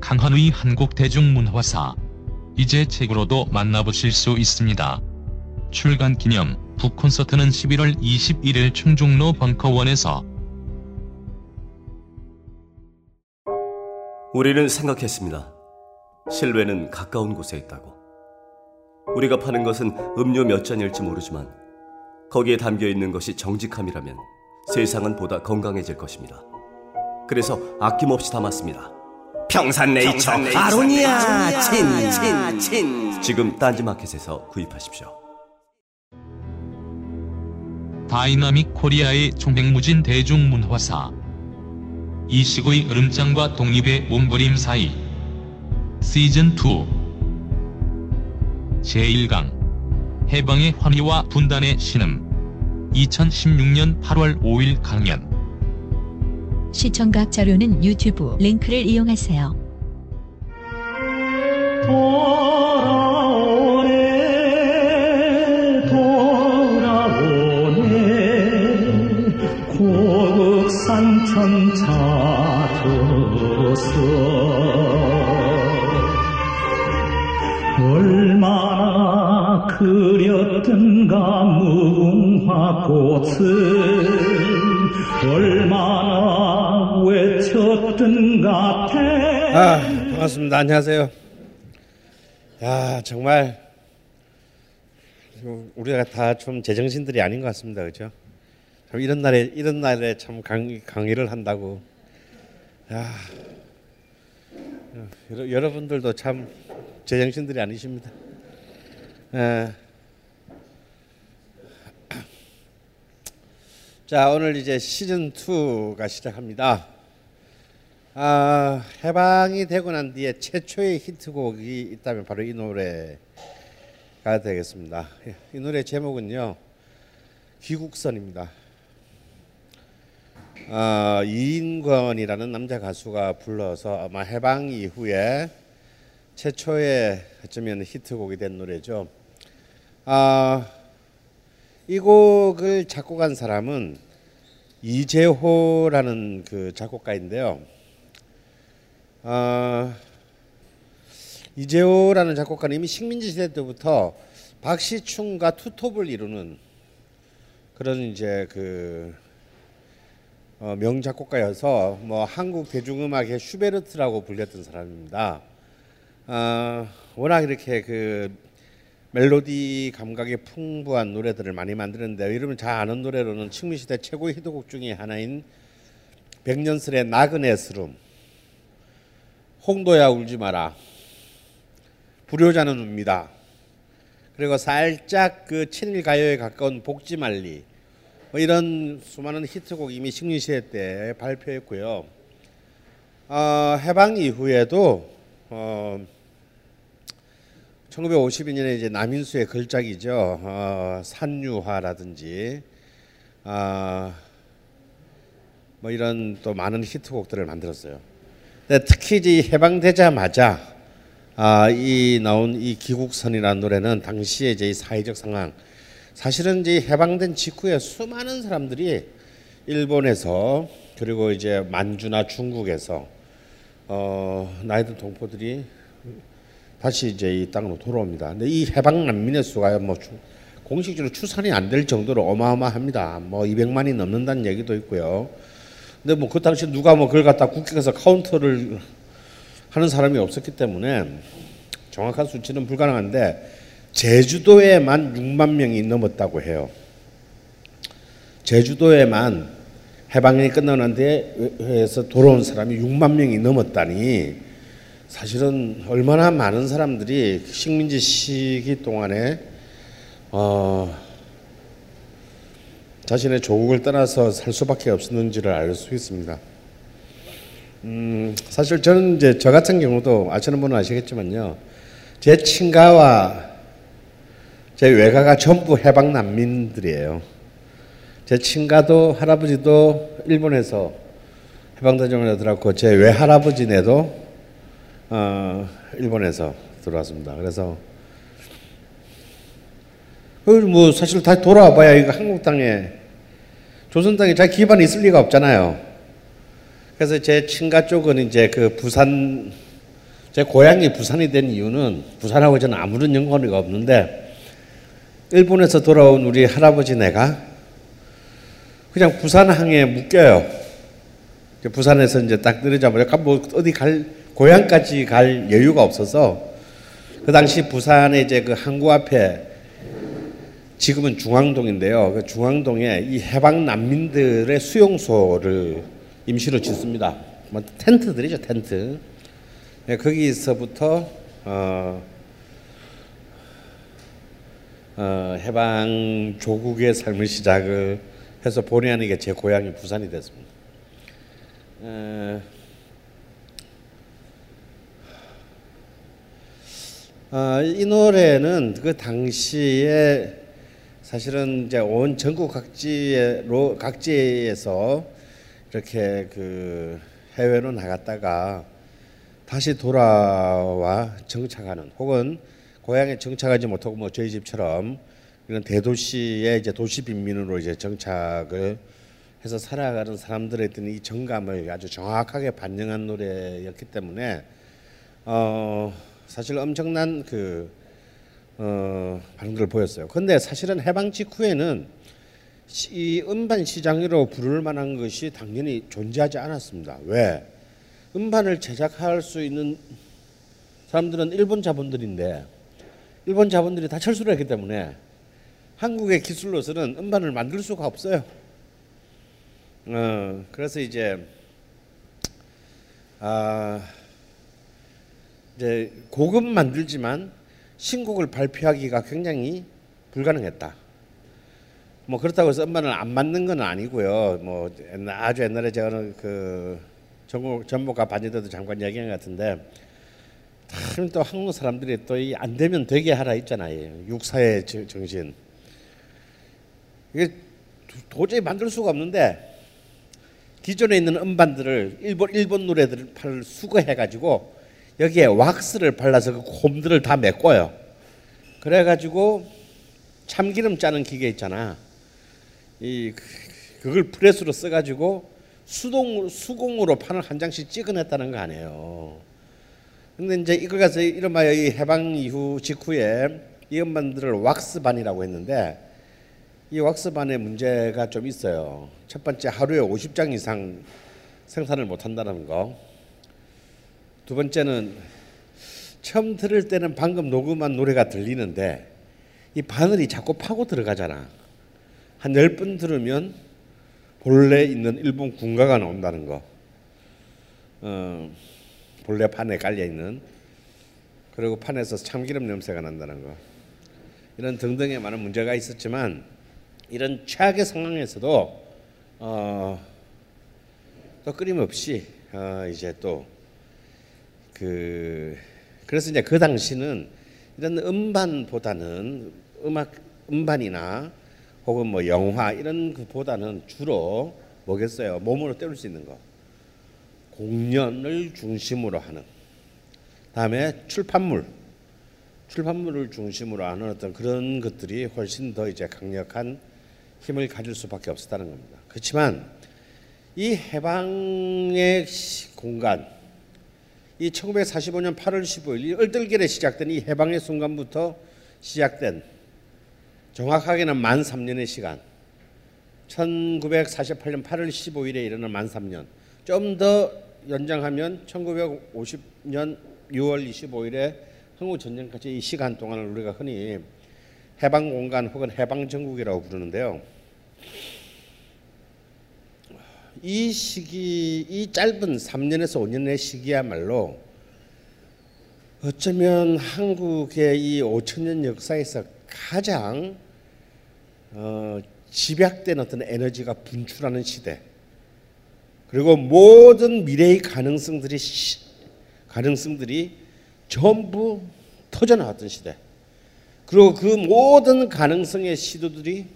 강한의 한국 대중문화사 이제 책으로도 만나보실 수 있습니다. 출간 기념 북 콘서트는 11월 21일 충중로 벙커원에서 우리는 생각했습니다. 실외는 가까운 곳에 있다고. 우리가 파는 것은 음료 몇 잔일지 모르지만 거기에 담겨 있는 것이 정직함이라면 세상은 보다 건강해질 것입니다. 그래서 아낌없이 담았습니다. 평산네이처. 아로니아 친친친. 지금 딴지마켓에서 구입하십시오. 다이나믹 코리아의 총행무진 대중문화사 이식의 으름장과 독립의 몸부림 사이 시즌2 제1강 해방의 환희와 분단의 신음 2016년 8월 5일 강연 시청각 자료는 유튜브 링크를 이용하세요. 돌아오네 돌아오네. 고국산천 찾아서 얼마나 그렸던가 무궁화 꽃을 얼마나 외쳤던가 태 아, 반갑습니다. 안녕하세요. 야, 정말 우리가 다 좀 제정신들이 아닌 것 같습니다. 그죠? 참 이런 날에 이런 날에 참 강, 강의를 한다고. 야, 여러, 여러분들도 참 제정신들이 아니십니다. 에. 자, 오늘 이제 시즌 2가 시작합니다. 아, 해방이 되고 난 뒤에 최초의 히트곡이 있다면 바로 이 노래가 되겠습니다. 이 노래 제목은요. 귀국선입니다. 아, 이인권이라는 남자 가수가 불러서 아마 해방 이후에 최초의 어쩌면 히트곡이 된 노래죠. 아, 이 곡을 작곡한 사람은 이재호라는 그 작곡가인데요. 어, 이재호라는 작곡가는 이미 식민지 시대 때부터 박시충과 투톱을 이루는 그런 이제 그 어, 명작곡가여서 뭐 한국 대중음악의 슈베르트라고 불렸던 사람입니다. 어, 워낙 이렇게 그 멜로디 감각이 풍부한 노래들을 많이 만드는데 여러분 잘 아는 노래로는 식민시대 최고의 히트곡 중에 하나인 백년슬의 나그네 스름 홍도야 울지 마라 불효자는 웁니다. 그리고 살짝 그 친일 가요에 가까운 복지말리 뭐 이런 수많은 히트곡 이미 식민시대 때 발표했고요. 어, 해방 이후에도 어, 1952년에 이제 남인수의 걸작이죠. 어, 산유화라든지 어, 뭐 이런 또 많은 히트곡들을 만들었어요. 근데 특히 이제 해방되자마자 아, 이 나온 이 기국선이라는 노래는 당시에 이제 이 사회적 상황 사실은 이제 해방된 직후에 수많은 사람들이 일본에서 그리고 이제 만주나 중국에서 어, 나이든 동포들이 다시 이제 이 땅으로 돌아옵니다. 근데 이 해방 난민의 수가 뭐 주, 공식적으로 추산이 안 될 정도로 어마어마합니다. 뭐 200만이 넘는다는 얘기도 있고요. 근데 뭐 그 당시 누가 뭐 그걸 갖다 국격에서 카운터를 하는 사람이 없었기 때문에 정확한 수치는 불가능한데 제주도에만 6만 명이 넘었다고 해요. 제주도에만 해방이 끝나는 데에서 돌아온 사람이 6만 명이 넘었다니 사실은 얼마나 많은 사람들이 식민지 시기 동안에 어, 자신의 조국을 떠나서 살 수밖에 없었는지를 알 수 있습니다. 음, 사실 저는 이제 저 같은 경우도 아시는 분은 아시겠지만요. 제 친가와 제 외가가 전부 해방 난민들이에요. 제 친가도 할아버지도 일본에서 해방대전에 들어왔고 제 외할아버지네도 어, 일본에서 들어왔습니다. 그래서 그뭐 사실 다 돌아와 봐야 이거 한국 땅에 조선 땅에 잘 기반이 있을 리가 없잖아요. 그래서 제 친가 쪽은 이제 그 부산 제 고향이 부산이 된 이유는 부산하고 저는 아무런 연관이 없는데 일본에서 돌아온 우리 할아버지네가 그냥 부산항에 묶여요. 부산에서 이제 딱 내려자마자 뭐 어디 갈 고향까지 갈 여유가 없어서 그 당시 부산에 이제 그 항구 앞에 지금은 중앙동인데요. 그 중앙동에 이 해방 난민들의 수용소를 임시로 짓습니다. 뭐 텐트들이죠, 텐트. 네, 거기서부터 어, 어, 해방 조국의 삶을 시작을 해서 본의 아니게 제 고향이 부산이 됐습니다. 에, 어, 이 노래는 그 당시에 사실은 이제 온 전국 각지로 각지에서 이렇게 그 해외로 나갔다가 다시 돌아와 정착하는 혹은 고향에 정착하지 못하고 뭐 저희 집처럼 이런 대도시에 이제 도시 빈민으로 이제 정착을 해서 살아가는 사람들의 어떤 이 정감을 아주 정확하게 반영한 노래였기 때문에 어 사실 엄청난 그 어, 반응들을 보였어요. 근데 사실은 해방 직후에는 이 음반 시장으로 부를 만한 것이 당연히 존재하지 않았습니다. 왜? 음반을 제작할 수 있는 사람들은 일본 자본들인데 일본 자본들이 다 철수를 했기 때문에 한국의 기술로서는 음반을 만들 수가 없어요. 어, 그래서 이제 아 이제 곡은 만들지만 신곡을 발표하기가 굉장히 불가능했다. 뭐 그렇다고 해서 음반을 안 맞는 건 아니고요. 뭐 옛날, 아주 옛날에 제가 그 전국 전복과 반지대도 잠깐 얘기한 것 같은데 참 또 한국 사람들이 또 이 안 되면 되게 하라 있잖아요. 육사의 정신. 이게 도저히 만들 수가 없는데 기존에 있는 음반들을 일본 일본 노래들을 팔 수거해 가지고 여기에 왁스를 발라서 그 곰들을 다 메꿔요. 그래 가지고 참기름 짜는 기계 있잖아. 이 그걸 프레스로 써 가지고 수동 수공으로 판을 한 장씩 찍어냈다는 거 아니에요. 근데 이제 이걸 가서 이른바야 이 해방 이후 직후에 이 음반들을 왁스반이라고 했는데 이 왁스반에 문제가 좀 있어요. 첫 번째 하루에 50장 이상 생산을 못 한다는 거. 두 번째는 처음 들을 때는 방금 녹음한 노래가 들리는데 이 바늘이 자꾸 파고 들어가잖아. 한 열 번 들으면 본래 있는 일본 군가가 나온다는 거. 어, 본래 판에 깔려 있는 그리고 판에서 참기름 냄새가 난다는 거. 이런 등등의 많은 문제가 있었지만 이런 최악의 상황에서도 어, 또 끊임없이 어, 이제 또 그 그래서 이제 그 당시는 이런 음반보다는 음악 음반이나 혹은 뭐 영화 이런 것보다는 주로 뭐겠어요? 몸으로 때울 수 있는 거. 공연을 중심으로 하는. 다음에 출판물. 출판물을 중심으로 하는 어떤 그런 것들이 훨씬 더 이제 강력한 힘을 가질 수밖에 없었다는 겁니다. 그렇지만 이 해방의 공간, 이 1945년 8월 15일 이 얼떨결에 시작된 이 해방의 순간부터 시작된 정확하게는 만 3년의 시간, 1948년 8월 15일에 이르는 만 3년, 좀 더 연장하면 1950년 6월 25일에 한국 전쟁까지 이 시간 동안을 우리가 흔히 해방 공간 혹은 해방 전국이라고 부르는데요. 이 시기, 이 짧은 3년에서 5년의 시기야말로 어쩌면 한국의 이 5천 년 역사에서 가장 어, 집약된 어떤 에너지가 분출하는 시대 그리고 모든 미래의 가능성들이 시- 가능성들이 전부 터져 나왔던 시대. 그리고 그 모든 가능성의 시도들이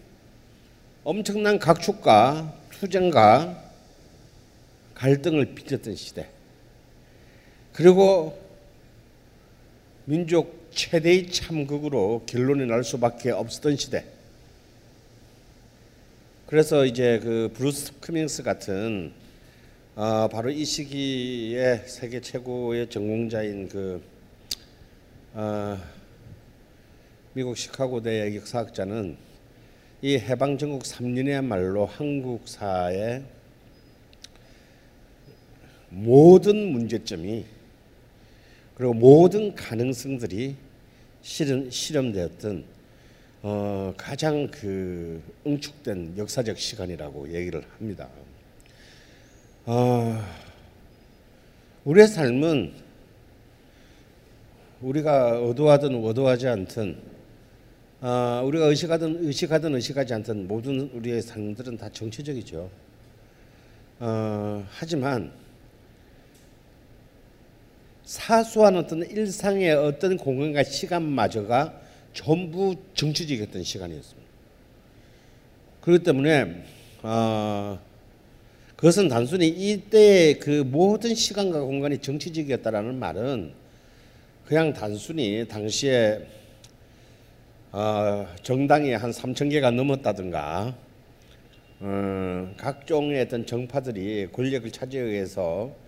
엄청난 각축과 투쟁과 갈등을 빚었던 시대. 그리고 민족 최대의 참극으로 결론이 날 수밖에 없었던 시대. 그래서 이제 그 브루스 커밍스 같은 아 바로 이 시기에 세계 최고의 전공자인 그 아, 미국 시카고대 역사학자는 이 해방 전국 3년이야말로 한국사의 모든 문제점이 그리고 모든 가능성들이 실현, 실험되었던 어, 가장 그 응축된 역사적 시간이라고 얘기를 합니다. 어, 우리의 삶은 우리가 의도하든 의도하지 않든 아, 우리가 의식하든 의식하든 의식하지 않든 모든 우리의 삶들은 다 정치적이죠. 어, 하지만 사소한 어떤 일상의 어떤 공간과 시간마저가 전부 정치적이었던 시간이었습니다. 그렇기 때문에 어, 그것은 단순히 이때의 그 모든 시간과 공간이 정치적이었다라는 말은 그냥 단순히 당시에 어, 정당이 한 3천 개가 넘었다든가 어, 각종의 어떤 정파들이 권력을 차지하기 위해서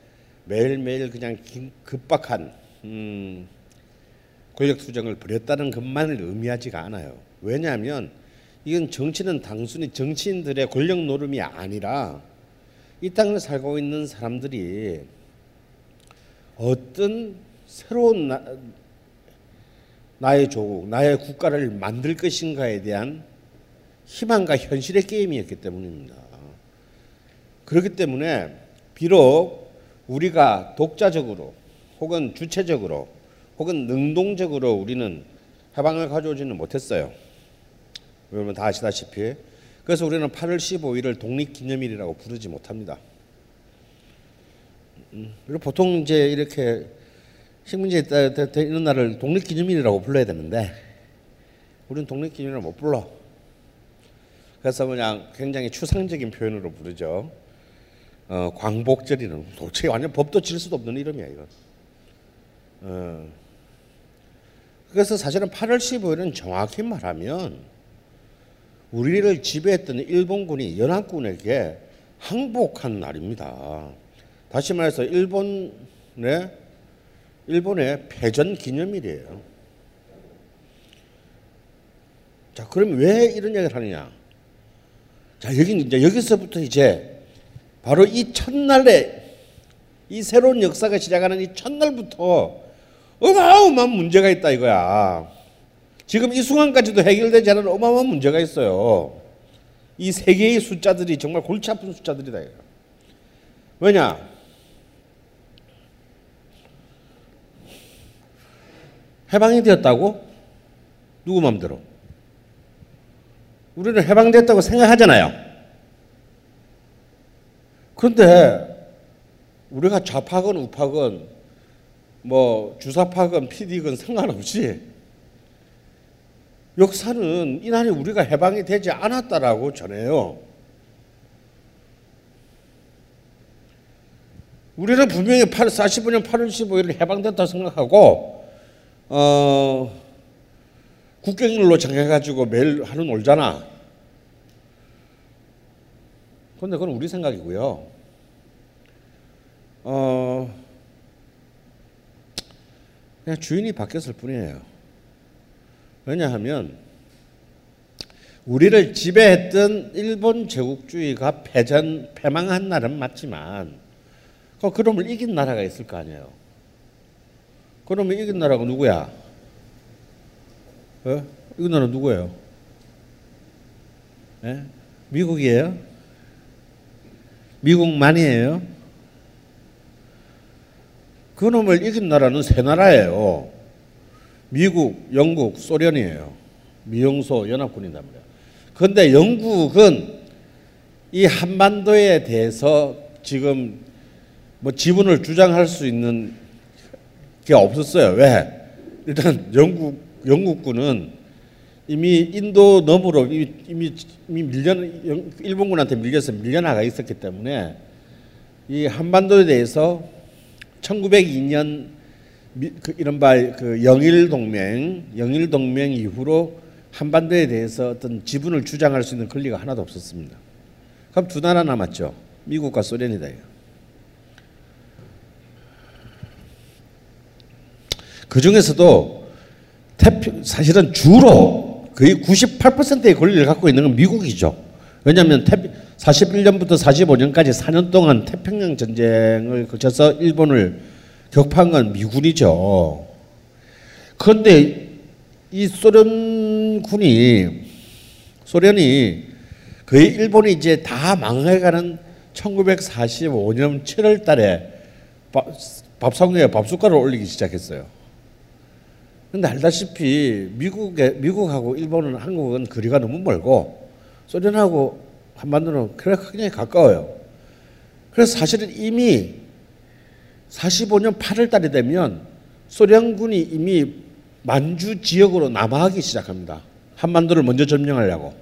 매일매일 그냥 긴- 급박한 음, 권력 투쟁을 벌였다는 것만을 의미하지가 않아요. 왜냐하면 이건 정치는 단순히 정치인들의 권력 노름이 아니라 이 땅을 살고 있는 사람들이 어떤 새로운 나, 나의 조국, 나의 국가를 만들 것인가에 대한 희망과 현실의 게임이었기 때문입니다. 그렇기 때문에 비록 우리가 독자적으로 혹은 주체적으로 혹은 능동적으로 우리는 해방을 가져오지는 못했어요. 여러분 다 아시다시피 그래서 우리는 8월 15일을 독립기념일이라고 부르지 못합니다. 음, 보통 이제 이렇게 식민지에 있다- 되- 되- 있는 날을 독립기념일이라고 불러야 되는데 우리는 독립기념일을 못 불러. 그래서 그냥 굉장히 추상적인 표현으로 부르죠. 어, 광복절이는 도대체 완전 법도 질 수도 없는 이름이야 이거. 어. 그래서 사실은 8월 15일은 정확히 말하면 우리를 지배했던 일본군이 연합군에게 항복한 날입니다. 다시 말해서 일본의 일본의 패전 기념일이에요. 자, 그럼 왜 이런 얘기를 하느냐? 자, 여기 이제 여기서부터 이제 바로 이 첫날에 이 새로운 역사가 시작하는 이 첫날부터 어마어마한 문제가 있다 이거야. 지금 이 순간까지도 해결되지 않은 어마어마한 문제가 있어요. 이 세 개의 숫자들이 정말 골치 아픈 숫자들이다. 이거. 왜냐? 해방이 되었다고? 누구 마음대로? 우리는 해방됐다고 생각하잖아요. 그런데 우리가 좌파건 우파건 뭐 주사파건 PD건 상관없이 역사는 이날이 우리가 해방이 되지 않았다라고 전해요. 우리는 분명히 8, 45년 8월 15일 해방됐다고 생각하고 어, 국경일로 정해가지고 매일 하루 놀잖아. 그런데 그건 우리 생각이고요. 어, 그냥 주인이 바뀌었을 뿐이에요. 왜냐하면 우리를 지배했던 일본 제국주의가 패전 패망한 날은 맞지만 그 그놈을 이긴 나라가 있을 거 아니에요. 그놈을 이긴 나라가 누구야? 어? 이긴 나라 누구예요? 예? 미국이에요? 미국만이에요? 그놈을 이긴 나라는 세 나라예요. 미국, 영국, 소련이에요. 미영소 연합군이단 말이에요. 그런데 영국은 이 한반도에 대해서 지금 뭐 지분을 주장할 수 있는 게 없었어요. 왜? 일단 영국 영국군은 이미 인도 너머로 이미 이미, 이미 밀려 영- 일본군한테 밀려서 밀려나가 있었기 때문에 이 한반도에 대해서 1902년 미, 그 이른바 그 영일 동맹 영일 동맹 이후로 한반도에 대해서 어떤 지분을 주장할 수 있는 권리가 하나도 없었습니다. 그럼 두 나라 남았죠. 미국과 소련이다. 그 중에서도 사실은 주로 거의 98%의 권리를 갖고 있는 건 미국이죠. 왜냐하면 태평, 41년부터 45년까지 4년 동안 태평양 전쟁을 거쳐서 일본을 격파한 건 미군이죠. 그런데 이 소련군이 소련이 거의 일본이 이제 다 망해가는 1945년 7월 달에 밥, 밥상에 밥숟가락을 올리기 시작했어요. 근데 알다시피 미국에 미국하고 일본은 한국은 거리가 너무 멀고 소련하고 한반도는 그래 굉장히 가까워요. 그래서 사실은 이미 45년 8월 달이 되면 소련군이 이미 만주 지역으로 남하하기 시작합니다. 한반도를 먼저 점령하려고.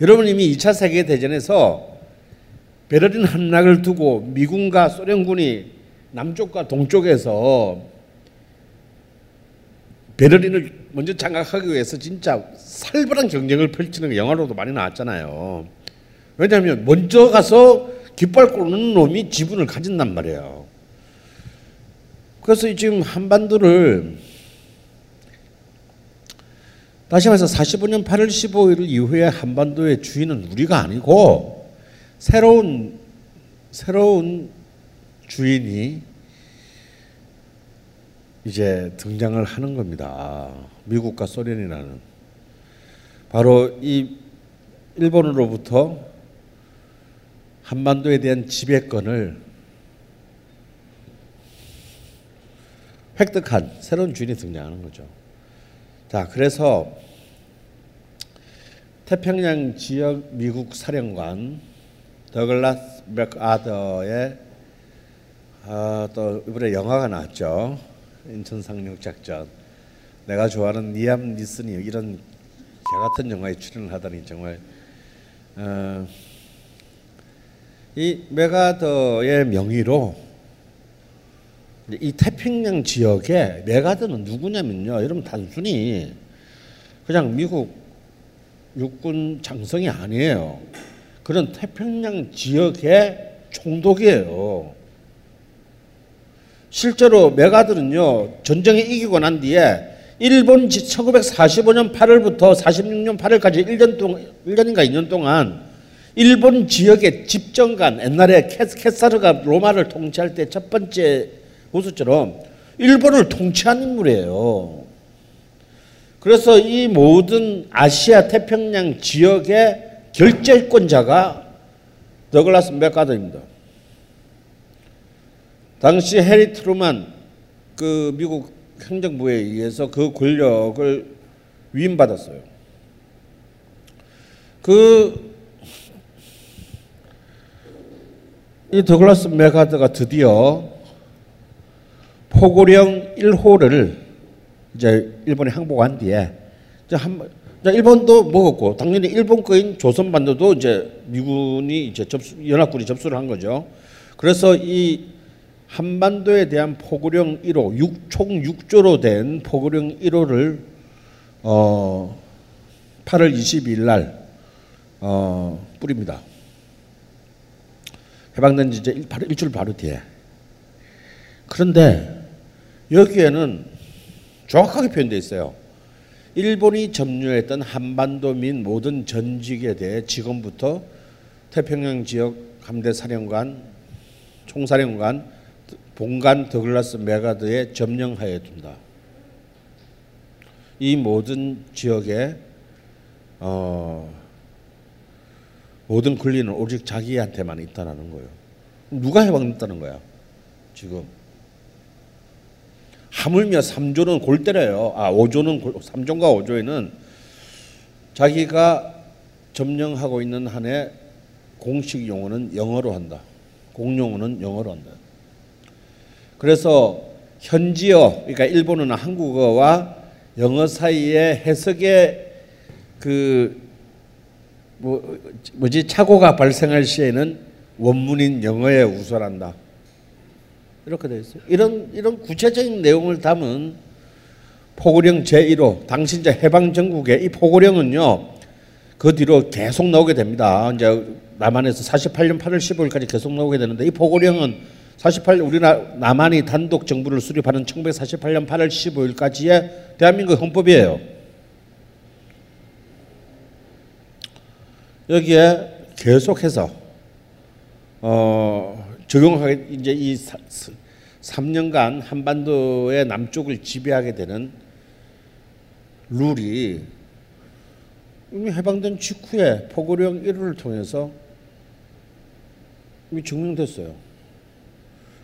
여러분 이미 2차 세계 대전에서 베를린 함락을 두고 미군과 소련군이 남쪽과 동쪽에서 베를린을 먼저 장악하기 위해서 진짜 살벌한 경쟁을 펼치는 게 영화로도 많이 나왔잖아요. 왜냐하면 먼저 가서 깃발 꽂는 놈이 지분을 가진단 말이에요. 그래서 지금 한반도를 다시 말해서 45년 8월 15일 이후에 한반도의 주인은 우리가 아니고 새로운 새로운 주인이 이제 등장을 하는 겁니다. 미국과 소련이라는 바로 이 일본으로부터 한반도에 대한 지배권을 획득한 새로운 주인이 등장하는 거죠. 자, 그래서 태평양 지역 미국 사령관 더글라스 맥아더의 아, 또 이번에 영화가 나왔죠. 인천 상륙 작전. 내가 좋아하는 리암 니슨이 이런 개 같은 영화에 출연을 하다니 정말 어, 이 메가더의 명의로 이 태평양 지역에 메가더는 누구냐면요. 여러분 단순히 그냥 미국 육군 장성이 아니에요. 그런 태평양 지역의 총독이에요. 실제로 메가들은요 전쟁에 이기고 난 뒤에 일본 1945년 8월부터 46년 8월까지 1년 동안 1년인가 2년 동안 일본 지역의 집정관 옛날에 캐사르가 로마를 통치할 때 첫 번째 모습처럼 일본을 통치한 인물이에요. 그래서 이 모든 아시아 태평양 지역의 결재권자가 더글라스 맥아더입니다. 당시 해리 트루만 그 미국 행정부에 의해서 그 권력을 위임받았어요. 그 이 더글라스 맥아더가 드디어 포고령 1호를 이제 일본에 항복한 뒤에 이제 한 이제 일본도 먹었고 당연히 일본 거인 조선 반도도 이제 미군이 이제 접수 연합군이 접수를 한 거죠. 그래서 이 한반도에 대한 포고령 1호, 6, 총 6조로 된 포고령 1호를 어 8월 22일 날 어, 뿌립니다. 해방된 지 이제 일- 바로 일주일 바로 뒤에. 그런데 여기에는 정확하게 표현되어 있어요. 일본이 점유했던 한반도 민 모든 전직에 대해 지금부터 태평양 지역 함대 사령관, 총사령관, 본관 더글라스 메가드의 점령하에 둔다. 이 모든 지역에 어, 모든 권리는 오직 자기한테만 있다라는 거예요. 누가 해방됐다는 거야? 지금 하물며 3조는 골 때려요. 아, 5조는 골, 3조과 5조에는 자기가 점령하고 있는 한해 공식 용어는 영어로 한다. 공용어는 영어로 한다. 그래서 현지어 그러니까 일본어나 한국어와 영어 사이에 해석의 그 뭐, 뭐지 착오가 발생할 시에는 원문인 영어에 우선한다. 이렇게 되어 있어요. 이런 이런 구체적인 내용을 담은 포고령 제1호 당신제 해방 전국의 이 포고령은요. 그 뒤로 계속 나오게 됩니다. 이제 남한에서 48년 8월 15일까지 계속 나오게 되는데 이 포고령은 48 우리나라 남한이 단독 정부를 수립하는 1948년 8월 15일까지의 대한민국 헌법이에요. 여기에 계속해서 어, 적용하게 이제 이 3년간 한반도의 남쪽을 지배하게 되는 룰이 이미 해방된 직후에 포고령 1호를 통해서 이미 증명됐어요.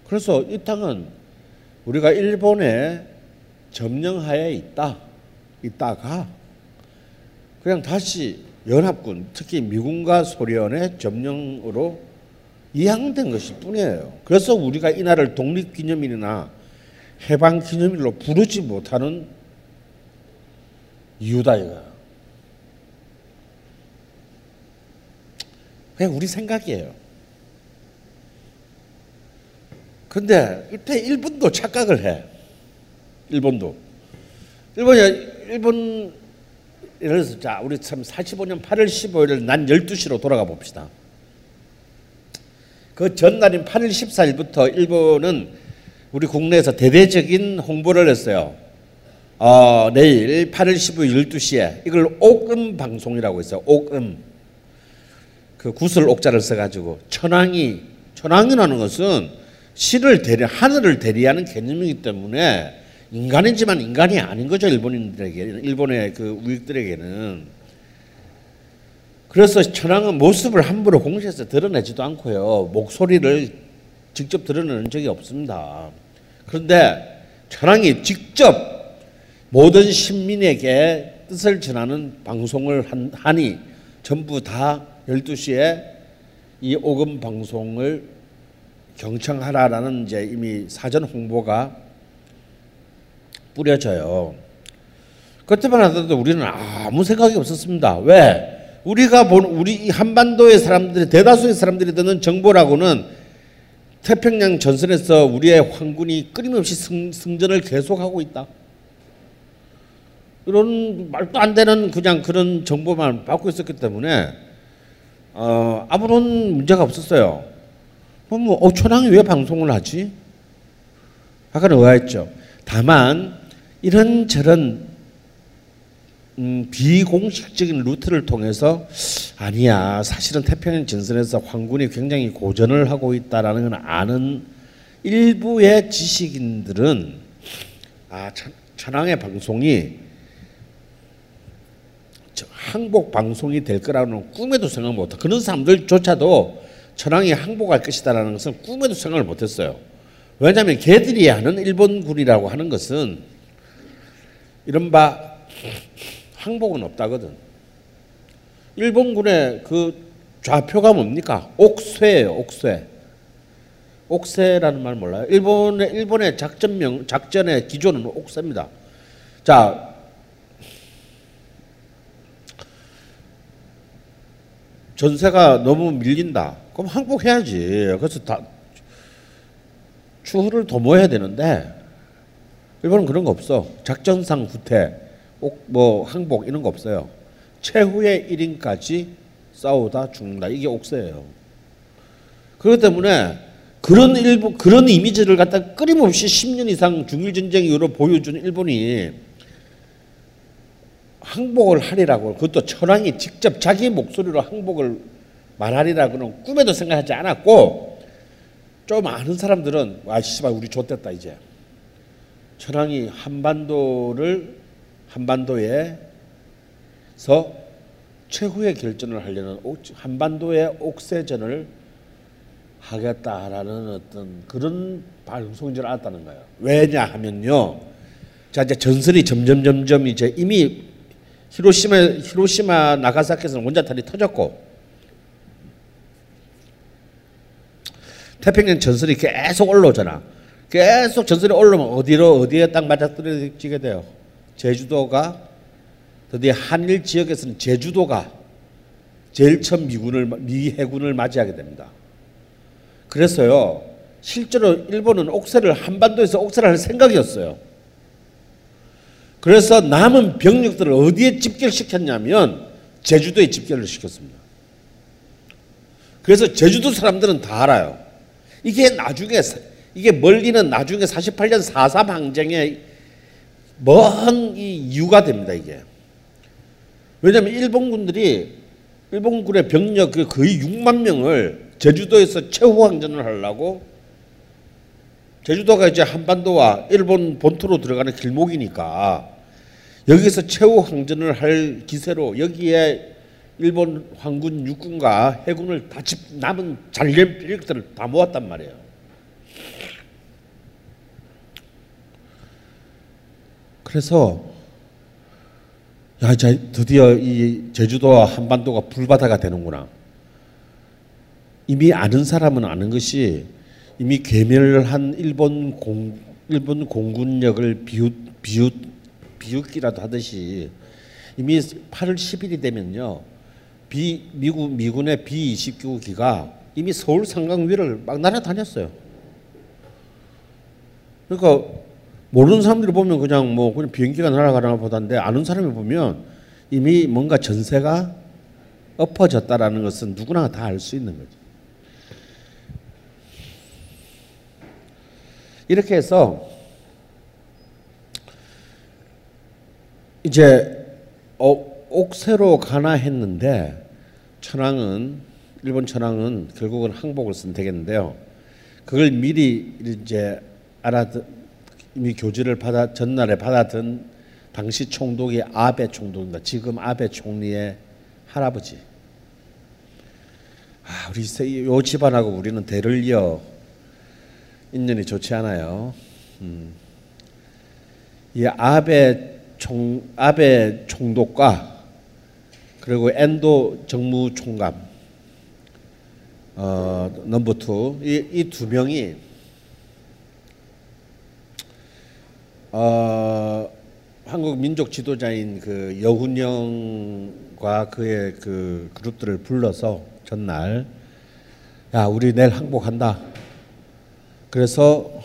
그래서 이 땅은 우리가 일본의 점령하에 있다, 있다가 그냥 다시 연합군, 특히 미군과 소련의 점령으로 이양된 것일 뿐이에요. 그래서 우리가 이 날을 독립기념일이나 해방기념일로 부르지 못하는 이유다 이거. 그냥 우리 생각이에요. 근데 이때 일본도 착각을 해. 일본도. 일본이 일본 예를 들어서 자 우리 참 45년 8월 15일을 난 12시로 돌아가 봅시다. 그 전날인 8월 14일부터 일본은 우리 국내에서 대대적인 홍보를 했어요. 어, 내일 8월 15일 12시에 이걸 옥음 방송이라고 했어요. 옥음. 그 구슬 옥자를 써가지고 천왕이 천왕이라는 것은 신을 대리 하늘을 대리하는 개념이기 때문에 인간이지만 인간이 아닌 거죠 일본인들에게 일본의 그 우익들에게는 그래서 천황은 모습을 함부로 공시해서 드러내지도 않고요 목소리를 직접 드러내는 적이 없습니다. 그런데 천황이 직접 모든 신민에게 뜻을 전하는 방송을 하니 전부 다 12시에 이 오금 방송을 경청하라라는 이제 이미 사전 홍보가 뿌려져요. 그때만 하더라도 우리는 아무 생각이 없었습니다. 왜? 우리가 본 우리 한반도의 사람들이 대다수의 사람들이 듣는 정보라고는 태평양 전선에서 우리의 황군이 끊임없이 승, 승전을 계속하고 있다. 이런 말도 안 되는 그냥 그런 정보만 받고 있었기 때문에 어, 아무런 문제가 없었어요. 뭐, 뭐 어, 왜 방송을 하지? 약간 의아했죠. 다만 이런 저런 음, 비공식적인 루트를 통해서 아니야 사실은 태평양 전선에서 황군이 굉장히 고전을 하고 있다라는 걸 아는 일부의 지식인들은 아 천황의 방송이 항복 방송이 될 거라는 꿈에도 생각 못해. 그런 사람들조차도 천황이 항복할 것이다라는 것은 꿈에도 생각을 못했어요. 왜냐하면 걔들이 하는 일본군이라고 하는 것은 이른바 항복은 없다거든. 일본군의 그 좌표가 뭡니까? 옥쇠예요. 옥쇠. 옥쇠라는 말 몰라요? 일본의 일본의 작전명 작전의 기조는 옥쇠입니다. 자, 전세가 너무 밀린다. 그럼 항복해야지. 그래서 다 추후를 도모해야 되는데 일본은 그런 거 없어. 작전상 후퇴, 뭐 항복 이런 거 없어요. 최후의 1인까지 싸우다 죽는다. 이게 옥세예요. 그렇기 때문에 그런 일부 그런 이미지를 갖다 끊임없이 10년 이상 중일 전쟁 이후로 보여준 일본이 항복을 하리라고 그것도 천황이 직접 자기 목소리로 항복을 말하리라고는 꿈에도 생각하지 않았고 좀 아는 사람들은 아 씨발 우리 좆됐다 이제 천황이 한반도를 한반도에서 최후의 결전을 하려는 한반도의 옥세전을 하겠다라는 어떤 그런 방송인 줄 알았다는 거예요. 왜냐 하면요. 자 이제 전선이 점점 점점 이제 이미 히로시마 히로시마 나가사키에서는 원자탄이 터졌고 태평양 전설이 계속 올라오잖아. 계속 전설이 올라오면 어디로 어디에 딱 맞아떨어지게 돼요. 제주도가 드디어 한일 지역에서는 제주도가 제일 처음 미군을 미 해군을 맞이하게 됩니다. 그래서요 실제로 일본은 옥새를 한반도에서 옥새를 할 생각이었어요. 그래서 남은 병력들을 어디에 집결시켰냐면 제주도에 집결을 시켰습니다. 그래서 제주도 사람들은 다 알아요. 이게 나중에 이게 멀리는 나중에 48년 4.3 항쟁의 먼 이유가 됩니다. 이게 왜냐하면 일본군들이 일본군의 병력 그 거의 6만 명을 제주도에서 최후 항전을 하려고 제주도가 이제 한반도와 일본 본토로 들어가는 길목이니까 여기서 최후 항전을 할 기세로 여기에 일본 황군 육군과 해군을 다 집, 남은 잘된 병력들을 다 모았단 말이에요. 그래서 야 이제 드디어 이 제주도와 한반도가 불바다가 되는구나. 이미 아는 사람은 아는 것이 이미 괴멸한 일본 공 일본 공군력을 비웃 비웃 비웃기라도 하듯이 이미 8월 10일이 되면요. 비 미국 미군의 B29기가 이미 서울 상강 위를 막 날아다녔어요. 그러니까 모르는 사람들이 보면 그냥 뭐 그냥 비행기가 날아가나 보다인데 아는 사람이 보면 이미 뭔가 전세가 엎어졌다라는 것은 누구나 다 알 수 있는 거죠. 이렇게 해서 이제 어, 옥새로 가나 했는데 천황은 일본 천황은 결국은 항복을 선택했는데요. 그걸 미리 이제 알아 이미 고지를 받아 전날에 받았던 당시 총독이 아베 총독입니다. 지금 아베 총리의 할아버지. 아, 우리 요 집안하고 우리는 대를 이어 인연이 좋지 않아요. 음. 이 아베 총 아베 총독과 그리고 엔도 정무총감 어, number two 이 두 명이 어, 한국 민족 지도자인 그 여훈영과 그의 그 그룹들을 불러서 전날 야 우리 내일 항복한다. 그래서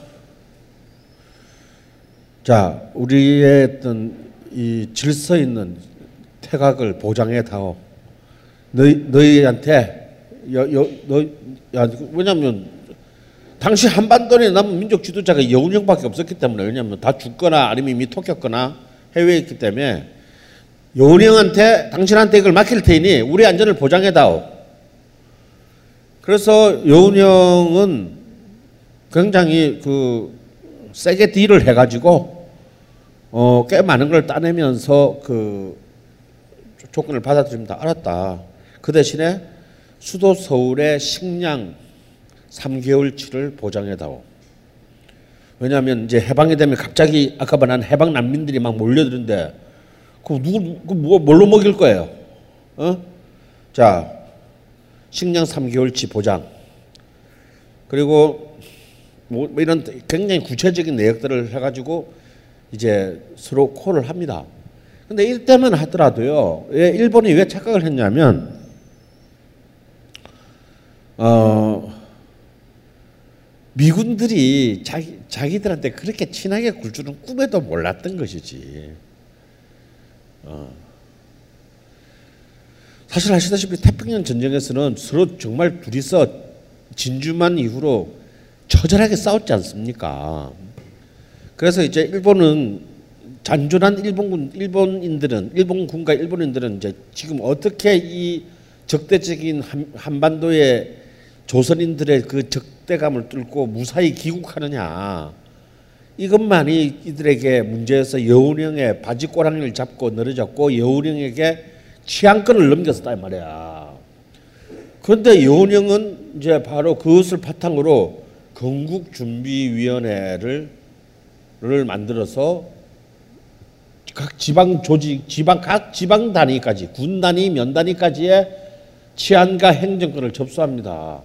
자 우리의 어떤 이 질서 있는 태각을 보장해 다오. 너희 너희한테 여 여너 왜냐면 당시 한반도에 남은 민족 지도자가 여운형밖에 없었기 때문에 왜냐하면 다 죽거나 아니면 이미 토꼈거나 해외에 있기 때문에 여운형한테 당신한테 이걸 맡길 테니 우리 안전을 보장해 다오. 그래서 여운형은 굉장히 그 세게 딜을 해가지고 어, 꽤 많은 걸 따내면서 그 조건을 받아들입니다. 알았다. 그 대신에 수도 서울의 식량 3개월치를 보장해다오. 왜냐하면 이제 해방이 되면 갑자기 아까 말한 해방 난민들이 막 몰려드는데 그 누구 그 뭐, 뭘로 먹일 거예요? 어? 자 식량 3개월치 보장 그리고 뭐 이런 굉장히 구체적인 내역들을 해가지고 이제 서로 콜을 합니다. 근데 이때만 하더라도요, 일본이 왜 착각을 했냐면, 어, 미군들이 자기, 자기들한테 그렇게 친하게 굴 줄은 꿈에도 몰랐던 것이지. 어. 사실 아시다시피 태평양 전쟁에서는 서로 정말 둘이서 진주만 이후로 처절하게 싸웠지 않습니까? 그래서 이제 일본은 잔존한 일본군 일본인들은 일본군과 일본인들은 이제 지금 어떻게 이 적대적인 한, 한반도의 조선인들의 그 적대감을 뚫고 무사히 귀국하느냐 이것만이 이들에게 문제여서 여운형의 바지꼬랑이를 잡고 늘어졌고 여운형에게 취향권을 넘겼었다 이 말이야. 그런데 여운형은 이제 바로 그것을 바탕으로 건국준비위원회를 를 만들어서 각 지방 조직, 지방 각 지방 단위까지 군 단위, 면 단위까지의 치안과 행정권을 접수합니다.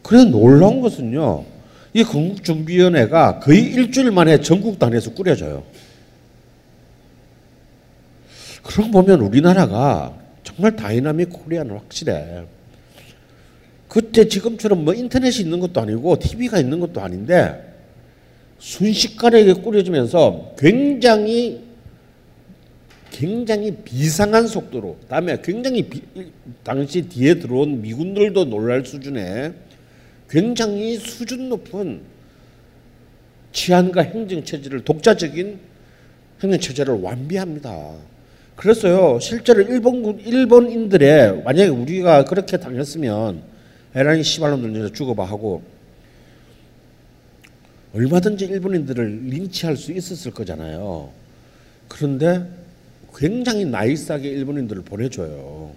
그래 놀라운 것은요. 이 건국준비위원회가 거의 일주일 만에 전국 단위에서 꾸려져요. 그런 거 보면 우리나라가 정말 dynamic Korea는 확실해. 그때 지금처럼 뭐 인터넷이 있는 것도 아니고 TV가 있는 것도 아닌데 순식간에 꾸려지면서 굉장히 굉장히 비상한 속도로 다음에 굉장히 비, 당시 뒤에 들어온 미군들도 놀랄 수준의 굉장히 수준 높은 치안과 행정 체제를 독자적인 행정 체제를 완비합니다. 그래서요 실제로 일본군 일본인들의 만약에 우리가 그렇게 당했으면 에라이 시발놈들 죽어봐 하고 얼마든지 일본인들을 린치할 수 있었을 거잖아요. 그런데 굉장히 나이스하게 일본인들을 보내줘요.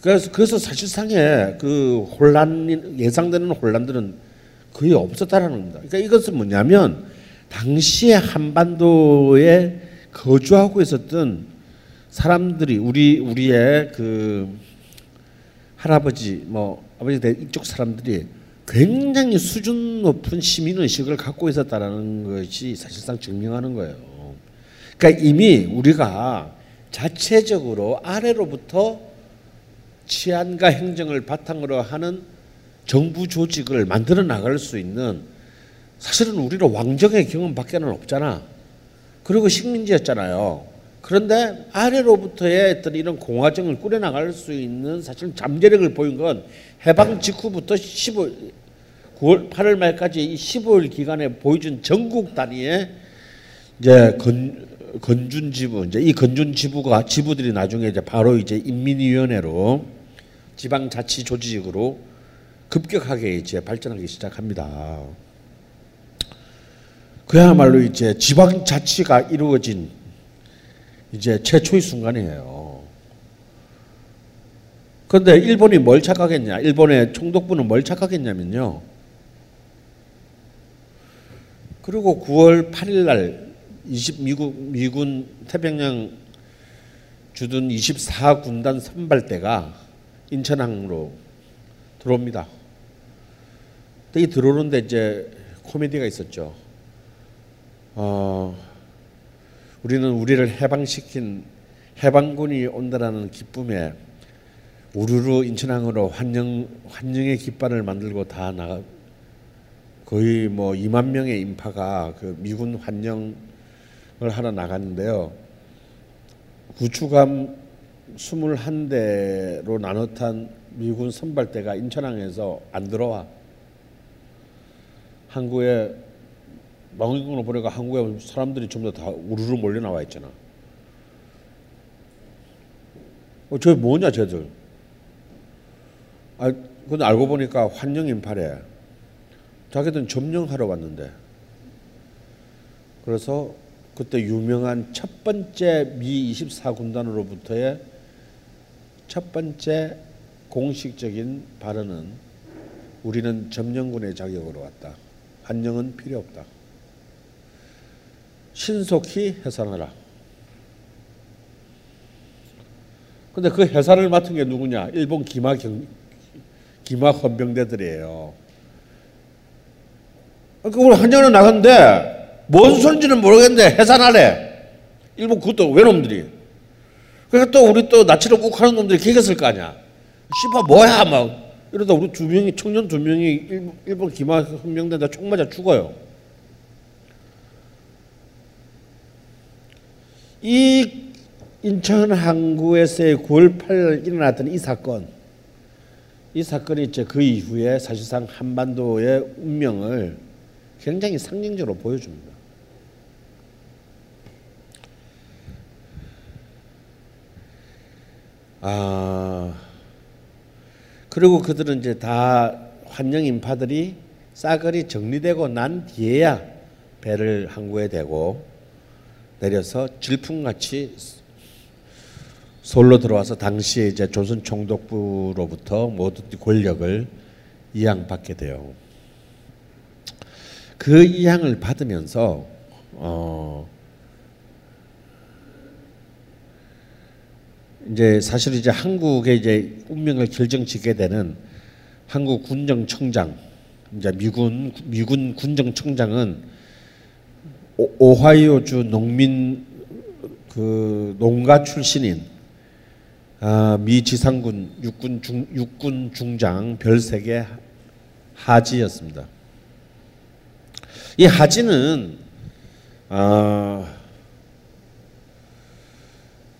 그래서 그래서 사실상의 그 혼란 예상되는 혼란들은 거의 없었다라는 겁니다. 그러니까 이것은 뭐냐면 당시에 한반도에 거주하고 있었던 사람들이 우리 우리의 그 할아버지 뭐 아버지 대 이쪽 사람들이 굉장히 수준 높은 시민 의식을 갖고 있었다라는 것이 사실상 증명하는 거예요. 그러니까 이미 우리가 자체적으로 아래로부터 치안과 행정을 바탕으로 하는 정부 조직을 만들어 나갈 수 있는 사실은 우리는 왕정의 경험밖에는 없잖아. 그리고 식민지였잖아요. 그런데 아래로부터의 어떤 이런 공화정을 꾸려 나갈 수 있는 사실 잠재력을 보인 건 해방 직후부터 15, 9월 8월 말까지 이 15일 기간에 보여준 전국 단위의 이제 건, 건준 지부 이제 이 건준 지부가 지부들이 나중에 이제 바로 이제 인민위원회로 지방자치 조직으로 급격하게 이제 발전하기 시작합니다. 그야말로 이제 지방자치가 이루어진 이제 최초의 순간이에요. 그런데 일본이 뭘 착각했냐? 일본의 총독부는 뭘 착각했냐면요. 그리고 9월 8일 날 20, 미국, 미군 태평양 주둔 24군단 선발대가 인천항으로 들어옵니다. 이 들어오는데 이제 코미디가 있었죠. 어, 우리는 우리를 해방시킨 해방군이 온다라는 기쁨에 우르르 인천항으로 환영 환영의 깃발을 만들고 다 나가 거의 뭐 2만 명의 인파가 그 미군 환영을 하러 나갔는데요. 구축함 21대로 나눠 탄 미군 선발대가 인천항에서 안 들어와. 항구에 망원경으로 보니까 항구에 사람들이 전부 다 우르르 몰려 나와 있잖아. 어, 저 뭐냐 쟤들. 아, 근데 알고 보니까 환영 인파래. 자기들은 점령하러 왔는데. 그래서 그때 유명한 첫 번째 미 24군단으로부터의 첫 번째 공식적인 발언은 우리는 점령군의 자격으로 왔다. 환영은 필요 없다. 신속히 해산하라. 근데 그 해산을 맡은 게 누구냐? 일본 기마 경 기마 헌병대들이에요. 그러니까 우리 한정은 나갔는데 뭔 소리인지는 모르겠는데 해산하래. 일본 그것도 외놈들이. 그러니까 또 우리 또 나치를 꼭 하는 놈들이 기겠을 거 아니야. 씨발 뭐야 막 이러다 우리 두 명이 청년 두 명이 일본, 일본 기마 헌병대다 총 맞아 죽어요. 이 인천 항구에서의 9월 8일 일어났던 이 사건, 이 사건이 이제 그 이후에 사실상 한반도의 운명을 굉장히 상징적으로 보여줍니다. 아 그리고 그들은 이제 다 환영 인파들이 싸그리 정리되고 난 뒤에야 배를 항구에 대고 내려서 질풍같이 서울로 들어와서 당시에 이제 조선 총독부로부터 모든 권력을 이양받게 돼요. 그 이양을 받으면서 어 이제 사실 이제 한국의 이제 운명을 결정짓게 되는 한국 군정청장 이제 미군 미군 군정청장은 오- 오하이오주 농민 그 농가 출신인 아, 미 지상군 육군 중 육군 중장 별세계 하지였습니다. 이 하지는 아,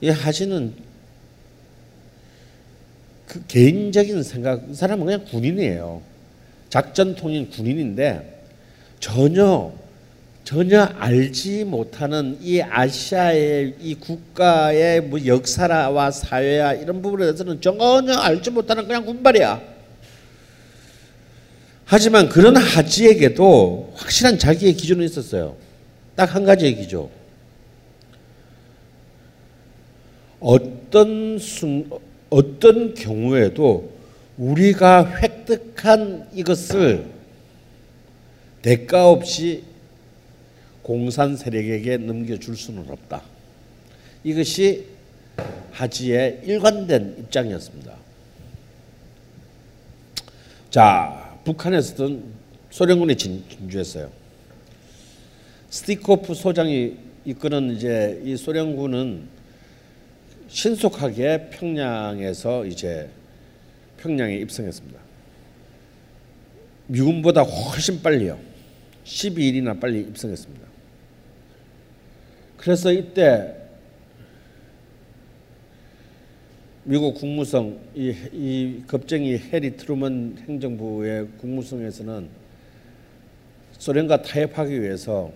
이 하지는 그 개인적인 생각, 이 사람은 그냥 군인이에요. 작전 통인 군인인데 전혀 전혀 알지 못하는 이 아시아의 이 국가의 뭐 역사와 사회와 이런 부분에 대해서는 전혀 알지 못하는 그냥 군발이야. 하지만 그런 하지에게도 확실한 자기의 기준은 있었어요. 딱 한 가지의 기준. 어떤 순 어떤 경우에도 우리가 획득한 이것을 대가 없이 공산 세력에게 넘겨줄 수는 없다. 이것이 하지의 일관된 입장이었습니다. 자, 북한에서는 소련군이 진, 진주했어요. 스티코프 소장이 이끄는 이제 이 소련군은 신속하게 평양에서 이제 평양에 입성했습니다. 미군보다 훨씬 빨리요. 12일이나 빨리 입성했습니다. 그래서 이때 미국 국무성 이, 이 겁쟁이 해리 트루먼 행정부의 국무성에서는 소련과 타협하기 위해서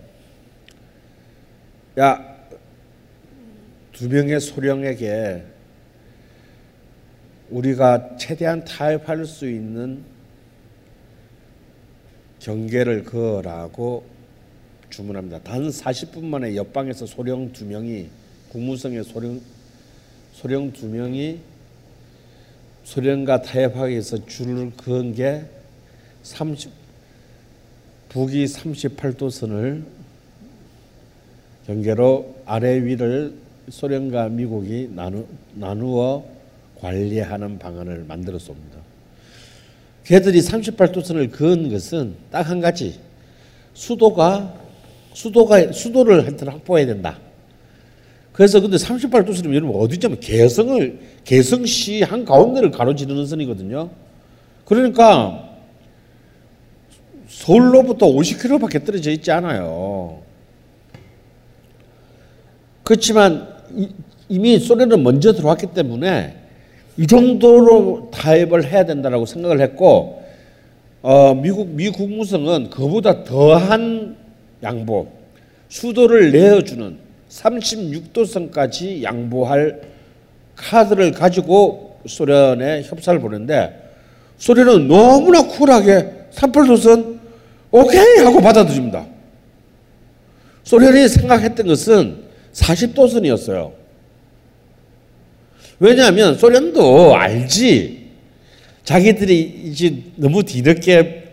야 두 명의 소령에게 우리가 최대한 타협할 수 있는 경계를 그어라고 주문합니다. 단 40분 만에 옆방에서 소령 두 명이 국무성의 소령 소령 두 명이 소련과 타협하기 위해서 줄을 그은 게 30, 북위 38도선을 경계로 아래 위를 소련과 미국이 나누, 나누어 관리하는 방안을 만들었습니다. 걔들이 38도선을 그은 것은 딱 한 가지 수도가 수도가 수도를 하여튼 확보해야 된다. 그래서 근데 38도선이면 여러분 어디냐면 개성을 개성시 한 가운데를 가로지르는 선이거든요. 그러니까 서울로부터 50km밖에 떨어져 있지 않아요. 그렇지만 이- 이미 소련은 먼저 들어왔기 때문에 이 정도로 타협을 해야 된다라고 생각을 했고 어, 미국 미 국무성은 그보다 더한 양보 수도를 내어주는 36도선까지 양보할 카드를 가지고 소련에 협상을 보는데 소련은 너무나 쿨하게 38도선 오케이 하고 받아들입니다. 소련이 생각했던 것은 40도선이었어요. 왜냐하면 소련도 알지. 자기들이 이제 너무 뒤늦게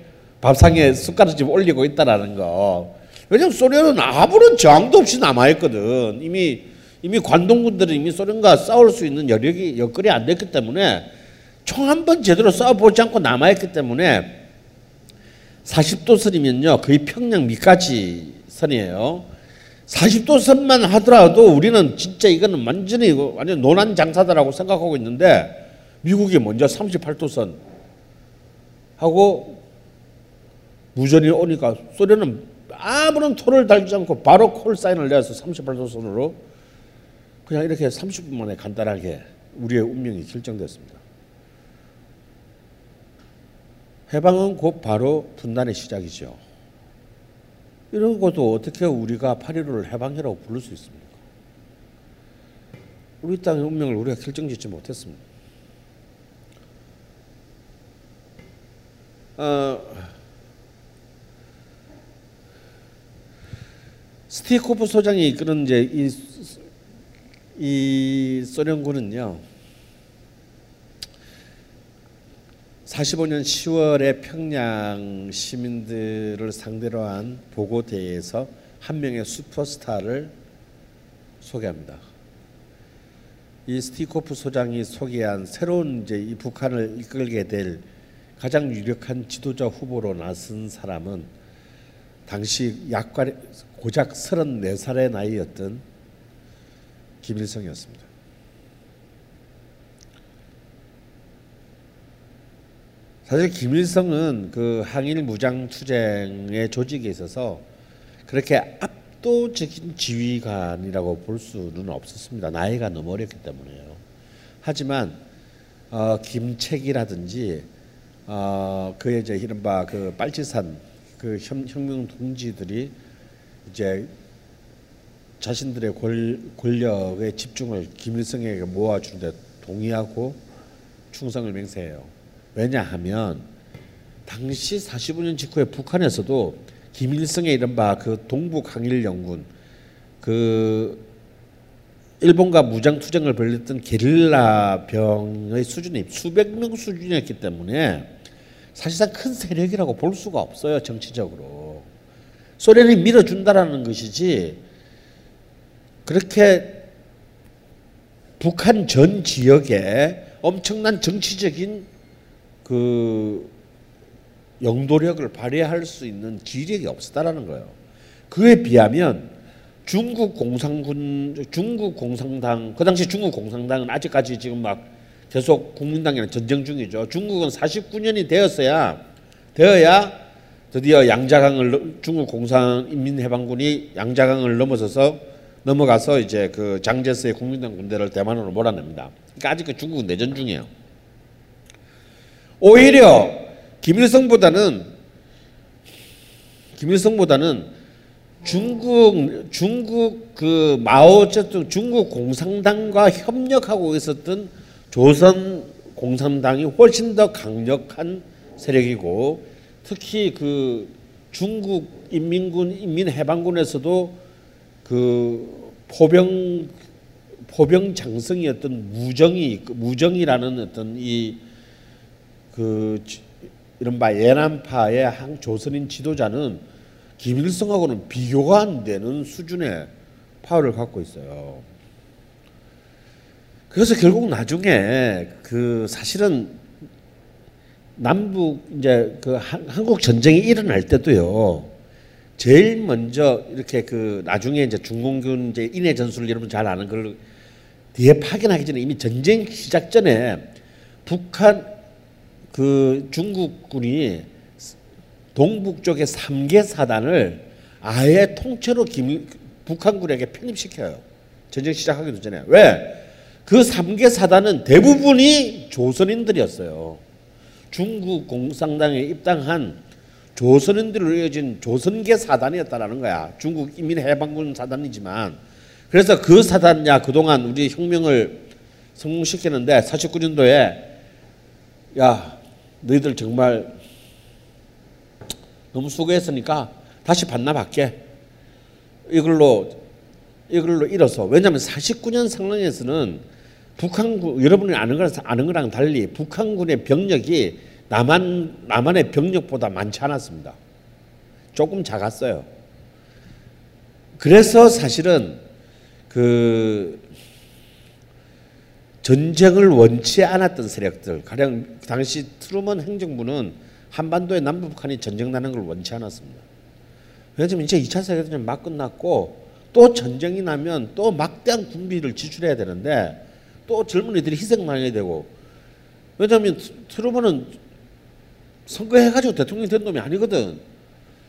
밥상에 숟가락 좀 올리고 있다라는 거. 왜냐하면 소련은 아무런 저항도 없이 남아있거든. 이미 이미 관동군들은 이미 소련과 싸울 수 있는 여력이 여건이 안 됐기 때문에 총 한 번 제대로 싸워보지 않고 남아있기 때문에 40도 선이면요 거의 평양 밑까지 선이에요. 40도 선만 하더라도 우리는 진짜 이거는 완전히 완전 노란 장사다라고 생각하고 있는데 미국이 먼저 38도 선 하고 무전이 오니까 소련은 아무런 토를 달지 않고 바로 콜 사인을 내서 38도 선으로 그냥 이렇게 30분 만에 간단하게 우리의 운명이 결정됐습니다. 해방은 곧 바로 분단의 시작이죠. 이런 것도 어떻게 우리가 8.15를 해방이라고 부를 수 있습니까? 우리 땅의 운명을 우리가 결정짓지 못했습니다. 어, 스티코프 소장이 이끄는 이제 이, 이 소련군은요. 45년 10월에 평양 시민들을 상대로 한 보고 대회에서 한 명의 슈퍼스타를 소개합니다. 이 스티코프 소장이 소개한 새로운 이제 이 북한을 이끌게 될 가장 유력한 지도자 후보로 나선 사람은 당시 약관 고작 34살의 나이였던 김일성이었습니다. 사실 김일성은 그 항일 무장 투쟁의 조직에 있어서 그렇게 압도적인 지휘관이라고 볼 수는 없었습니다. 나이가 너무 어렸기 때문에요. 하지만 어, 김책이라든지 어, 그의 이제 이른바 그 빨치산 그 혁, 혁명 동지들이 이제 자신들의 권, 권력의 집중을 김일성에게 모아주는데 동의하고 충성을 맹세해요. 왜냐하면 당시 45년 직후에 북한에서도 김일성의 이른바 그 동북 항일 연군 그 일본과 무장 투쟁을 벌였던 게릴라 병의 수준이 수백 명 수준이었기 때문에 사실상 큰 세력이라고 볼 수가 없어요 정치적으로. 소련이 밀어준다라는 것이지 그렇게 북한 전 지역에 엄청난 정치적인 그 영도력을 발휘할 수 있는 기력이 없었다라는 거예요. 그에 비하면 중국 공산군, 중국 공산당, 그 당시 중국 공산당은 아직까지 지금 막 계속 국민당이랑 전쟁 중이죠. 중국은 49년이 되었어야 되어야 드디어 양자강을 중국 공산인민해방군이 양자강을 넘어서서 넘어가서 이제 그 장제스의 국민당 군대를 대만으로 몰아냅니다. 그러니까 아직 그 중국은 내전 중이에요. 오히려 김일성보다는 김일성보다는 중국 중국 그 마오쩌둥 중국 공산당과 협력하고 있었던 조선 공산당이 훨씬 더 강력한 세력이고 특히 그 중국 인민군 인민해방군에서도 그 포병 포병 장성이었던 무정이 무정이라는 어떤 이 그 이른바 예남파의 한 조선인 지도자는 김일성하고는 비교가 안 되는 수준의 파워를 갖고 있어요. 그래서 결국 나중에 그 사실은 남북 이제 그 한국 전쟁이 일어날 때도요. 제일 먼저 이렇게 그 나중에 이제 중공군 이제 인해 전술을 여러분 잘 아는 걸 뒤에 파견하기 전에 이미 전쟁 시작 전에 북한 그 중국군이 동북 쪽의 3개 사단을 아예 통째로 김, 북한군에게 편입시켜요. 전쟁 시작하기도 전에. 왜? 그 3개 사단은 대부분이 조선인들이었어요. 중국 공산당에 입당한 조선인들로 이어진 조선계 사단이었다라는 거야. 중국 인민해방군 사단이지만. 그래서 그 사단야 그동안 우리 혁명을 성공시키는데 49년도에 야 너희들 정말 너무 수고했으니까 다시 반납할게. 이걸로 이걸로 잃어서 왜냐하면 49년 상황에서는 북한군 여러분이 아는 거랑 아는 거랑 달리 북한군의 병력이 남한 남한의 병력보다 많지 않았습니다. 조금 작았어요. 그래서 사실은 그 전쟁을 원치 않았던 세력들 가령 당시 트루먼 행정부는 한반도의 남북한이 전쟁 나는 걸 원치 않았습니다. 왜냐하면 이제 2차 세계대전 막 끝났고 또 전쟁이 나면 또 막대한 군비를 지출해야 되는데 또 젊은이들이 희생당해야 되고 왜냐하면 트루먼은 선거해가지고 대통령 된 놈이 아니거든.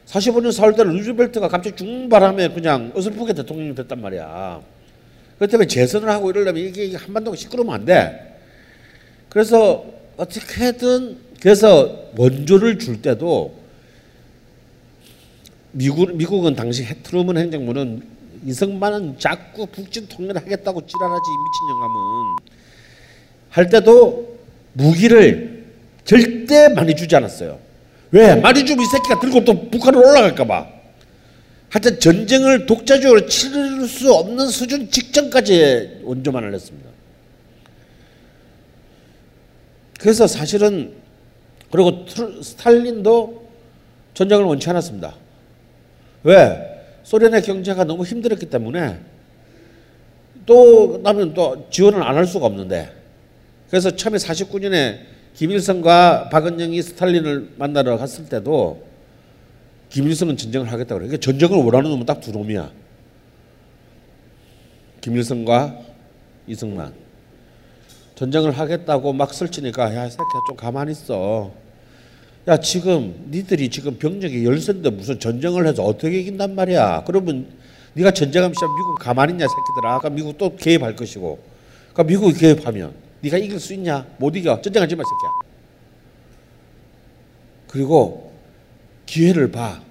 45년 4월달에 루즈벨트가 갑자기 죽는 바람에 그냥 어설프게 대통령이 됐단 말이야. 때문에 재선을 하고 이러려면 이게 한반도가 시끄러우면 안 돼. 그래서 어떻게든 그래서 원조를 줄 때도 미국 미국은 당시 트루먼 행정부는 이승만은 자꾸 북진 통일하겠다고 지랄하지 미친 영감은 할 때도 무기를 절대 많이 주지 않았어요. 왜? 많이 주면 이 새끼가 들고 또 북한으로 올라갈까 봐. 하여튼 전쟁을 독자적으로 치를 수 없는 수준 직전까지 원조만을 했습니다. 그래서 사실은 그리고 스탈린도 전쟁을 원치 않았습니다. 왜? 소련의 경제가 너무 힘들었기 때문에 또 나면 또 지원을 안 할 수가 없는데 그래서 처음에 49년에 김일성과 박은영이 스탈린을 만나러 갔을 때도 김일성은 전쟁을 하겠다고 그래. 그러니까 전쟁을 원하는 놈은 딱 두 놈이야. 김일성과 이승만. 전쟁을 하겠다고 막 설치니까 야, 이 새끼야 좀 가만히 있어. 야, 지금 니들이 지금 병력이 열세인데 무슨 전쟁을 해서 어떻게 이긴단 말이야. 그러면 네가 전쟁하면 미국 가만히 있냐 새끼들아. 아까 미국 또 개입할 것이고. 그러니까 미국이 개입하면 네가 이길 수 있냐? 못 이겨. 전쟁하지 마, 새끼야. 그리고 기회를 봐.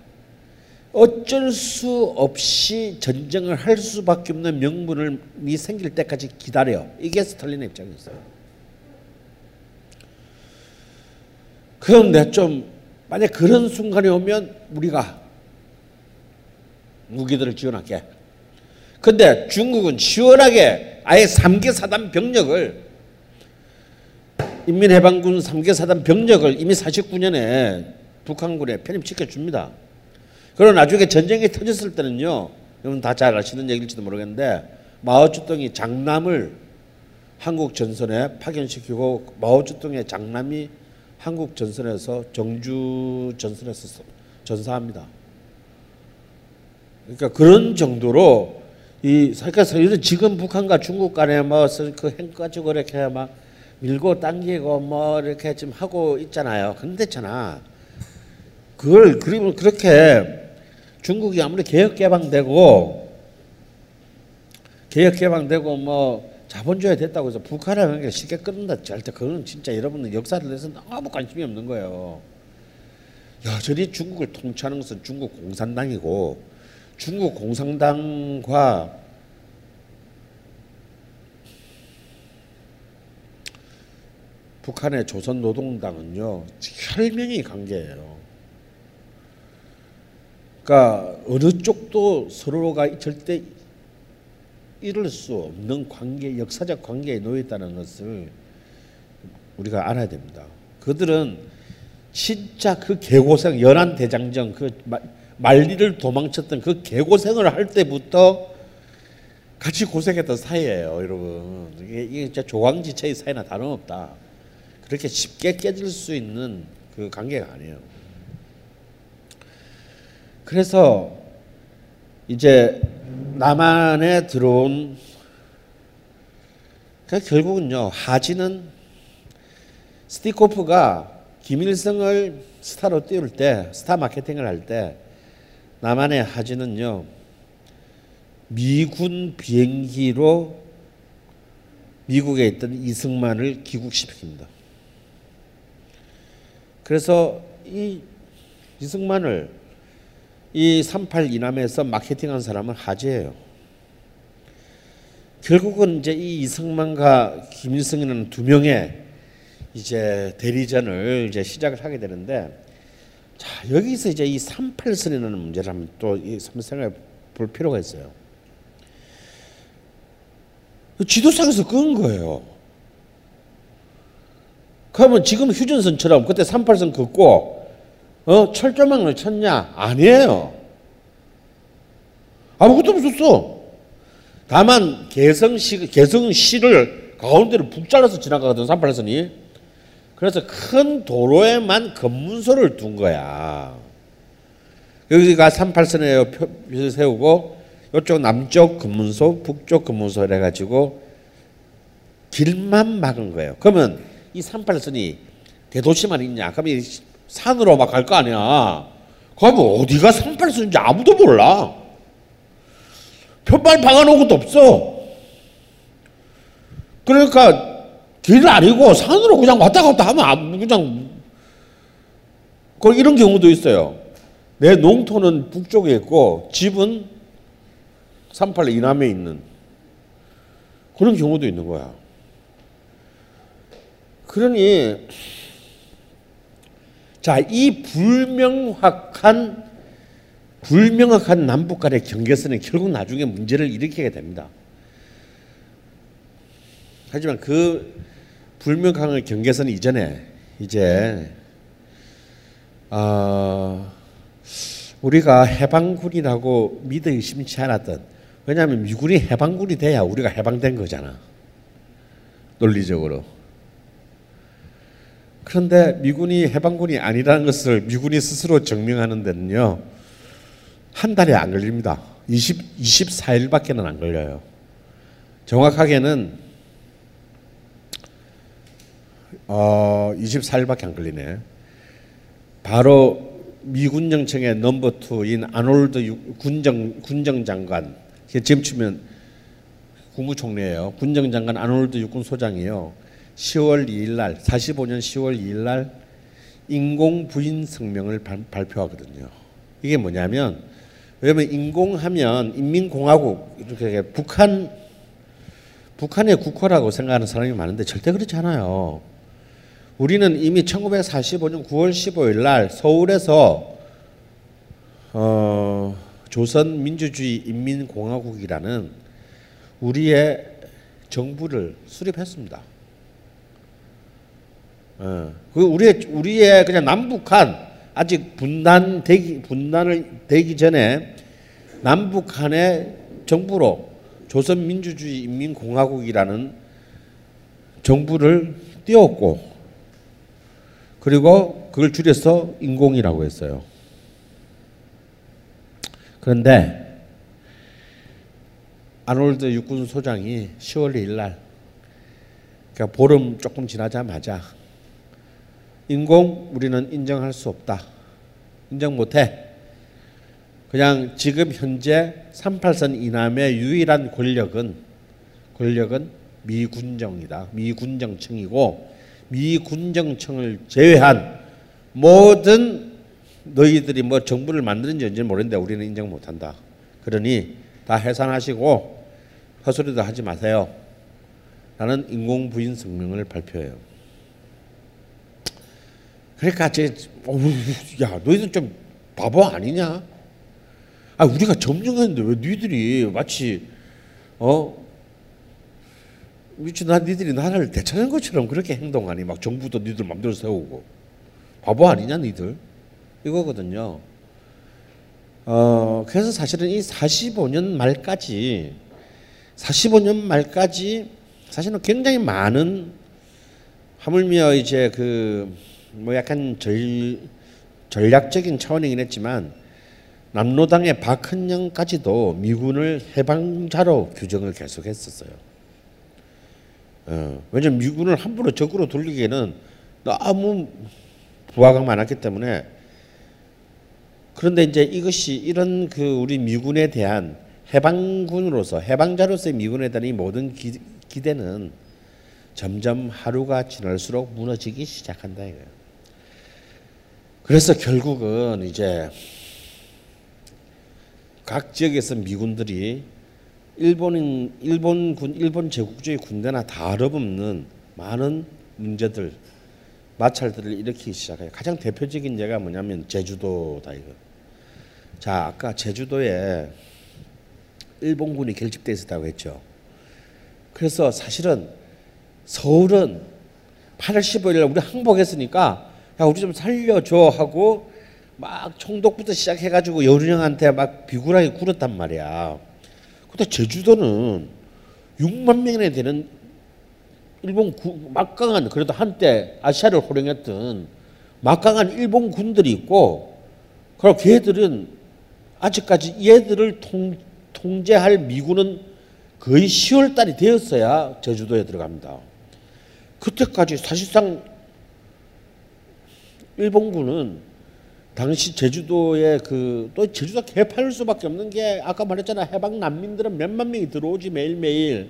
어쩔 수 없이 전쟁을 할 수밖에 없는 명분이 생길 때까지 기다려. 이게 스탈린의 입장이었어요. 그런데 좀 만약 그런 순간이 오면 우리가 무기들을 지원할게. 근데 중국은 시원하게 아예 3개 사단 병력을 인민해방군 3개 사단 병력을 이미 49년에 북한군에 편입시켜 줍니다. 그리고 나중에 전쟁이 터졌을 때는요. 여러분 다 잘 아시는 얘기일지도 모르겠는데 마오쩌둥이 장남을 한국 전선에 파견시키고 마오쩌둥의 장남이 한국 전선에서 정주 전선에서 전사합니다. 그러니까 그런 정도로 이 그러니까 지금 북한과 중국 간에 뭐그 행가지고 이렇게 막 밀고 당기고 뭐 이렇게 좀 하고 있잖아요. 근데잖아. 그걸 그리고 그렇게 중국이 아무리 개혁 개방되고 개혁 개방되고 뭐 자본주의 됐다고 해서 북한을 쉽게 끊는다 절대 그거는 진짜 여러분들 역사를 내서 아무 관심이 없는 거예요. 여전히 중국을 통치하는 것은 중국 공산당이고 중국 공산당과 북한의 조선노동당은요 혈명이 관계예요. 그러니까 어느 쪽도 서로가 절대 이룰 수 없는 관계, 역사적 관계에 놓여 있다는 것을 우리가 알아야 됩니다. 그들은 진짜 그 개고생, 연안 대장정, 그 말리를 도망쳤던 그 개고생을 할 때부터 같이 고생했던 사이예요, 여러분. 이게, 이게 진짜 조광지체의 사이나 다름없다. 그렇게 쉽게 깨질 수 있는 그 관계가 아니에요. 그래서 이제 남한에 들어온 그러니까 결국은요 하지는 스티코프가 김일성을 스타로 띄울 때 스타 마케팅을 할 때 남한의 하지는요 미군 비행기로 미국에 있던 이승만을 귀국시킵니다. 그래서 이 이승만을 이 38 이남에서 마케팅한 사람은 하재예요. 결국은 이제 이 이승만과 김일성이라는 두 명의 이제 대리전을 이제 시작을 하게 되는데 자 여기서 이제 이 38선이라는 문제를 한번 또 생각해 볼 필요가 있어요. 지도상에서 끄은 거예요. 그러면 지금 휴전선처럼 그때 38선 긋고 어 철조망을 쳤냐? 아니에요. 아무것도 없었어. 다만 개성시 개성시를 가운데로 북 잘라서 지나가거든 38선이. 그래서 큰 도로에만 검문소를 둔 거야. 여기가 38선에 표를 세우고 이쪽 남쪽 검문소, 북쪽 검문소 해가지고 길만 막은 거예요. 그러면 이 38선이 대도시만 있냐? 이 산으로 막 갈 거 아니야. 그러면 어디가 38선인지 아무도 몰라. 표발 박아놓은 것도 없어. 그러니까 길 아니고 산으로 그냥 왔다 갔다 하면 그냥 그 이런 경우도 있어요. 내 농토는 북쪽에 있고 집은 38 이남에 있는 그런 경우도 있는 거야. 그러니 자, 이 불명확한 불명확한 남북 간의 경계선이 결국 나중에 문제를 일으키게 됩니다. 하지만 그 불명확한 경계선 이전에 이제 어, 우리가 해방군이라고 믿어 의심치 않았던 왜냐하면 미군이 해방군이 돼야 우리가 해방된 거잖아 논리적으로 그런데 미군이 해방군이 아니라는 것을 미군이 스스로 증명하는 데는요. 한 달에 안 걸립니다. 20, 24일밖에는 안 걸려요. 정확하게는 어, 24일밖에 안 걸리네. 바로 미군 정청의 넘버 투인 아놀드 육- 군정 군정 장관 지금 치면 국무총리예요. 군정 장관 아놀드 육군 소장이요. 10월 2일 날 45년 10월 2일 날 인공 부인 성명을 발, 발표하거든요. 이게 뭐냐면 왜냐면 인공하면 인민공화국 이렇게 북한 북한의 국호라고 생각하는 사람이 많은데 절대 그렇지 않아요. 우리는 이미 1945년 9월 15일 날 서울에서 어, 조선 민주주의 인민공화국이라는 우리의 정부를 수립했습니다. 어, 그 우리의 우리의 그냥 남북한 아직 분단 되기 분단을 되기 전에 남북한의 정부로 조선 민주주의 인민공화국이라는 정부를 띄웠고 그리고 그걸 줄여서 인공이라고 했어요. 그런데 아놀드 육군 소장이 10월 2일 날 그러니까 보름 조금 지나자마자 인공 우리는 인정할 수 없다. 인정 못해. 그냥 지금 현재 38선 이남의 유일한 권력은 권력은 미군정이다. 미군정청이고 미군정청을 제외한 모든 너희들이 뭐 정부를 만드는지 언제 모르는데 우리는 인정 못한다. 그러니 다 해산하시고 헛소리도 하지 마세요. 라는 인공 부인 성명을 발표해요. 그러니까 제, 어우, 야 너희들 좀 바보 아니냐? 아 우리가 점령했는데 왜 너희들이 마치 어 미치 나 니들이 나라를 대처하는 것처럼 그렇게 행동하니 막 정부도 니들 맘대로 세우고 바보 아니냐 니들 이거거든요. 어 그래서 사실은 이 45년 말까지 45년 말까지 사실은 굉장히 많은 하물며 이제 그 뭐 약간 전 전략적인 차원이긴 했지만 남로당의 박헌영까지도 미군을 해방자로 규정을 계속했었어요. 어, 왜냐면 미군을 함부로 적으로 돌리기에는 너무 부하가 많았기 때문에 그런데 이제 이것이 이런 그 우리 미군에 대한 해방군으로서 해방자로서의 미군에 대한 이 모든 기, 기대는 점점 하루가 지날수록 무너지기 시작한다 이거예요. 그래서 결국은 이제 각 지역에서 미군들이 일본인 일본 군 일본 제국주의 군대나 다름없는 많은 문제들 마찰들을 일으키기 시작해요. 가장 대표적인 예가 뭐냐면 제주도다 이거. 자 아까 제주도에 일본군이 결집돼 있었다고 했죠. 그래서 사실은 서울은 8월 15일 우리 항복했으니까 야 우리 좀 살려줘 하고 막 총독부터 시작해가지고 여륜형한테 막 비굴하게 굴었단 말이야. 근데 제주도는 6만 명이나 되는 일본 구, 막강한 그래도 한때 아시아를 호령했던 막강한 일본 군들이 있고 그리고 걔들은 아직까지 얘들을 통, 통제할 미군은 거의 10월 달이 되었어야 제주도에 들어갑니다. 그때까지 사실상 일본군은 당시 제주도에 그또 제주도 개판일 수밖에 없는 게 아까 말했잖아. 해방 난민들은 몇만 명이 들어오지 매일매일.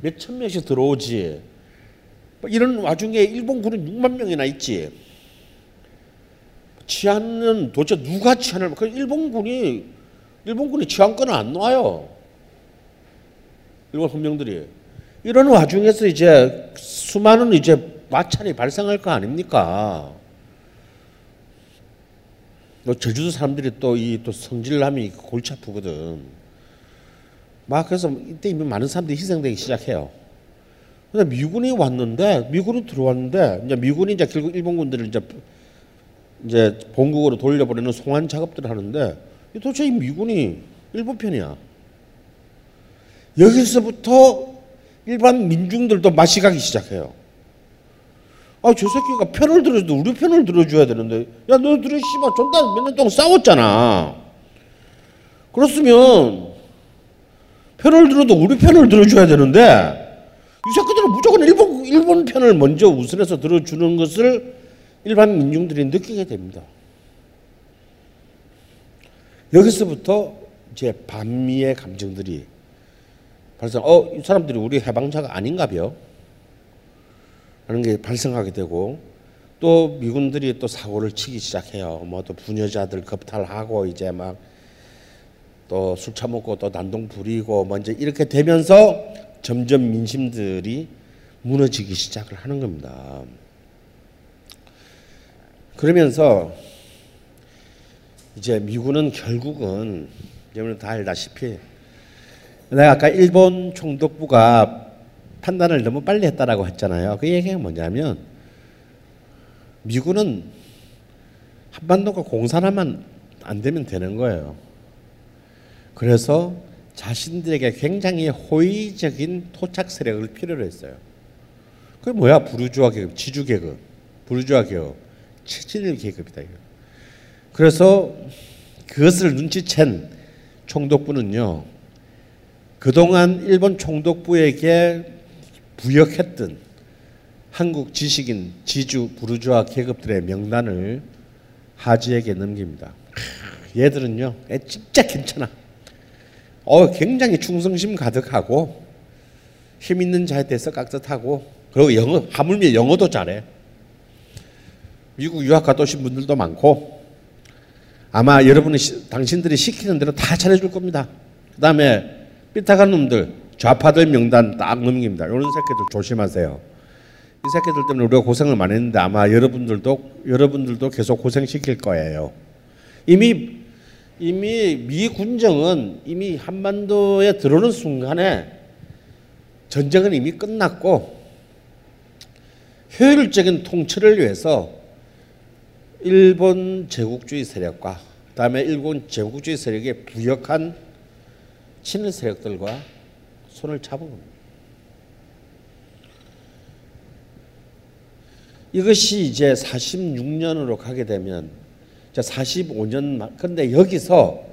몇 천 명씩 들어오지. 뭐 이런 와중에 일본군은 6만 명이나 있지. 치안은 도대체 누가 치안을 그 일본군이 일본군이 치안권을 안 놔요. 일본 헌병들이. 이런 와중에서 이제 수많은 이제 마찰이 발생할 거 아닙니까? 뭐 제주도 사람들이 또 이 또 성질남이 골치 아프거든. 막 그래서 이때 이미 많은 사람들이 희생되기 시작해요. 근데 미군이 왔는데 미군이 들어왔는데 이제 미군이 이제 결국 일본군들을 이제 이제 본국으로 돌려보내는 송환 작업들을 하는데 도대체 이 미군이 일본 편이야. 여기서부터 일반 민중들도 맛이 가기 시작해요. 아 저 새끼가 편을 들어도 우리 편을 들어줘야 되는데 야 너들이 씨발 존나 몇년 동안 싸웠잖아. 그렇으면 편을 들어도 우리 편을 들어줘야 되는데 이 새끼들은 무조건 일본 일본 편을 먼저 우선해서 들어주는 것을 일반 민중들이 느끼게 됩니다. 여기서부터 이제 반미의 감정들이 발생. 어 이 사람들이 우리 해방자가 아닌가벼. 하는 게 발생하게 되고 또 미군들이 또 사고를 치기 시작해요. 뭐 또 부녀자들 겁탈하고 이제 막 또 술 처먹고 또 난동 부리고 뭐 이제 이렇게 되면서 점점 민심들이 무너지기 시작을 하는 겁니다. 그러면서 이제 미군은 결국은 여러분 다 알다시피 내가 아까 일본 총독부가 판단을 너무 빨리 했다라고 했잖아요. 그 얘기가 뭐냐면 미군은 한반도가 공산화만 안 되면 되는 거예요. 그래서 자신들에게 굉장히 호의적인 토착 세력을 필요로 했어요. 그게 뭐야? 부르주아 계급, 지주 계급, 부르주아 계급, 최진일 계급이다. 그래서 그것을 눈치챈 총독부는요. 그동안 일본 총독부에게 부역했던 한국 지식인 지주 부르주아 계급들의 명단을 하지에게 넘깁니다. 얘들은요, 애 진짜 괜찮아. 어, 굉장히 충성심 가득하고 힘 있는 자에 대해서 깍듯하고 그리고 영어 하물며 영어도 잘해. 미국 유학 갔다 오신 분들도 많고 아마 여러분이 시, 당신들이 시키는 대로 다 잘해줄 겁니다. 그다음에 삐딱한 놈들 좌파들 명단 딱 넘깁니다. 이런 새끼들 조심하세요. 이 새끼들 때문에 우리가 고생을 많이 했는데 아마 여러분들도 여러분들도 계속 고생 시킬 거예요. 이미 이미 미 군정은 이미 한반도에 들어오는 순간에 전쟁은 이미 끝났고 효율적인 통치를 위해서 일본 제국주의 세력과 그다음에 일본 제국주의 세력에 부역한 친일 세력들과 손을 잡은 겁니다. 이것이 이제 46년으로 가게 되면 자 45년 근데 여기서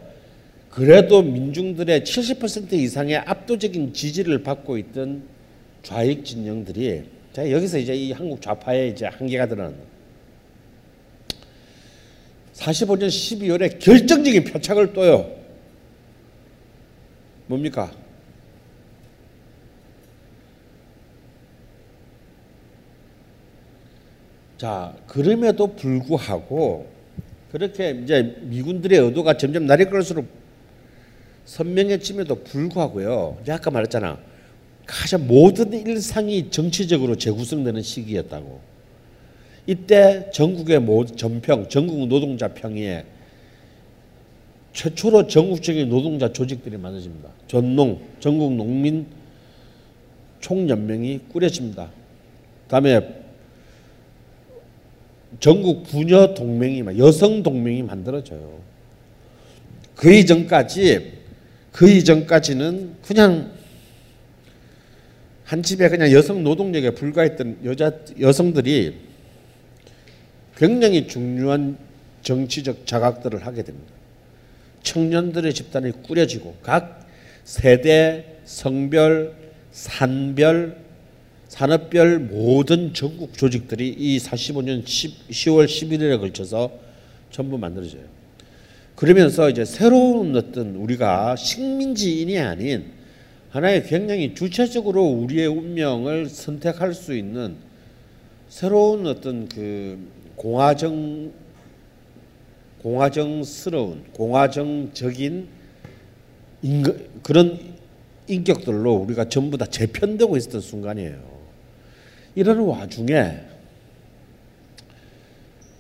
그래도 민중들의 70% 이상의 압도적인 지지를 받고 있던 좌익 진영들이 자 여기서 이제 이 한국 좌파의 이제 한계가 드러난다. 45년 12월에 결정적인 표착을 둬요. 뭡니까? 자, 그럼에도 불구하고 그렇게 이제 미군들의 의도가 점점 날이 끌수록 선명해짐에도 불구하고요. 내가 아까 말했잖아. 가장 모든 일상이 정치적으로 재구성되는 시기였다고. 이때 전국의 모 전평, 전국 노동자 평의에 최초로 전국적인 노동자 조직들이 만들어집니다. 전농, 전국 농민 총연맹이 꾸려집니다. 다음에 전국 부녀 동맹이 여성 동맹이 만들어져요. 그 이전까지 그 이전까지는 그냥 한 집에 그냥 여성 노동력에 불과했던 여자 여성들이 굉장히 중요한 정치적 자각들을 하게 됩니다. 청년들의 집단이 꾸려지고 각 세대, 성별, 산별, 산업별 모든 전국 조직들이 이 45년 10, 10월 11일에 걸쳐서 전부 만들어져요. 그러면서 이제 새로운 어떤 우리가 식민지인이 아닌 하나의 굉장히 주체적으로 우리의 운명을 선택할 수 있는 새로운 어떤 그 공화정 공화정스러운 공화정적인 인거, 그런 인격들로 우리가 전부 다 재편되고 있었던 순간이에요. 이런 와중에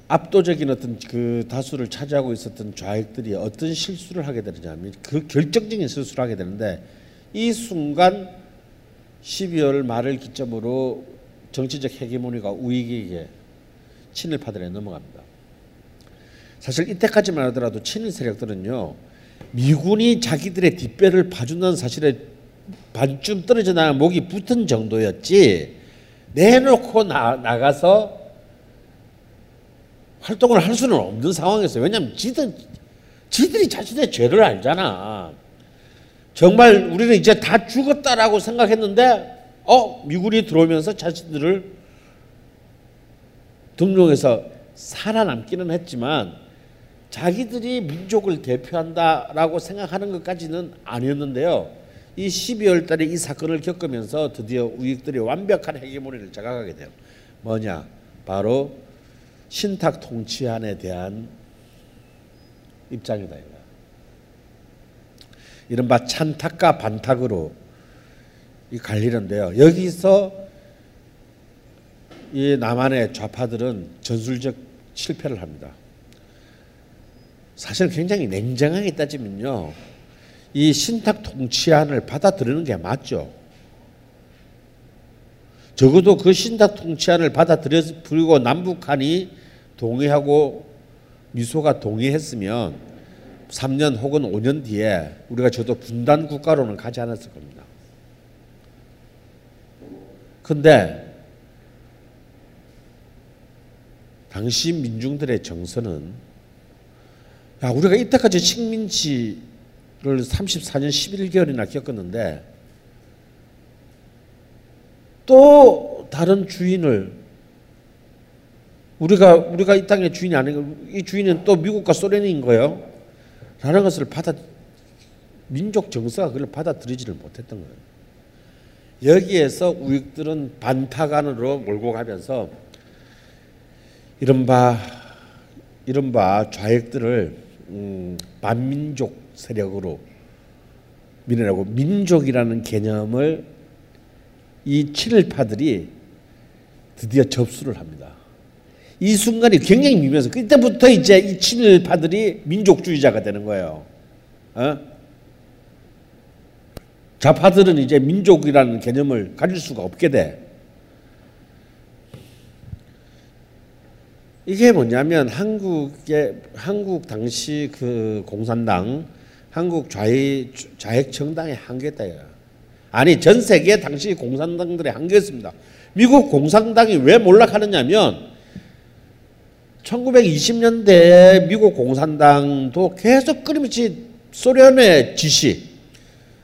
압도적인 어떤 그 다수를 차지하고 있었던 좌익들이 어떤 실수를 하게 되느냐면 그 결정적인 실수를 하게 되는데 이 순간 12월 말을 기점으로 정치적 헤게모니가 우익에게 친일파들에 넘어갑니다. 사실 이때까지만 하더라도 친일 세력들은요 미군이 자기들의 뒷배를 봐준다는 사실에 반쯤 떨어져 나가 목이 붙은 정도였지 내놓고 나, 나가서 활동을 할 수는 없는 상황에서 왜냐하면 지들 지들이 자신의 죄를 알잖아. 정말 우리는 이제 다 죽었다라고 생각했는데 어 미군이 들어오면서 자신들을 등록해서 살아남기는 했지만 자기들이 민족을 대표한다라고 생각하는 것까지는 아니었는데요. 이 12월 달에 이 사건을 겪으면서 드디어 우익들이 완벽한 헤게모니를 자각하게 돼요. 뭐냐? 바로 신탁 통치안에 대한 입장이다. 이거. 이른바 찬탁과 반탁으로 이 갈리는데요. 여기서 이 남한의 좌파들은 전술적 실패를 합니다. 사실 굉장히 냉정하게 따지면요. 이 신탁 통치안을 받아들이는 게 맞죠. 적어도 그 신탁 통치안을 받아들이고 남북한이 동의하고 미소가 동의했으면 3년 혹은 5년 뒤에 우리가 저도 분단 국가로는 가지 않았을 겁니다. 근데 당시 민중들의 정서는 야 우리가 이때까지 식민지 를 34년 11개월이나 겪었는데 또 다른 주인을 우리가 우리가 이 땅의 주인이 아니고 이 주인은 또 미국과 소련인 거예요. 라는 것을 받아 민족 정서가 그걸 받아들이지를 못했던 거예요. 여기에서 우익들은 반타간으로 몰고 가면서 이른바 이른바 좌익들을 음, 반민족 세력으로 밀어내고 민족이라는 개념을 이 친일파들이 드디어 접수를 합니다. 이 순간이 굉장히 미묘해서 그때부터 이제 이 친일파들이 민족주의자가 되는 거예요. 어? 좌파들은 이제 민족이라는 개념을 가질 수가 없게 돼. 이게 뭐냐면 한국의 한국 당시 그 공산당 한국 좌익 좌익 정당의 한계다. 아니 전 세계 당시 공산당들의 한계였습니다. 미국 공산당이 왜 몰락하느냐면 1920년대 미국 공산당도 계속 끊임없이 소련의 지시,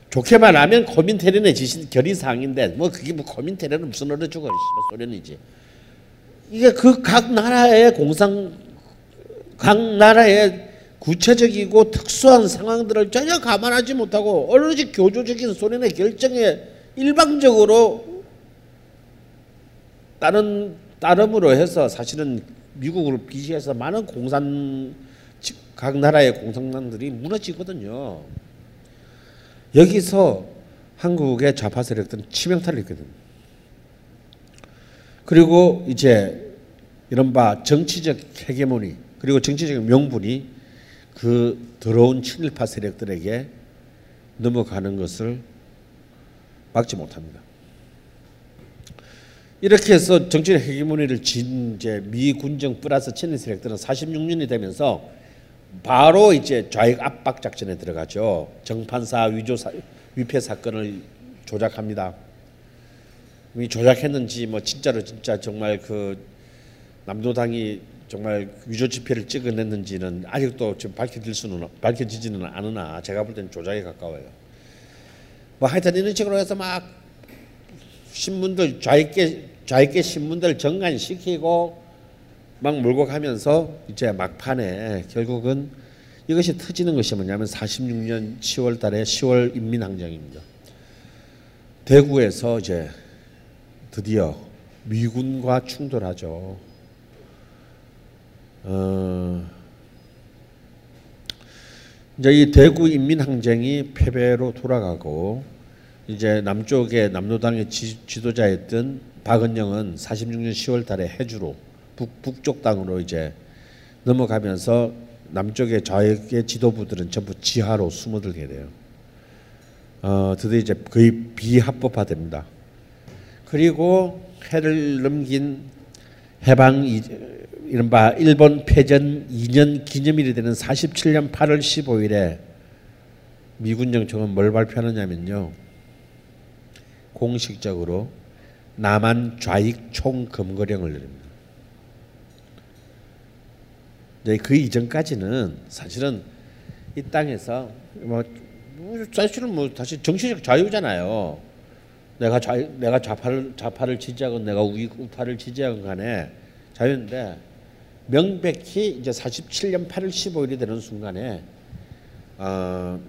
좋게 말하면 코민테른의 지시 결의사항인데 뭐 그게 뭐 코민테른은 무슨 어느 죽어 소련이지. 이게 그 각 나라의 공산 각 나라의 구체적이고 특수한 상황들을 전혀 감안하지 못하고 오로지 교조적인 소련의 결정에 일방적으로 따른 따름으로 해서 사실은 미국을 비시해서 많은 공산 각 나라의 공산당들이 무너지거든요. 여기서 한국의 좌파 세력들은 치명타를 입거든. 그리고 이제 이른바 정치적 헤게모니 그리고 정치적 명분이 그 더러운 친일파 세력들에게 넘어가는 것을 막지 못합니다. 이렇게 해서 정치적 헤게모니를 진 이제 미 군정 플러스 친일 세력들은 46년이 되면서 바로 이제 좌익 압박 작전에 들어가죠. 정판사 위조 사, 위패 사건을 조작합니다. 이 조작했는지 뭐 진짜로 진짜 정말 그 남도당이 정말 위조 지표를 찍어냈는지는 아직도 지금 밝혀질 수는 밝혀지지는 않으나 제가 볼 때는 조작에 가까워요. 뭐 하여튼 이런 식으로 해서 막 신문들 좌익계 좌익계 신문들 정관시키고 막 몰고 가면서 이제 막판에 결국은 이것이 터지는 것이 뭐냐면 46년 10월 달에 10월 인민항쟁입니다. 대구에서 이제 드디어 미군과 충돌하죠. 어, 이제 이 대구 인민항쟁이 패배로 돌아가고 이제 남쪽에 남노당의 지, 지도자였던 박은영은 46년 10월 달에 해주로 북, 북쪽 땅으로 이제 넘어가면서 남쪽의 좌익의 지도부들은 전부 지하로 숨어들게 돼요. 어, 드디어 이제 거의 비합법화됩니다. 그리고 해를 넘긴 해방 이, 이른바 일본 패전 2년 기념일이 되는 47년 8월 15일에 미군 정청은 뭘 발표하느냐면요. 공식적으로 남한 좌익 총검거령을 내립니다. 그 이전까지는 사실은 이 땅에서 뭐, 뭐 사실은 뭐 다시 정치적 자유잖아요. 내가 좌 내가 좌파를 좌파를 지지하건 내가 우- 우파를 지지하건 간에 자유인데 명백히 이제 47년 8월 15일이 되는 순간에 어,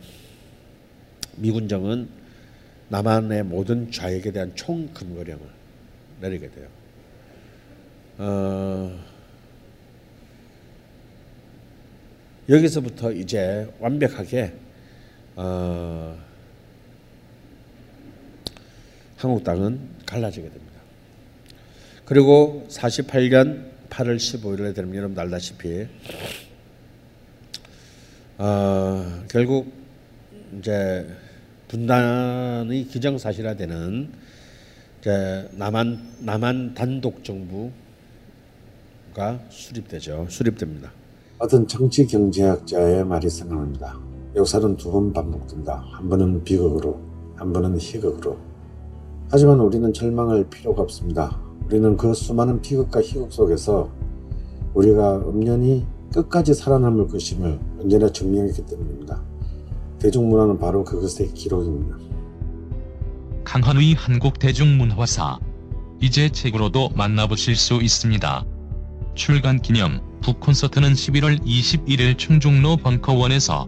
미군정은 남한의 모든 좌익에 대한 총 금거령을 내리게 돼요. 어, 여기서부터 이제 완벽하게 어, 한국 땅은 갈라지게 됩니다. 그리고 48년 8월 15일에 되면 여러분 알다시피 어, 결국 이제 분단의 기정사실화되는 이제 남한 남한 단독 정부가 수립되죠. 수립됩니다. 어떤 정치 경제학자의 말이 생각납니다. 역사는 두 번 반복된다. 한 번은 비극으로, 한 번은 희극으로. 하지만 우리는 절망할 필요가 없습니다. 우리는 그 수많은 비극과 희극 속에서 우리가 엄연히 끝까지 살아남을 것임을 언제나 증명했기 때문입니다. 대중문화는 바로 그것의 기록입니다. 강한의 한국 대중문화사 이제 책으로도 만나보실 수 있습니다. 출간 기념 북 콘서트는 11월 21일 충정로 벙커원에서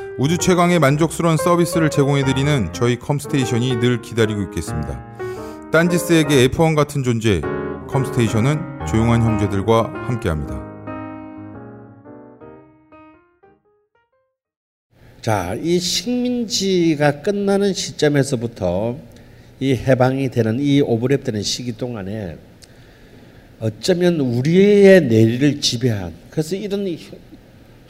우주 최강의 만족스러운 서비스를 제공해드리는 저희 컴스테이션이 늘 기다리고 있겠습니다. 딴지스에게 F1 같은 존재, 컴스테이션은 조용한 형제들과 함께합니다. 자, 이 식민지가 끝나는 시점에서부터 이 해방이 되는 이 오버랩 되는 시기 동안에 어쩌면 우리의 내리를 지배한 그래서 이런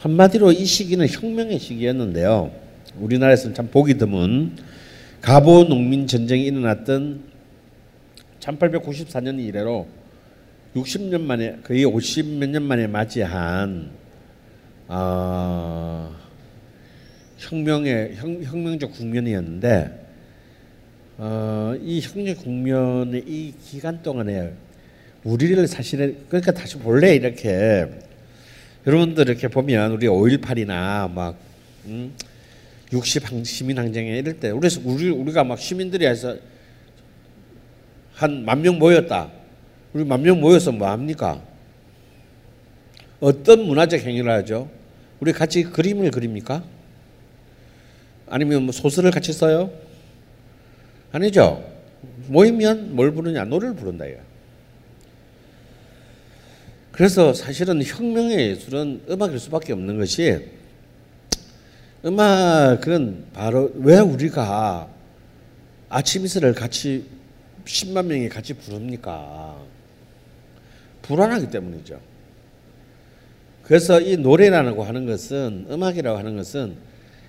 한마디로 이 시기는 혁명의 시기였는데요. 우리나라에서는 참 보기 드문 가보 농민 전쟁이 일어났던 1894년 이래로 60년 만에 거의 50몇 년 만에 맞이한 아 혁명의 혁, 혁명적 국면이었는데 어, 이 혁명 국면의 이 기간 동안에 우리를 사실은 그러니까 다시 본래 이렇게 여러분들 이렇게 보면 우리 5.18이나 막 음, 60 항- 시민 항쟁에 이럴 때 우리 우리 우리가 막 시민들이 해서 한 만 명 모였다. 우리 만 명 모여서 뭐 합니까? 어떤 문화적 행위를 하죠? 우리 같이 그림을 그립니까? 아니면 뭐 소설을 같이 써요? 아니죠. 모이면 뭘 부르냐? 노래를 부른다 이거. 그래서 사실은 혁명의 예술은 음악일 수밖에 없는 것이 음악은 바로 왜 우리가 아침 이슬을 같이 10만 명이 같이 부릅니까? 불안하기 때문이죠. 그래서 이 노래라고 하는 것은 음악이라고 하는 것은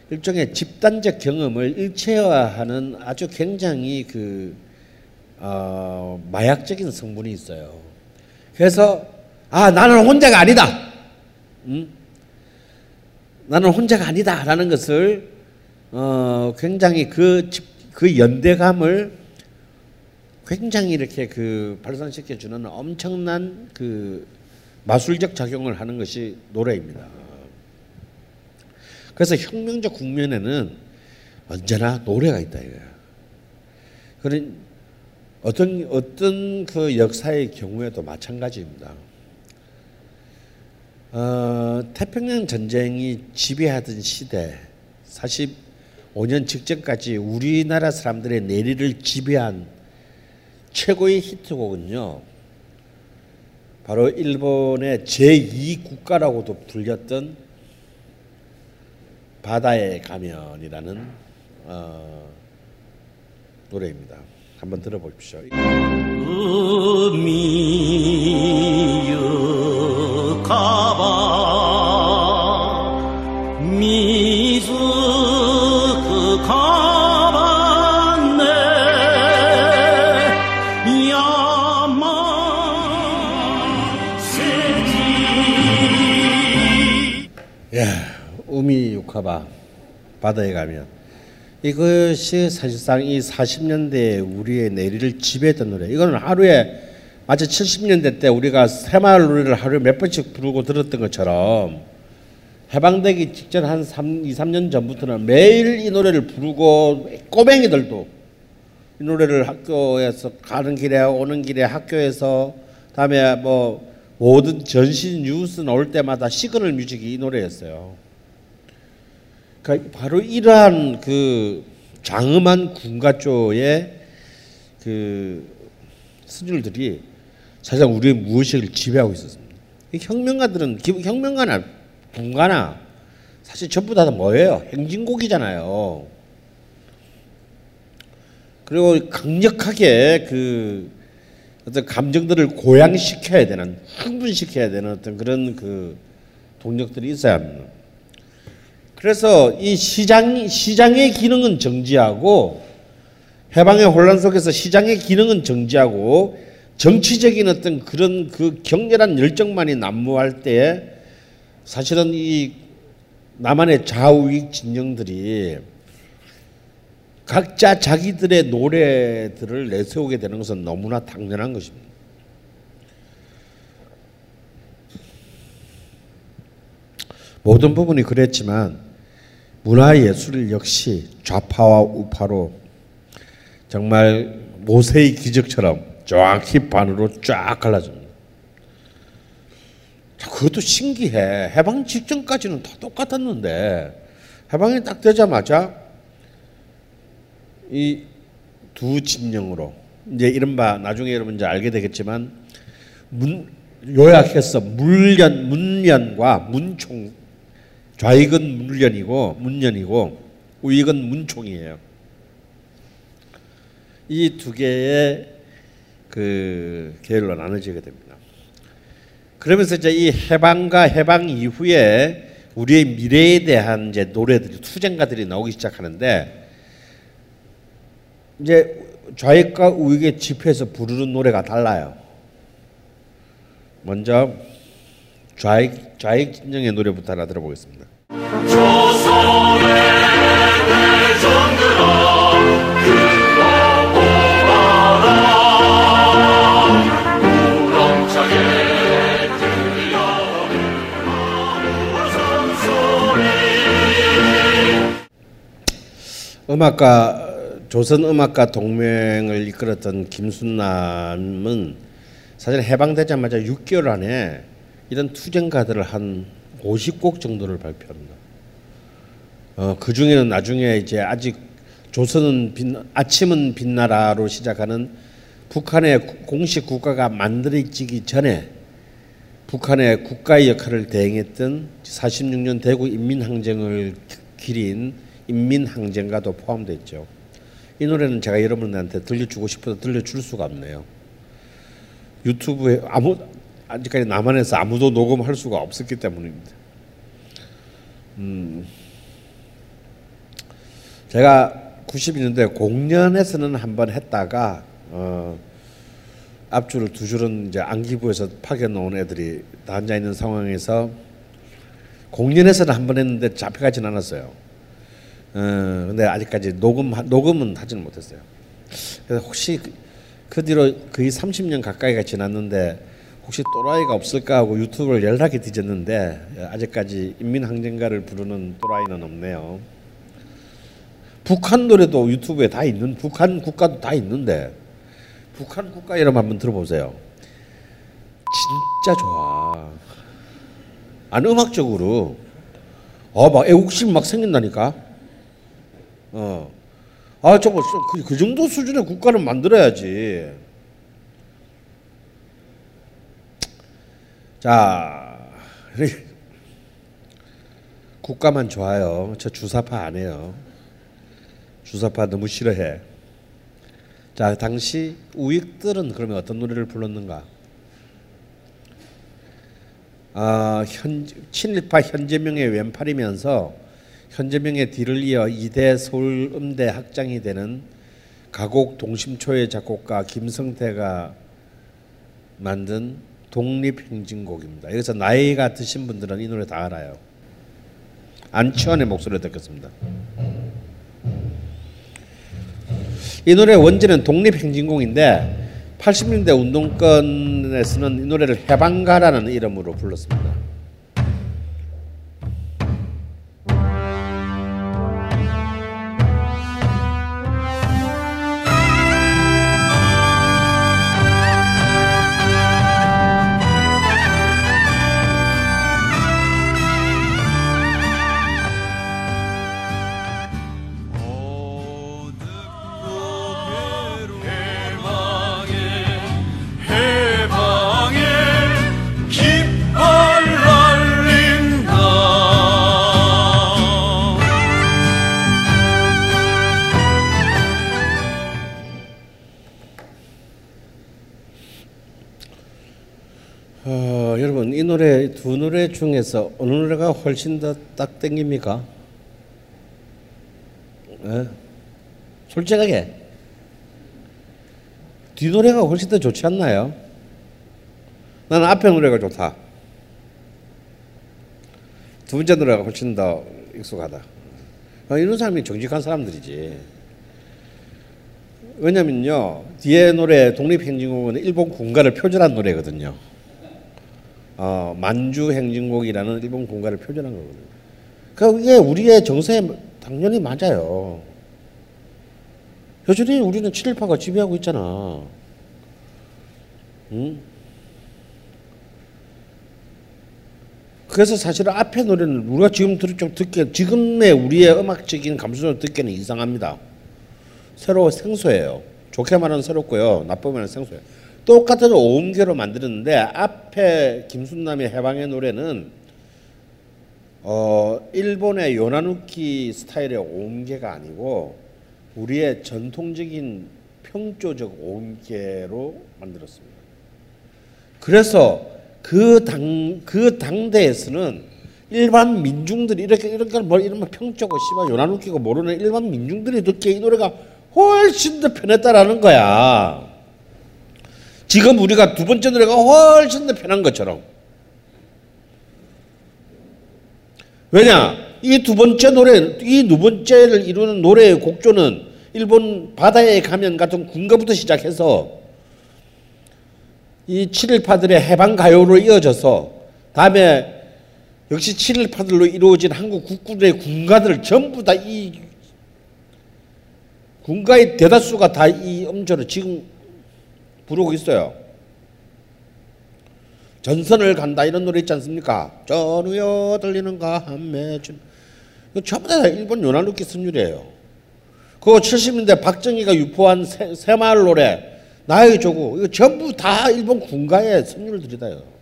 일종의 집단적 경험을 일체화하는 아주 굉장히 그 어, 마약적인 성분이 있어요. 그래서 아 나는 혼자가 아니다. 음? 나는 혼자가 아니다라는 것을 어, 굉장히 그, 집- 그 연대감을 굉장히 이렇게 그 발산시켜 주는 엄청난 그 마술적 작용을 하는 것이 노래입니다. 그래서 혁명적 국면에는 언제나 노래가 있다 이거야. 그런 어떤 어떤 그 역사의 경우에도 마찬가지입니다. 어, 태평양 전쟁이 지배하던 시대 45년 직전까지 우리나라 사람들의 내리를 지배한 최고의 히트곡은요. 바로 일본의 제2 국가라고도 불렸던 바다의 가면이라는 어, 노래입니다. 한번 들어보십시오. 음이여 가봐 미즈 그 가봤네. 야마 세지. 야 우미 유카바 바다에 가면 이것이 사실상 이 40년대 우리의 내리를 지배했던 노래. 이거는 하루에 마치 70년대 때 우리가 새마을 노래를 하루에 몇 번씩 부르고 들었던 것처럼 해방되기 직전 한 3, 2, 3년 전부터는 매일 이 노래를 부르고 꼬맹이들도 이 노래를 학교에서 가는 길에 오는 길에 학교에서 다음에 뭐 모든 전신 뉴스 나올 때마다 시그널 뮤직이 이 노래였어요. 그러니까 바로 이러한 그 장엄한 군가조의 그 스줄들이 사실상 우리의 무의식을 지배하고 있었습니다. 이 혁명가들은 기- 혁명가나 군가나 사실 전부 다 뭐예요? 행진곡이잖아요. 그리고 강력하게 그 어떤 감정들을 고양시켜야 되는 흥분시켜야 되는 어떤 그런 그 동력들이 있어야 합니다. 그래서 이 시장 시장의 기능은 정지하고 해방의 혼란 속에서 시장의 기능은 정지하고 정치적인 어떤 그런 그 격렬한 열정만이 난무할 때 사실은 이 남한의 좌우익 진영들이 각자 자기들의 노래들을 내세우게 되는 것은 너무나 당연한 것입니다. 모든 부분이 그랬지만 문화 예술 역시 좌파와 우파로 정말 모세의 기적처럼 정확히 반으로 쫙 갈라집니다. 자, 그것도 신기해. 해방 직전까지는 다 똑같았는데 해방이 딱 되자마자 이 두 진영으로 이제 이른바 나중에 여러분 이제 알게 되겠지만 문 요약해서 물련 문련과 문총 좌익은 문련이고 문련이고 우익은 문총이에요. 이 두 개의 그 계열로 나눠지게 됩니다. 그러면서 이제 이 해방과 해방 이후에 우리의 미래에 대한 이제 노래들이 투쟁가들이 나오기 시작하는데 이제 좌익과 우익의 집회에서 부르는 노래가 달라요. 먼저 좌익 좌익 진영의 노래부터 하나 들어보겠습니다. 음악가 조선 음악가 동맹을 이끌었던 김순남은 사실 해방되자마자 6개월 안에 이런 투쟁가들을 한 50곡 정도를 발표합니다. 어, 그 중에는 나중에 이제 아직 조선은 빛, 아침은 빛나라로 시작하는 북한의 구- 공식 국가가 만들어지기 전에 북한의 국가의 역할을 대행했던 46년 대구 인민항쟁을 기린 인민항쟁가도 포함됐죠. 이 노래는 제가 여러분들한테 들려주고 싶어도 들려줄 수가 없네요. 유튜브에 아무 아직까지 남한에서 아무도 녹음할 수가 없었기 때문입니다. 음, 제가 92년도에 공연에서는 한번 했다가 어, 앞줄을 두 줄은 이제 안기부에서 파견 온 애들이 다 앉아 있는 상황에서 공연에서는 한 번 했는데 잡혀가진 않았어요. 어, 근데 아직까지 녹음 녹음은 하지는 못했어요. 그래서 혹시 그- 그 뒤로 거의 30년 가까이가 지났는데 혹시 또라이가 없을까 하고 유튜브를 연락이 뒤졌는데 아직까지 인민항쟁가를 부르는 또라이는 없네요. 북한 노래도 유튜브에 다 있는 북한 국가도 다 있는데 북한 국가 이름 한번 들어보세요. 진짜 좋아. 안 음악적으로 어막 애국심 막 생긴다니까. 어. 아, 저거 그, 그 정도 수준의 국가는 만들어야지. 자, 국가만 좋아요. 저 주사파 안 해요. 주사파 너무 싫어해. 자, 당시 우익들은 그러면 어떤 노래를 불렀는가? 아, 현 친일파 현재명의 왼팔이면서 현재명의 뒤를 이어 이대 서울음대 학장이 되는 가곡 동심초의 작곡가 김성태가 만든 독립행진곡입니다. 여기서 나이가 드신 분들은 이 노래 다 알아요. 안치환의 목소리를 듣겠습니다. 이 노래 원제는 독립행진곡인데 80년대 운동권에서는 이 노래를 해방가라는 이름으로 불렀습니다. 중에서 어느 노래가 훨씬 더 딱 땡깁니까? 예? 솔직하게 뒤 노래가 훨씬 더 좋지 않나요? 나는 앞에 노래가 좋다. 두 번째 노래가 훨씬 더 익숙하다. 아, 이런 사람이 정직한 사람들이지. 왜냐면요 뒤에 노래 독립행진곡은 일본 군가를 표절한 노래거든요. 어, 만주 행진곡이라는 일본 군가를 표절한 거거든요. 그게 우리의 정서에 당연히 맞아요. 여전히 우리는 718가 지배하고 있잖아. 응? 그래서 사실 앞에 노래는 우리가 지금 들, 좀 듣기 지금의 우리의 음악적인 감수를 듣기는 이상합니다. 새로 생소해요. 좋게 말하면 새롭고요. 나쁘게 말하면 생소해요. 똑같은 오음계로 만들었는데 앞에 김순남의 해방의 노래는 어 일본의 요나누키 스타일의 오음계가 아니고 우리의 전통적인 평조적 오음계로 만들었습니다. 그래서 그 당 그 당대에서는 일반 민중들이 이렇게 이렇게 뭐 이런 평조고 씨발 요나누키고 모르는 일반 민중들이 듣기에 이 노래가 훨씬 더 편했다라는 거야. 지금 우리가 두 번째 노래가 훨씬 더 편한 것처럼. 왜냐? 이 두 번째 노래, 이 두 번째를 이루는 노래의 곡조는 일본 바다의 가면 같은 군가부터 시작해서 이 7.18들의 해방 가요로 이어져서 다음에 역시 7.18들로 이루어진 한국 국군의 군가들 전부 다 이 군가의 대다수가 다 이 음절을 지금 부르고 있어요. 전선을 간다 이런 노래 있지 않습니까? 전우여 들리는가 한매춘 전부 다 일본 요나누키 선율이에요. 그거 70년대 박정희가 유포한 새, 새마을 노래 나의 조국 이거 전부 다 일본 군가의 선율들이다요.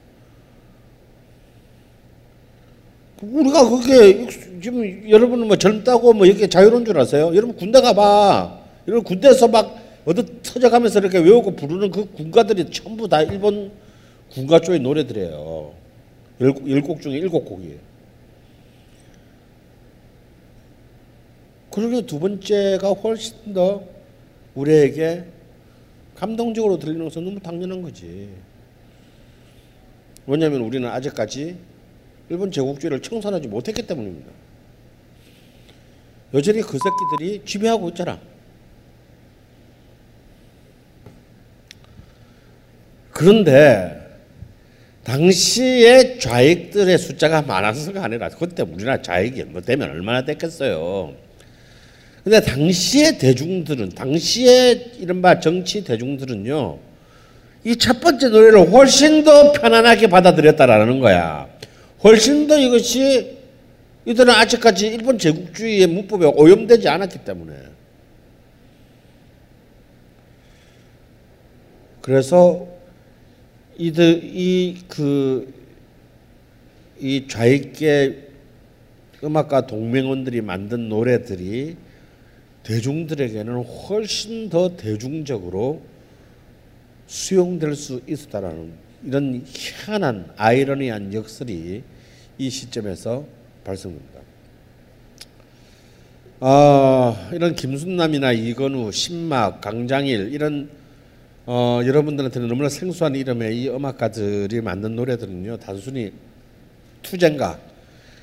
우리가 그게 지금 여러분은 뭐 젊다고 뭐 이렇게 자유로운 줄 아세요? 여러분 군대 가봐. 여러분 군대에서 막 어디 터져가면서 이렇게 외우고 부르는 그 군가들이 전부 다 일본 군가 쪽의 노래들이에요. 열곡 중에 일곱 곡이에요. 그러니 두 번째가 훨씬 더 우리에게 감동적으로 들리는 것은 너무 당연한 거지. 왜냐하면 우리는 아직까지 일본 제국주의를 청산하지 못했기 때문입니다. 여전히 그 새끼들이 지배하고 있잖아. 그런데 당시에 좌익들의 숫자가 많아서가 아니라 그때 우리나라 좌익이 뭐 되면 얼마나 됐겠어요. 근데 당시의 대중들은 당시의 이른바 정치 대중들은요. 이 첫 번째 노래를 훨씬 더 편안하게 받아들였다라는 거야. 훨씬 더 이것이 이들은 아직까지 일본 제국주의의 문법에 오염되지 않았기 때문에. 그래서 이들 이그 이 좌익계 음악가 동맹원들이 만든 노래들이 대중들에게는 훨씬 더 대중적으로 수용될 수 있었다라는 이런 희한한 아이러니한 역설이 이 시점에서 발생됩니다. 아, 이런 김순남이나 이건우, 신막, 강장일 이런 어, 여러분들한테는 너무나 생소한 이름의 이 음악가들이 만든 노래들은요 단순히 투쟁가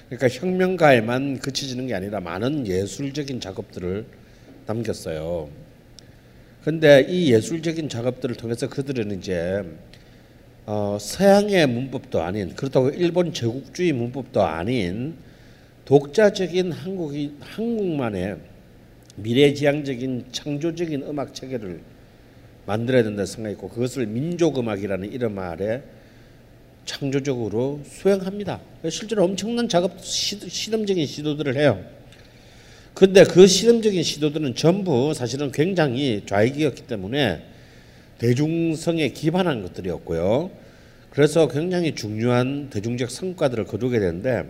그러니까 혁명가에만 그치지는 게 아니라 많은 예술적인 작업들을 남겼어요. 근데 이 예술적인 작업들을 통해서 그들은 이제 어, 서양의 문법도 아닌 그렇다고 일본 제국주의 문법도 아닌 독자적인 한국이 한국만의 미래지향적인 창조적인 음악 체계를 만들어야 된다 생각했고 그것을 민족 음악이라는 이름 아래 창조적으로 수행합니다. 실제로 엄청난 작업 실험적인 시도들을 해요. 근데 그 실험적인 시도들은 전부 사실은 굉장히 좌익이었기 때문에 대중성에 기반한 것들이었고요. 그래서 굉장히 중요한 대중적 성과들을 거두게 되는데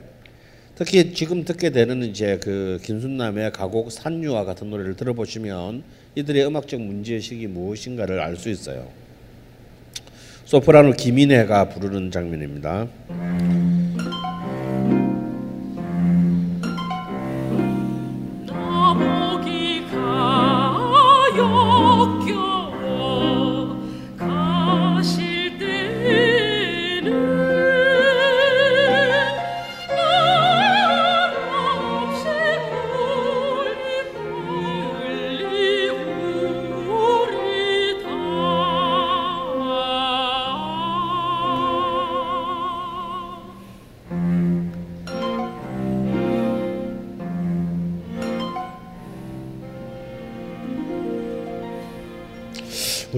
특히 지금 듣게 되는 이제 그 김순남의 가곡 산유와 같은 노래를 들어보시면 이들의 음악적 문제의식이 무엇인가를 알 수 있어요. 소프라노 김인혜가 부르는 장면입니다.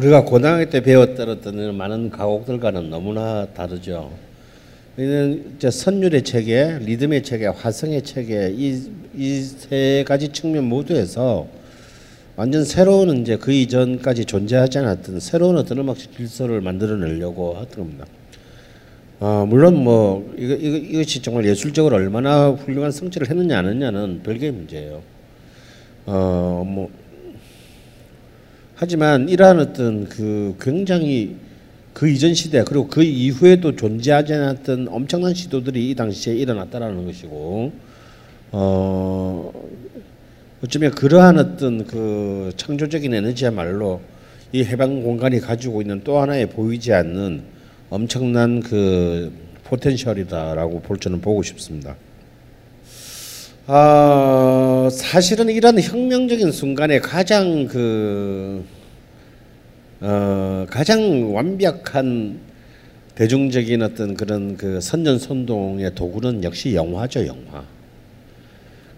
우리가 고등학교 때 배웠던 많은 가곡들과는 너무나 다르죠. 이는 이제 선율의 체계, 리듬의 체계, 화성의 체계 이이 세 가지 측면 모두에서 완전 새로운 이제 그 이전까지 존재하지 않았던 새로운 어떤 음악적 질서를 만들어내려고 했던 겁니다. 어, 물론 뭐 이거, 이거 이것이 정말 예술적으로 얼마나 훌륭한 성취를 했느냐 안 했느냐는 별개의 문제예요. 어, 뭐 하지만 이러한 어떤 그 굉장히 그 이전 시대 그리고 그 이후에도 존재하지 않았던 엄청난 시도들이 이 당시에 일어났다라는 것이고 어 어쩌면 그러한 어떤 그 창조적인 에너지야말로 이 해방 공간이 가지고 있는 또 하나의 보이지 않는 엄청난 그 포텐셜이다라고 볼 저는 보고 싶습니다. 아 사실은 이런 혁명적인 순간에 가장 그 어, 가장 완벽한 대중적인 어떤 그런 그 선전선동의 도구는 역시 영화죠 영화.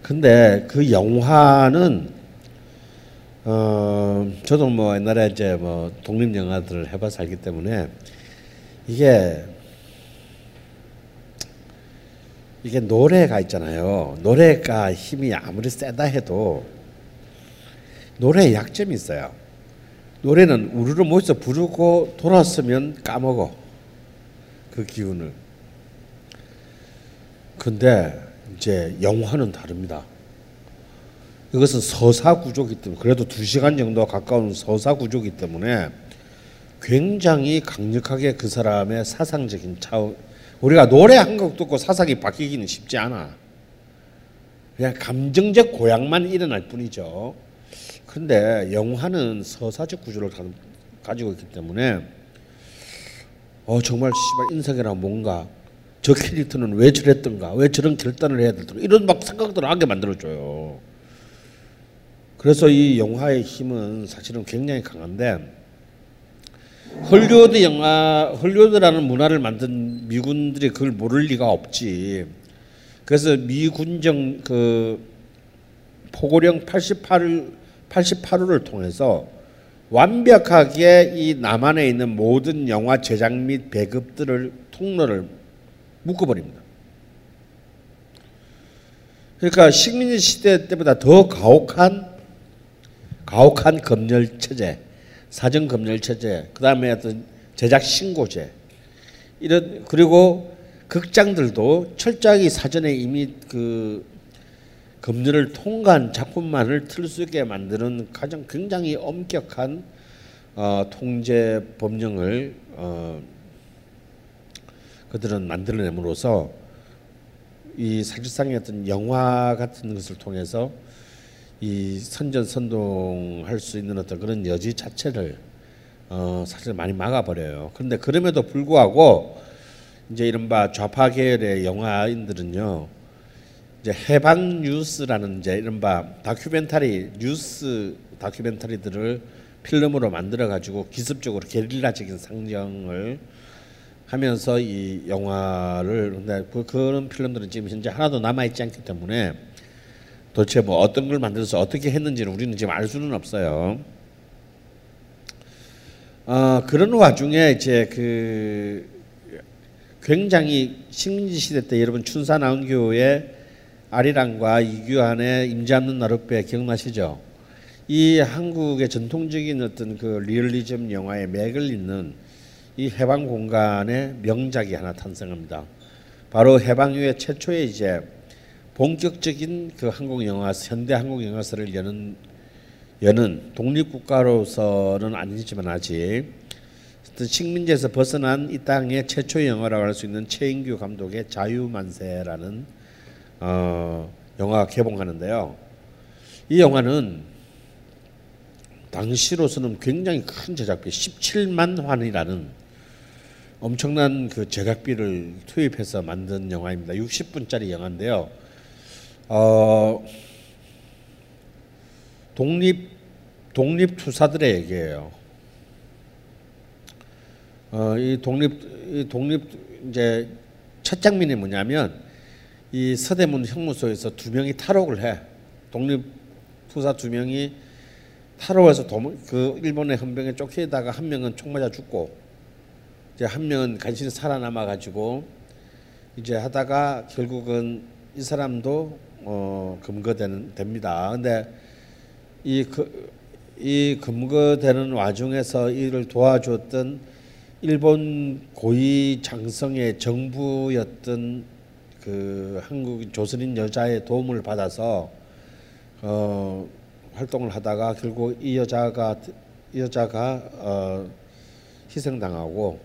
근데 그 영화는 어 저도 뭐 옛날에 이제 뭐 독립 영화들을 해봐서 알기 때문에 이게 이게 노래가 있잖아요. 노래가 힘이 아무리 세다 해도 노래에 약점이 있어요. 노래는 우르르 모여서 부르고 돌았으면 까먹어 그 기운을. 근데 이제 영화는 다릅니다. 이것은 서사 구조기 때문에 그래도 두 시간 정도 가까운 서사 구조기 때문에 굉장히 강력하게 그 사람의 사상적인 차원 우리가 노래 한 곡 듣고 사상이 바뀌기는 쉽지 않아. 그냥 감정적 고양만 일어날 뿐이죠. 근데 영화는 서사적 구조를 가, 가지고 있기 때문에 어 정말 씨발 인생이란 뭔가 저 캐릭터는 왜 저랬던가 왜 저런 결단을 해야 될까 이런 막 생각들을 하게 만들어줘요. 그래서 이 영화의 힘은 사실은 굉장히 강한데 헐리우드 영화 헐리우드라는 문화를 만든 미군들이 그걸 모를 리가 없지. 그래서 미군정 그 포고령 88 88호를 통해서 완벽하게 이 남한에 있는 모든 영화 제작 및 배급들을 통로를 묶어버립니다. 그러니까 식민지 시대 때보다 더 가혹한 가혹한 검열 체제, 사정 검열 체제, 그 다음에 어떤 제작 신고제. 이런 그리고 극장들도 철저하게 사전에 이미 그 검열을 통과한 작품만을 틀 수 있게 만드는 가장 굉장히 엄격한 어, 통제 법령을 어, 그들은 만들어냄으로써 이 사실상의 어떤 영화 같은 것을 통해서 이 선전 선동할 수 있는 어떤 그런 여지 자체를 어, 사실 많이 막아버려요. 그런데 그럼에도 불구하고 이제 이른바 좌파 계열의 영화인들은요 이제 해방 뉴스라는 이제 이른바 다큐멘터리 뉴스 다큐멘터리들을 필름으로 만들어 가지고 기습적으로 게릴라적인 상정을 하면서 이 영화를 근데 그- 그런 필름들은 지금 현재 하나도 남아 있지 않기 때문에 도대체 뭐 어떤 걸 만들어서 어떻게 했는지는 우리는 지금 알 수는 없어요. 어, 그런 와중에 이제 그 굉장히 식민지 시대 때 여러분 춘사 나은교의 아리랑과 이규환의 임자없는 나룻배 기억나시죠? 이 한국의 전통적인 어떤 그 리얼리즘 영화의 맥을 잇는 이 해방 공간의 명작이 하나 탄생합니다. 바로 해방 이후에 최초의 이제 본격적인 그 한국 영화 현대 한국 영화사를 여는 여는 독립국가로서는 아니지만 아직 식민지에서 벗어난 이 땅의 최초의 영화라고 할 수 있는 최인규 감독의 자유만세라는 어, 영화가 개봉하는데요. 이 영화는 당시로서는 굉장히 큰 제작비 17만 환이라는 엄청난 그 제작비를 투입해서 만든 영화입니다. 60분짜리 영화인데요. 어, 독립 독립 투사들의 얘기예요. 어, 이 독립 이 독립 이제 첫 장면이 뭐냐면 이 서대문 형무소에서 두 명이 탈옥을 해. 독립 투사 두 명이 탈옥해서 도망, 그 일본의 헌병에 쫓기다가 한 명은 총 맞아 죽고 이제 한 명은 간신히 살아남아 가지고 이제 하다가 결국은 이 사람도 어 검거되는 됩니다. 근데 이 그, 이 검거되는 와중에서 이를 도와줬던 일본 고위 장성의 정부였던 그 한국 조선인 여자의 도움을 받아서 어 활동을 하다가 결국 이 여자가 이 여자가 어 희생당하고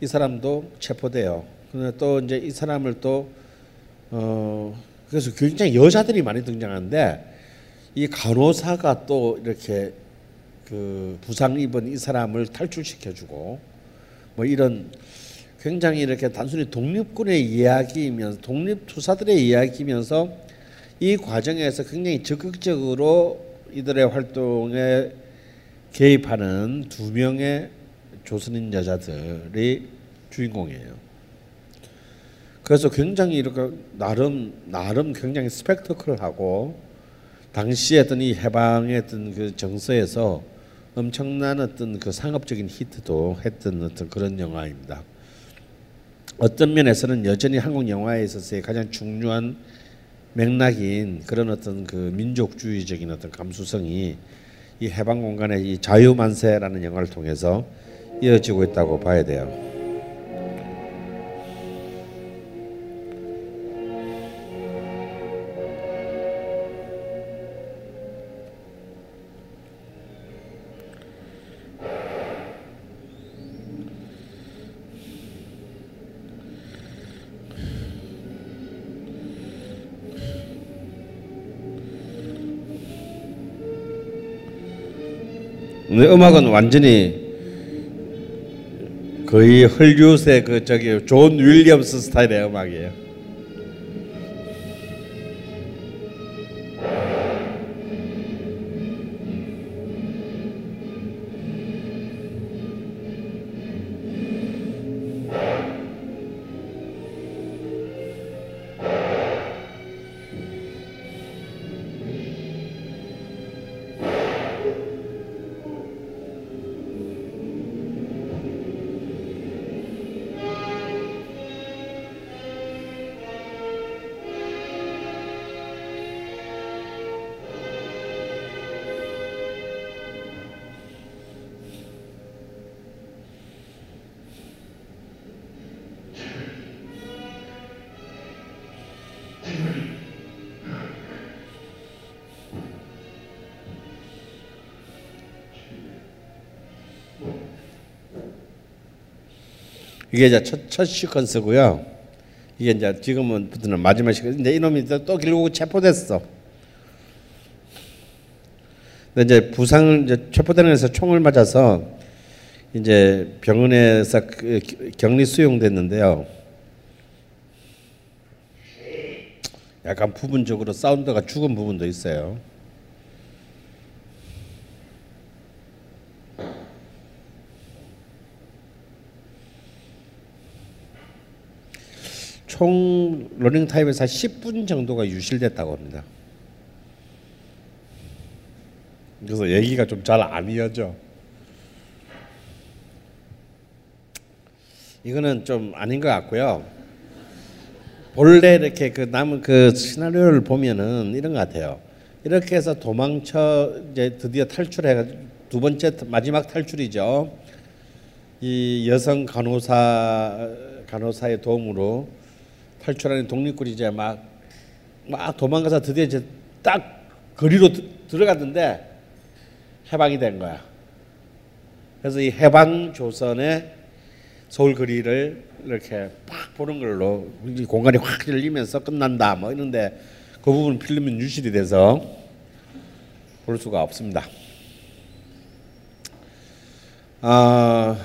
이 사람도 체포돼요. 근데 또 이제 이 사람을 또 어 그래서 굉장히 여자들이 많이 등장하는데 이 간호사가 또 이렇게 그 부상 입은 이 사람을 탈출시켜주고 뭐 이런 굉장히 이렇게 단순히 독립군의 이야기이면서 독립투사들의 이야기이면서 이 과정에서 굉장히 적극적으로 이들의 활동에 개입하는 두 명의 조선인 여자들이 주인공이에요. 그래서 굉장히 이렇게 나름 나름 굉장히 스펙터클하고 당시에 어떤 이 해방의 어떤 그 정서에서 엄청난 어떤 그 상업적인 히트도 했던 어떤 그런 영화입니다. 어떤 면에서는 여전히 한국 영화에 있어서의 가장 중요한 맥락인 그런 어떤 그 민족주의적인 어떤 감수성이 이 해방 공간의 이 자유만세라는 영화를 통해서 이어지고 있다고 봐야 돼요. 근데 음악은 완전히 거의 헐리우드의 그 저기 존 윌리엄스 스타일의 음악이에요. 이게 이제 첫, 첫 시퀀스고요. 이게 이제 지금은 부터는 마지막 시퀀스. 이제 이놈이 또, 또 결국 체포됐어. 근데 이제 부상을 이제 체포되는 데서 총을 맞아서 이제 병원에서 그 격리 수용됐는데요. 약간 부분적으로 사운드가 죽은 부분도 있어요. 총 러닝 타임에서 한 10분 정도가 유실됐다고 합니다. 그래서 얘기가 좀 잘 안 이어져. 이거는 좀 아닌 것 같고요. 본래 이렇게 그 남은 그 시나리오를 보면은 이런 것 같아요. 이렇게 해서 도망쳐 이제 드디어 탈출해 두 번째 마지막 탈출이죠. 이 여성 간호사 간호사의 도움으로 탈출하는 독립군이 이제 막막 도망가서 드디어 이제 딱 거리로 드- 들어갔는데 해방이 된 거야. 그래서 이 해방 조선의 서울 거리를 이렇게 팍 보는 걸로 이 공간이 확 열리면서 끝난다 뭐 이런데 그 부분 필름은 유실이 돼서 볼 수가 없습니다. 아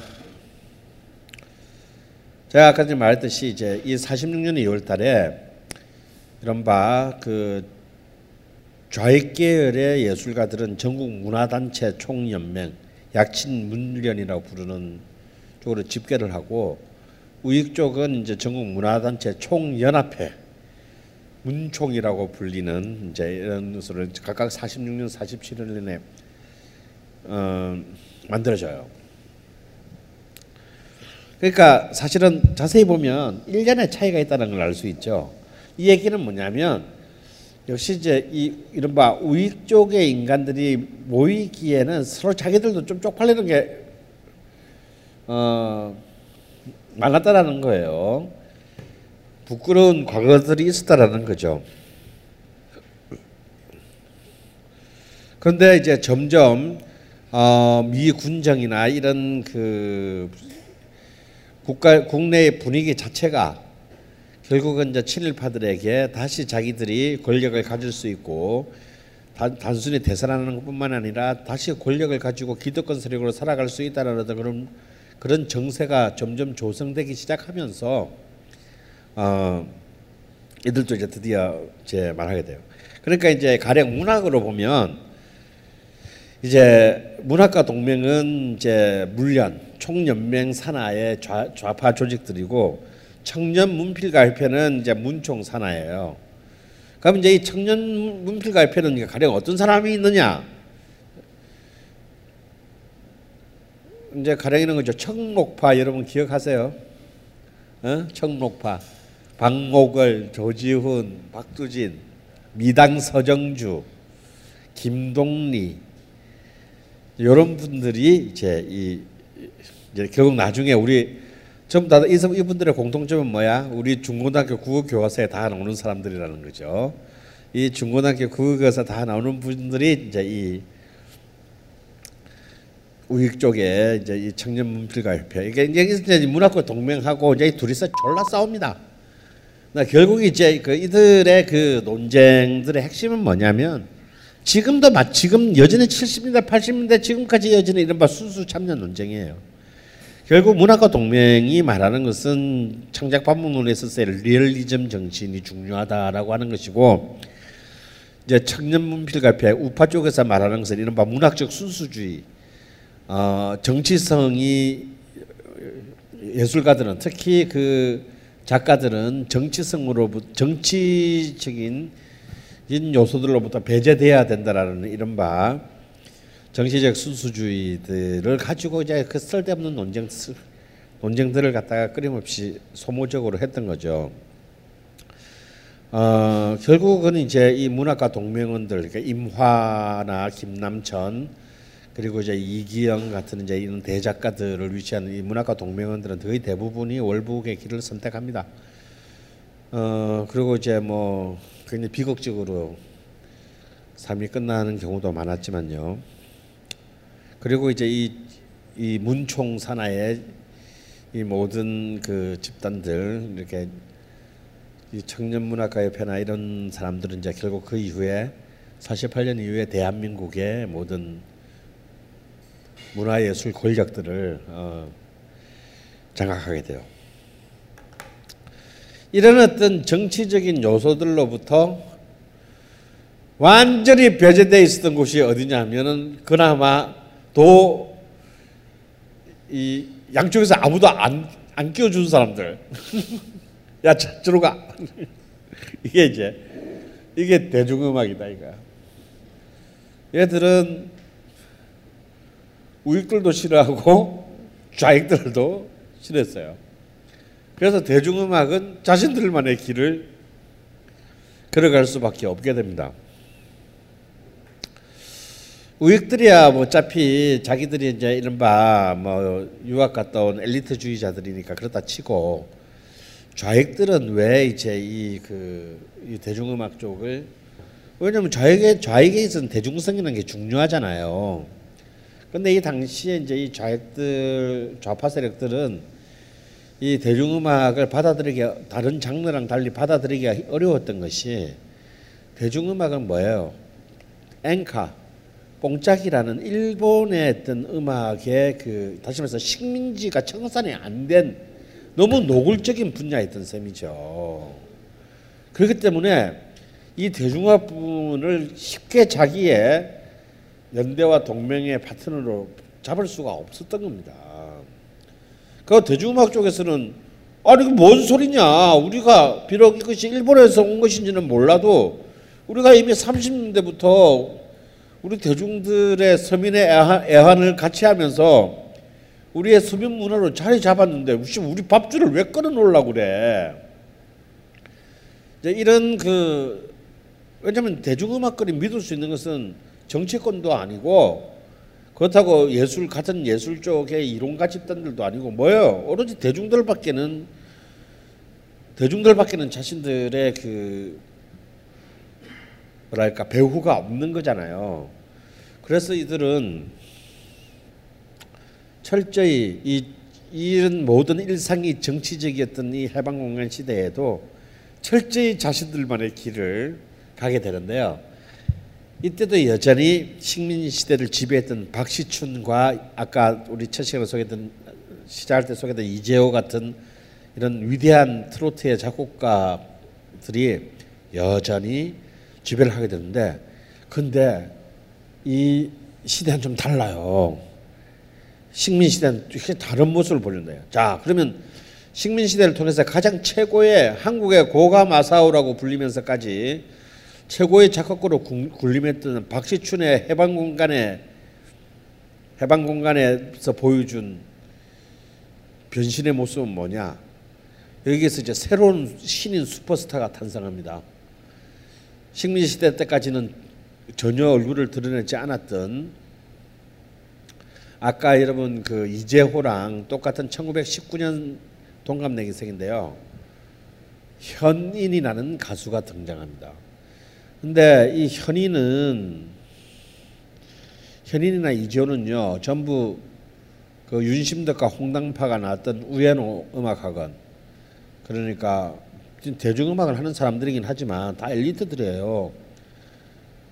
제가 아까 말했듯이 이제 이 46년의 2월 달에 이른바 그 좌익 계열의 예술가들은 전국 문화단체 총연맹 약친 문련이라고 부르는 쪽으로 집계를 하고 우익 쪽은 이제 전국 문화단체 총연합회 문총이라고 불리는 이제 이런 것으로 각각 46년, 47년에 어, 만들어져요. 그러니까 사실은 자세히 보면 1년의 차이가 있다는 걸 알 수 있죠. 이 얘기는 뭐냐면 역시 이제 이 이른바 우익 쪽의 인간들이 모이기에는 서로 자기들도 좀 쪽팔리는 게 어, 많았다라는 거예요. 부끄러운 과거들이 있었다라는 거죠. 그런데 이제 점점 어, 미 군정이나 이런 그 국가 국내의 분위기 자체가 결국은 이제 친일파들에게 다시 자기들이 권력을 가질 수 있고 단, 단순히 대선하는 것뿐만 아니라 다시 권력을 가지고 기득권 세력으로 살아갈 수 있다라는 그런 그런 정세가 점점 조성되기 시작하면서 어, 이들도 이제 드디어 이제 말하게 돼요. 그러니까 이제 가령 문학으로 보면 이제 문학과 동맹은 이제 물련 총연맹 산하의 좌, 좌파 조직들이고 청년 문필가협회는 이제 문총 산하예요. 그럼 이제 이 청년 문필가협회는 가령 어떤 사람이 있느냐? 이제 가령 이런 거죠. 청록파 여러분 기억하세요? 어? 청록파 박목을, 조지훈, 박두진, 미당 서정주, 김동리 이런 분들이 이제 이 이제 결국 나중에 우리 전부 다 이- 이분들의 공통점은 뭐야? 우리 중고등학교 국어 교과서에 다 나오는 사람들이라는 거죠. 이 중고등학교 국어 교과서 다 나오는 분들이 이제 이 우익 쪽에 이제 이 청년 문필가 협회 이게 이제 문학과 동맹하고 이제 이 둘이서 졸라 싸웁니다. 나 결국 이제 그 이들의 그 논쟁들의 핵심은 뭐냐면 지금도 마 지금 여전히 70년대 80년대 지금까지 여전히 이른바 수수 참여 논쟁이에요. 결국 문학과 동맹이 말하는 것은 창작 반문론에 있어서의 리얼리즘 정신이 중요하다라고 하는 것이고 이제 청년 문필가협회 우파 쪽에서 말하는 것은 이른바 문학적 순수주의 어, 정치성이 예술가들은 특히 그 작가들은 정치성으로부터 정치적인 인 요소들로부터 배제돼야 된다라는 이른바 정치적 순수주의들을 가지고 이제 그 쓸데없는 논쟁 논쟁들을 갖다가 끊임없이 소모적으로 했던 거죠. 어, 결국은 이제 이 문학과 동맹원들, 그러니까 임화나 김남천 그리고 이제 이기영 같은 이제 이런 대작가들을 위치하는 이 문학과 동맹원들은 거의 대부분이 월북의 길을 선택합니다. 어 그리고 이제 뭐 굉장히 비극적으로 삶이 끝나는 경우도 많았지만요. 그리고 이제 이, 이 문총 산하의 이 모든 그 집단들 이렇게 이 청년문학가협회나 이런 사람들은 이제 결국 그 이후에 48년 이후에 대한민국의 모든 문화예술 권력들을 어, 장악하게 돼요. 이런 어떤 정치적인 요소들로부터 완전히 배제되어 있었던 곳이 어디냐면은 그나마 도 이 양쪽에서 아무도 안, 안 끼워준 사람들. 야, 저, 저로 가. 이게 이제, 이게 대중음악이다, 이거. 얘들은 우익들도 싫어하고 좌익들도 싫었어요. 그래서 대중음악은 자신들만의 길을 걸어갈 수밖에 없게 됩니다. 우익들이야 뭐 어차피 자기들이 이제 이른바 뭐 유학 갔다 온 엘리트주의자들이니까 그렇다 치고 좌익들은 왜 이제 이 대중음악 쪽을 왜냐면 좌익에 좌익에 있어서 대중성이라는 게 중요하잖아요. 근데 이 당시에 이제 이 좌익들 좌파 세력들은 이 대중음악을 받아들이기 다른 장르랑 달리 받아들이기가 어려웠던 것이 대중음악은 뭐예요? 앵카 뽕짝이라는 일본의 어떤 음악의 그 다시 말해서 식민지가 청산이 안 된 너무 노골적인 분야였던 셈이죠. 그렇기 때문에 이 대중화 부분을 쉽게 자기의 연대와 동맹의 파트너로 잡을 수가 없었던 겁니다. 그 대중음악 쪽에서는 아니 뭔 소리냐? 우리가 비록 이것이 일본에서 온 것인지는 몰라도 우리가 이미 30년대부터 우리 대중들의 서민의 애환, 을 같이 하면서 우리의 서민 문화로 자리 잡았는데 우리 밥줄을 왜 끊어 놓으려고 그래? 이런 그 왜냐하면 대중음악거리 믿을 수 있는 것은 정치권도 아니고 그렇다고 예술 같은 예술 쪽의 이론가 집단들도 아니고 뭐예요? 오로지 대중들밖에는 대중들밖에는 자신들의 그 뭐랄까 배후가 없는 거잖아요. 그래서 이들은 철저히 이 이런 모든 일상이 정치적이었던 이 해방공연 시대에도 철저히 자신들만의 길을 가게 되는데요. 이때도 여전히 식민 시대를 지배했던 박시춘과 아까 우리 첫 시간에 소개했던 시작할 때 소개했던 이재호 같은 이런 위대한 트로트의 작곡가들이 여전히 지배를 하게 되는데 근데 이 시대는 좀 달라요. 식민 시대는 다른 모습을 보는데요. 자, 그러면 식민 시대를 통해서 가장 최고의 한국의 고가 마사오라고 불리면서까지 최고의 작곡가로 군림했던 박시춘의 해방 공간에 해방 공간에서 보여준 변신의 모습은 뭐냐? 여기에서 이제 새로운 신인 슈퍼스타가 탄생합니다. 식민 시대 때까지는 전혀 얼굴을 드러내지 않았던 아까 여러분 그 이재호랑 똑같은 1919년 동갑내기생인데요. 현인이라는 가수가 등장합니다. 근데 이 현인은 현인이나 이재호는요 전부 그 윤심덕과 홍당파가 나왔던 우연호 음악학원 그러니까 대중음악을 하는 사람들이긴 하지만 다 엘리트들이에요.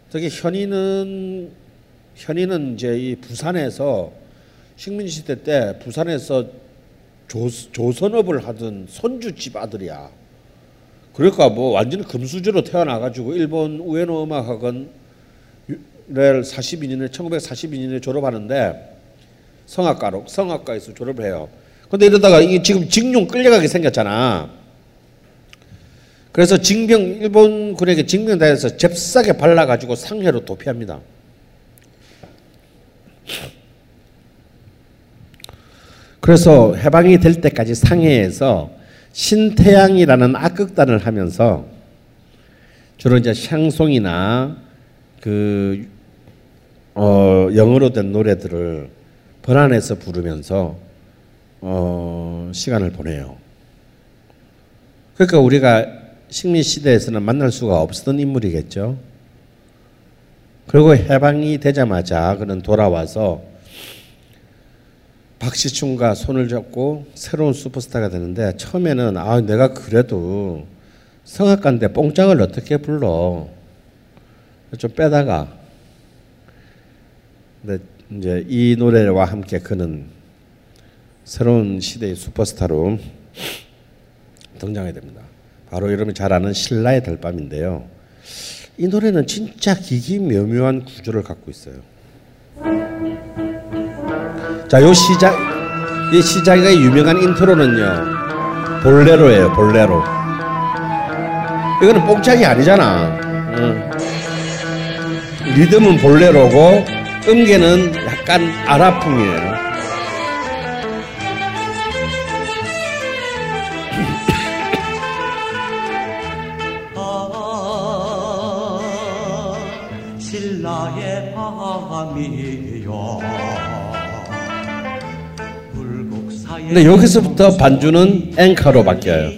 특히 현이는 현이는 이제 이 부산에서 식민 시대 때 부산에서 조, 조선업을 하던 손주집 아들이야. 그러니까 뭐 완전 금수저로 태어나가지고 일본 우에노 음악학원을 42년에 1942년에 졸업하는데 성악가로 성악가에서 졸업을 해요. 근데 이러다가 이게 지금 징용 끌려가게 생겼잖아. 그래서 징병 일본군에게 징병당해서 잽싸게 발라가지고 상해로 도피합니다. 그래서 해방이 될 때까지 상해에서 신태양이라는 악극단을 하면서 주로 이제 샹송이나 그 어, 영어로 된 노래들을 번안해서 부르면서 어, 시간을 보내요. 그러니까 우리가 식민 시대에서는 만날 수가 없었던 인물이겠죠. 그리고 해방이 되자마자 그는 돌아와서 박시춘과 손을 잡고 새로운 슈퍼스타가 되는데 처음에는 아 내가 그래도 성악가인데 뽕짝을 어떻게 불러 좀 빼다가 근데 이제 이 노래와 함께 그는 새로운 시대의 슈퍼스타로 등장하게 됩니다. 바로 여러분이 잘 아는 신라의 달밤인데요. 이 노래는 진짜 기기 묘묘한 구조를 갖고 있어요. 자, 요 시작 이 시작의 유명한 인트로는요. 볼레로예요, 볼레로. 이거는 뽕짝이 아니잖아. 응. 리듬은 볼레로고 음계는 약간 아라풍이에요. 신라의 밤이 근데 여기서부터 반주는 앵커로 바뀌어요.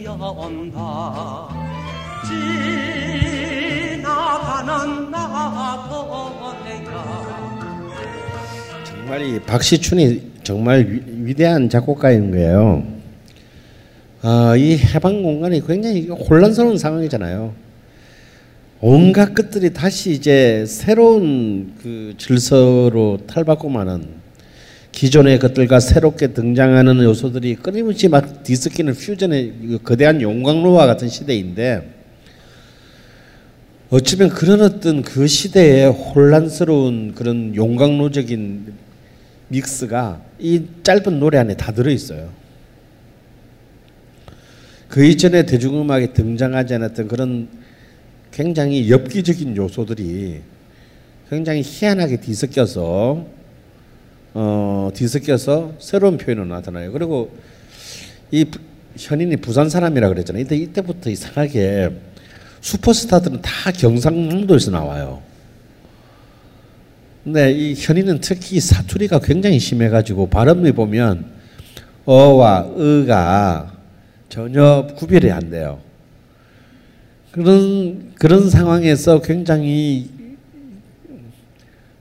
정말 이 박시춘이 정말 위, 위대한 작곡가인 거예요. 아, 이 해방 공간이 굉장히 혼란스러운 상황이잖아요. 온갖 것들이 다시 이제 새로운 그 질서로 탈바꿈하는 기존의 것들과 새롭게 등장하는 요소들이 끊임없이 막 뒤섞이는 퓨전의 이 거대한 용광로와 같은 시대인데 어쩌면 그런 어떤 그 시대의 혼란스러운 그런 용광로적인 믹스가 이 짧은 노래 안에 다 들어 있어요. 그 이전에 대중음악에 등장하지 않았던 그런 굉장히 엽기적인 요소들이 굉장히 희한하게 뒤섞여서 어, 뒤섞여서 새로운 표현으로 나타나요. 그리고 이 부- 현인이 부산 사람이라 그랬잖아요. 이때 이때부터 이상하게 슈퍼스타들은 다 경상남도에서 나와요. 근데 이 현인은 특히 사투리가 굉장히 심해가지고 발음을 보면 어와 의가 전혀 구별이 안 돼요. 그런 그런 상황에서 굉장히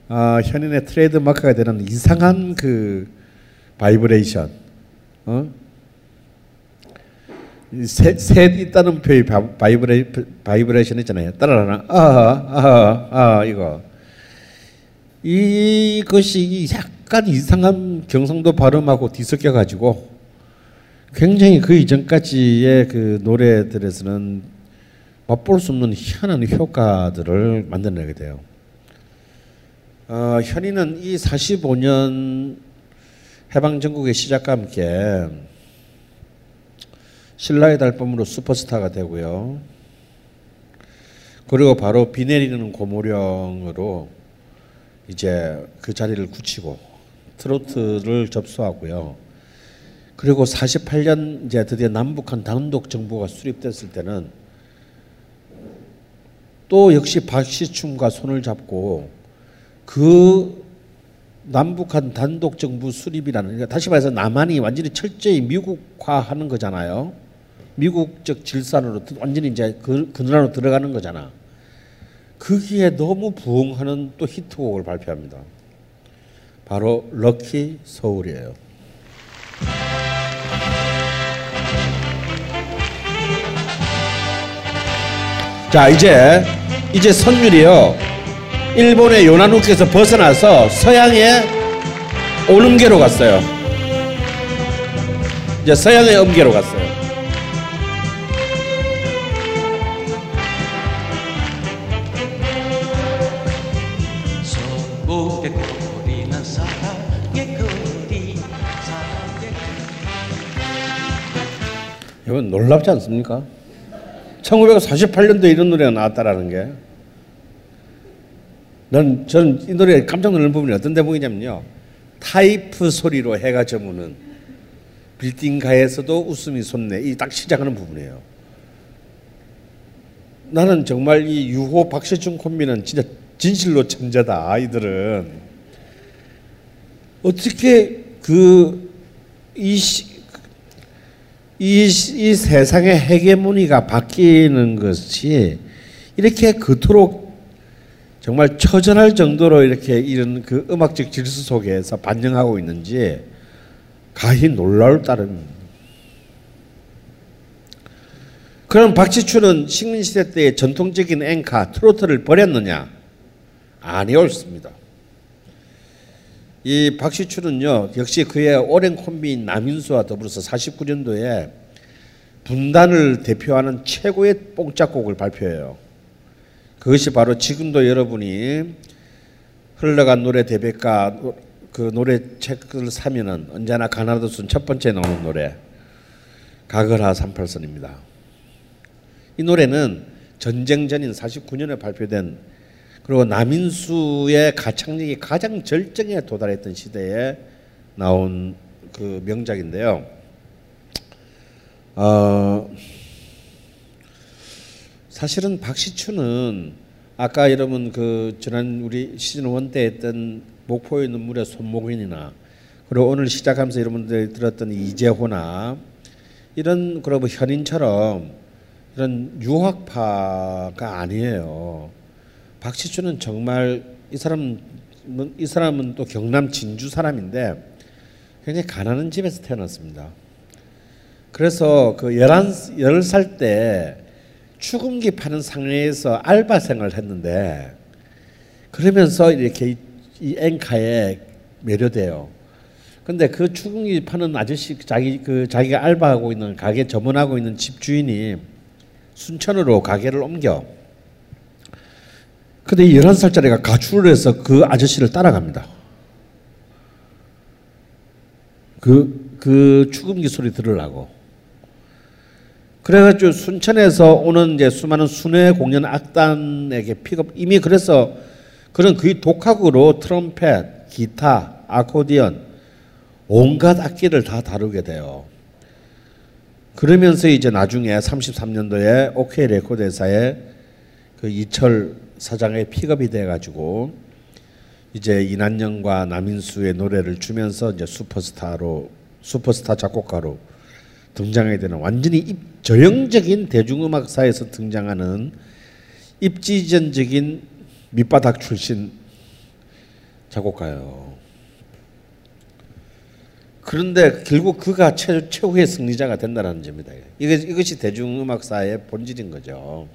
아, 현인의 트레이드 마크가 되는 이상한 그 바이브레이션, 어? 셋, 셋 있다는 바- 바이브레 바이브레이션 있잖아요. 따라라, 아, 아, 아, 이거 이것이 약간 이상한 경상도 발음하고 뒤섞여 가지고 굉장히 그 이전까지의 그 노래들에서는 맛볼 수 없는 희한한 효과들을 만들어내게 돼요. 어, 현이는 이 45년 해방 전국의 시작과 함께 신라의 달밤으로 슈퍼스타가 되고요. 그리고 바로 비 내리는 고모령으로 이제 그 자리를 굳히고 트로트를 접수하고요. 그리고 48년 이제 드디어 남북한 단독 정부가 수립됐을 때는 또 역시 박시춘과 손을 잡고 그 남북한 단독 정부 수립이라는 그러니까 다시 말해서 남한이 완전히 철저히 미국화하는 거잖아요. 미국적 질산으로 완전히 이제 그 그늘로 들어가는 거잖아. 거기에 너무 부응하는 또 히트곡을 발표합니다. 바로 럭키 서울이에요. 자 이제 이제 선율이요. 일본의 요나누키에서 벗어나서 서양의 오음계로 갔어요. 이제 서양의 음계로 갔어요. 이건 놀랍지 않습니까? 1948년도에 이런 노래가 나왔다라는 게. 난 저는 이 노래 깜짝 놀란 부분이 어떤 대목이냐면요. 타이프 소리로 해가 저무는 빌딩가에서도 웃음이 솟네. 이 딱 시작하는 부분이에요. 나는 정말 이 유호 박세준 콤비는 진짜 진실로 천재다. 아이들은 어떻게 그이 이, 이 세상의 헤게모니가 바뀌는 것이 이렇게 그토록 정말 처절할 정도로 이렇게 이런 그 음악적 질서 속에서 반영하고 있는지 가히 놀라울 따름입니다. 그럼 박지춘은 식민시대 때의 전통적인 앵카 트로트를 버렸느냐? 아니었습니다. 이 박시춘은요 역시 그의 오랜 콤비인 남인수와 더불어서 49년도에 분단을 대표하는 최고의 뽕짝곡을 발표해요. 그것이 바로 지금도 여러분이 흘러간 노래 대백과 그 노래 책을 사면은 언제나 가나다 순 첫 번째 나오는 노래 가거라 38선입니다. 이 노래는 전쟁 전인 49년에 발표된 그리고 남인수의 가창력이 가장 절정에 도달했던 시대에 나온 그 명작인데요. 어, 사실은 박시춘은 아까 여러분 그 지난 우리 시즌 1때 했던 목포의 눈물의 손목인이나 그리고 오늘 시작하면서 여러분들이 들었던 이재호나 이런 그러고 현인처럼 이런 유학파가 아니에요. 박시춘은 정말 이 사람 이 사람은 또 경남 진주 사람인데 굉장히 가난한 집에서 태어났습니다. 그래서 그 열한 열살때 추금기 파는 상회에서 알바 생활을 했는데 그러면서 이렇게 이, 이 앵카에 매료돼요. 근데 그 추금기 파는 아저씨 자기 그 자기가 알바하고 있는 가게 점원하고 있는 집 주인이 순천으로 가게를 옮겨. 근데 이 11살짜리가 가출을 해서 그 아저씨를 따라갑니다. 그, 그 축음기 소리 들으려고. 그래가지고 순천에서 오는 이제 수많은 순회 공연 악단에게 픽업, 이미 그래서 그런 거의 독학으로 트럼펫, 기타, 아코디언, 온갖 악기를 다 다루게 돼요. 그러면서 이제 나중에 33년도에 OK 레코드 회사에 그 이철 사장의 픽업이 돼 가지고 이제 이난영과 남인수의 노래를 주면서 이제 슈퍼스타로 슈퍼스타 작곡가로 등장하게 되는 완전히 입, 전형적인 대중음악사에서 등장하는 입지전적인 밑바닥 출신 작곡가예요. 그런데 결국 그가 최, 최후의 승리자가 된다는 점입니다. 이것, 이것이 대중음악사의 본질인 거죠.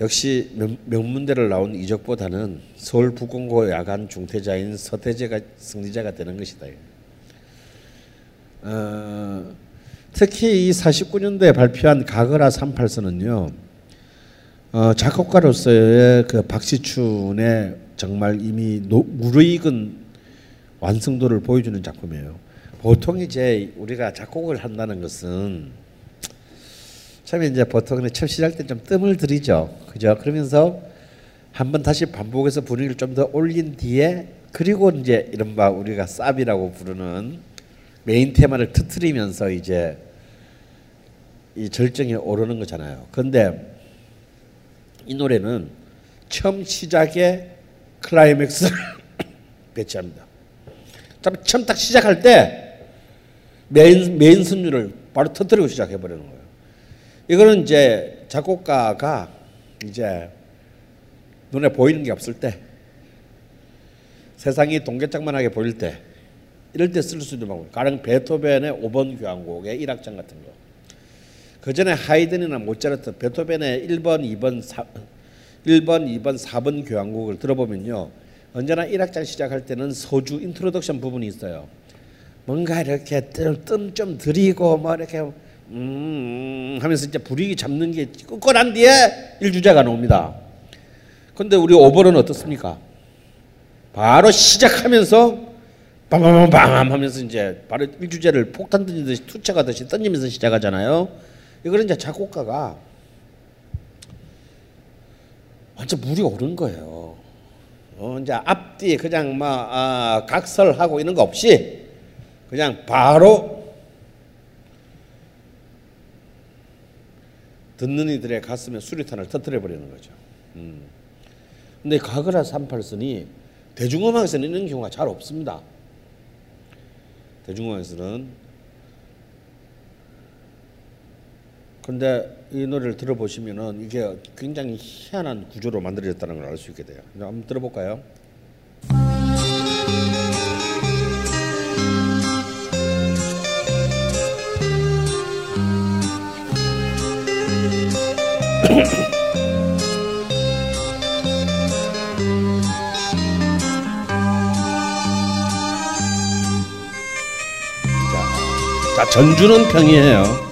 역시 명, 문대를 나온 이적보다는 서울 북공고 야간 중퇴자인 서태재가 승리자가 되는 것이다. 어, 특히 이 49년도에 발표한 가거라 38선은요. 어, 작곡가로서의 그 박시춘의 정말 이미 노, 무르익은 완성도를 보여주는 작품이에요. 보통 이제 우리가 작곡을 한다는 것은 참 이제 보통 처음 시작할 때좀 뜸을 들이죠. 그죠? 그러면서 한번 다시 반복해서 분위기를 좀 더 올린 뒤에 그리고 이제 이른바 우리가 サビ라고 부르는 메인 테마를 터트리면서 이제 이 절정에 오르는 거잖아요. 그런데 이 노래는 처음 시작에 클라이맥스를 배치합니다. 처음 딱 시작할 때 메인 메인 선율을 바로 터뜨리고 시작해 버리는 거예요. 이거는 이제 작곡가가 이제 눈에 보이는 게 없을 때 세상이 동전짝만하게 보일 때 이럴 때 쓸수 있는 방법. 가령 베토벤의 5번 교향곡의 1악장 같은 거. 그 전에 하이든이나 모차르트, 베토벤의 1번, 2번, 4, 1번, 2번, 4번 교향곡을 들어보면요. 언제나 1악장 시작할 때는 서주 introduction 부분이 있어요. 뭔가 이렇게 뜸좀 들이고 뭐 이렇게 음 하면서 이제 분위기 잡는 게 끊고 난 뒤에 일주제가 나옵니다. 근데 우리 오버는 어떻습니까? 바로 시작하면서 빵빵빵빵 하면서 이제 바로 일주제를 폭탄 던지듯이 투척하듯이 던지면서 시작하잖아요. 이거는 이제 작곡가가 완전 물이 오른 거예요. 어, 이제 앞뒤 그냥 막 아, 각설하고 이런 거 없이 그냥 바로 듣는 이들의 가슴에 수리탄을 터뜨려 버리는 거죠. 음. 근데 가그라 38선이 대중음악에서는 이런 경우가 잘 없습니다. 대중음악에서는 근데 이 노래를 들어보시면은 이게 굉장히 희한한 구조로 만들어졌다는 걸 알 수 있게 돼요. 한번 들어볼까요? 자, 자 전주는 평이에요.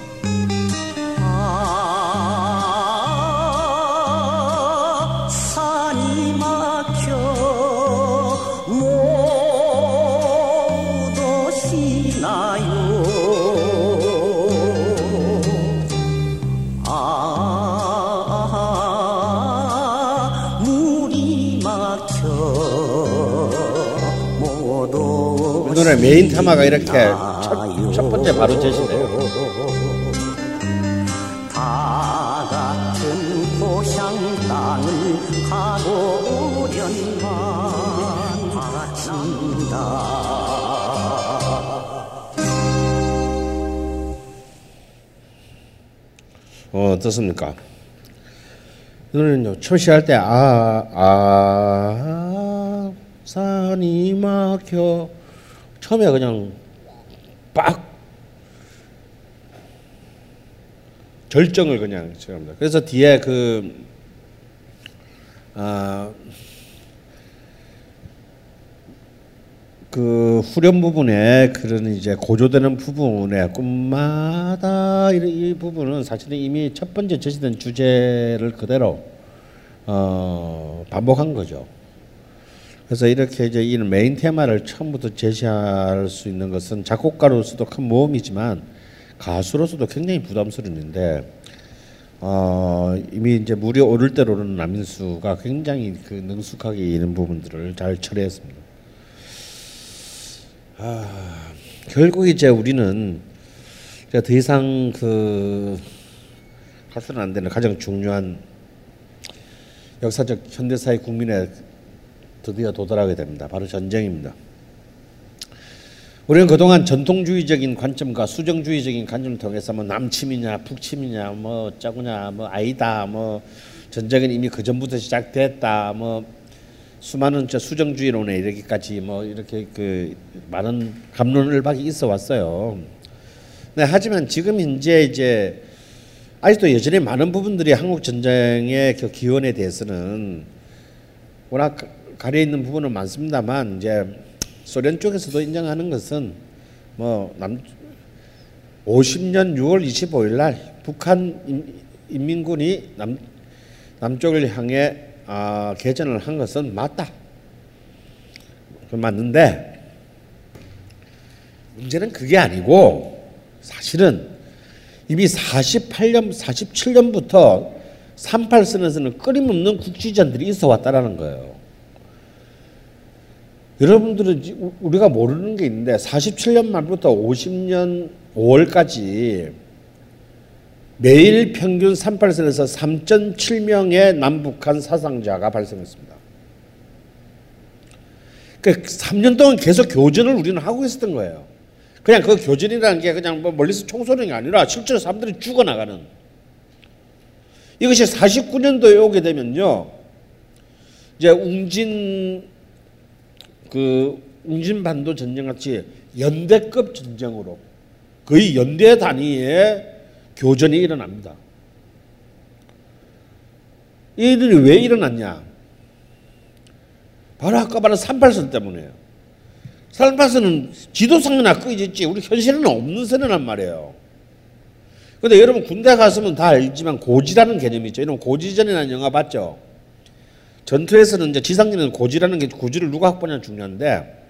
메인 테마가 이렇게 첫, 첫 번째 바로 제시돼요. 다 같은 고향 땅을 가고 오련만 바친다 어, 어떻습니까? 이 노래는요, 초시할 때, 아, 아, 산이 막혀. 처음에 그냥 빡 절정을 그냥 지갑니다. 그래서 뒤에 그, 아, 그 후렴 부분에 그런 이제 고조되는 부분에 꿈마다 이, 이 부분은 사실은 이미 첫 번째 제시된 주제를 그대로 어, 반복한 거죠. 그래서 이렇게 이제 이 메인 테마를 처음부터 제시할 수 있는 것은 작곡가로서도 큰 모험이지만 가수로서도 굉장히 부담스러운 일인데 어, 이미 이제 물이 오를 오르는 남인수가 굉장히 그 능숙하게 이런 부분들을 잘 처리했습니다. 아, 결국 이제 우리는 이제 더 이상 그 가서는 안 되는 가장 중요한 역사적 현대사의 국민에 드디어 도달하게 됩니다. 바로 전쟁입니다. 우리는 그동안 전통주의적인 관점과 수정주의적인 관점을 통해서 뭐 남침이냐 북침이냐 뭐 짜구냐 뭐 아니다 뭐 전쟁은 이미 그 전부터 시작됐다 뭐 수많은 저 수정주의론에 이르기까지 뭐 이렇게 그 많은 감론을박이 있어 왔어요. 네, 하지만 지금 현재 이제 아직도 여전히 많은 부분들이 한국 전쟁의 그 기원에 대해서는 워낙 가려 있는 부분은 많습니다만 이제 소련 쪽에서도 인정하는 것은 뭐 남 50년 6월 25일 날 북한 인- 인민군이 남 남쪽을 향해 아, 개전을 한 것은 맞다. 그 맞는데 문제는 그게 아니고 사실은 이미 48년, 47년부터 38선에서는 끊임없는 국지전들이 있어 왔다라는 거예요. 여러분들은 우리가 모르는 게 있는데 47년 말부터 50년 5월까지 매일 평균 38선에서 3.7명의 남북한 사상자가 발생했습니다. 그 3년 동안 계속 교전을 우리는 하고 있었던 거예요. 그냥 그 교전이라는 게 그냥 뭐 멀리서 총 쏘는 게 아니라 실제로 사람들이 죽어나가는. 이것이 49년도에 오게 되면요. 이제 웅진 그 웅진반도 전쟁 같이 연대급 전쟁으로 거의 연대 단위의 교전이 일어납니다. 이 일이 왜 일어났냐? 바로 아까 말한 38선 때문에요. 38선은 지도상이나 끄이지 우리 현실에는 없는 선이란 말이에요. 근데 여러분 군대 갔으면 다 알지만 고지라는 개념이 있죠. 여러분 고지전이라는 영화 봤죠? 전투에서는 이제 지상전에는 고지라는 게 고지를 누가 확보냐 중요한데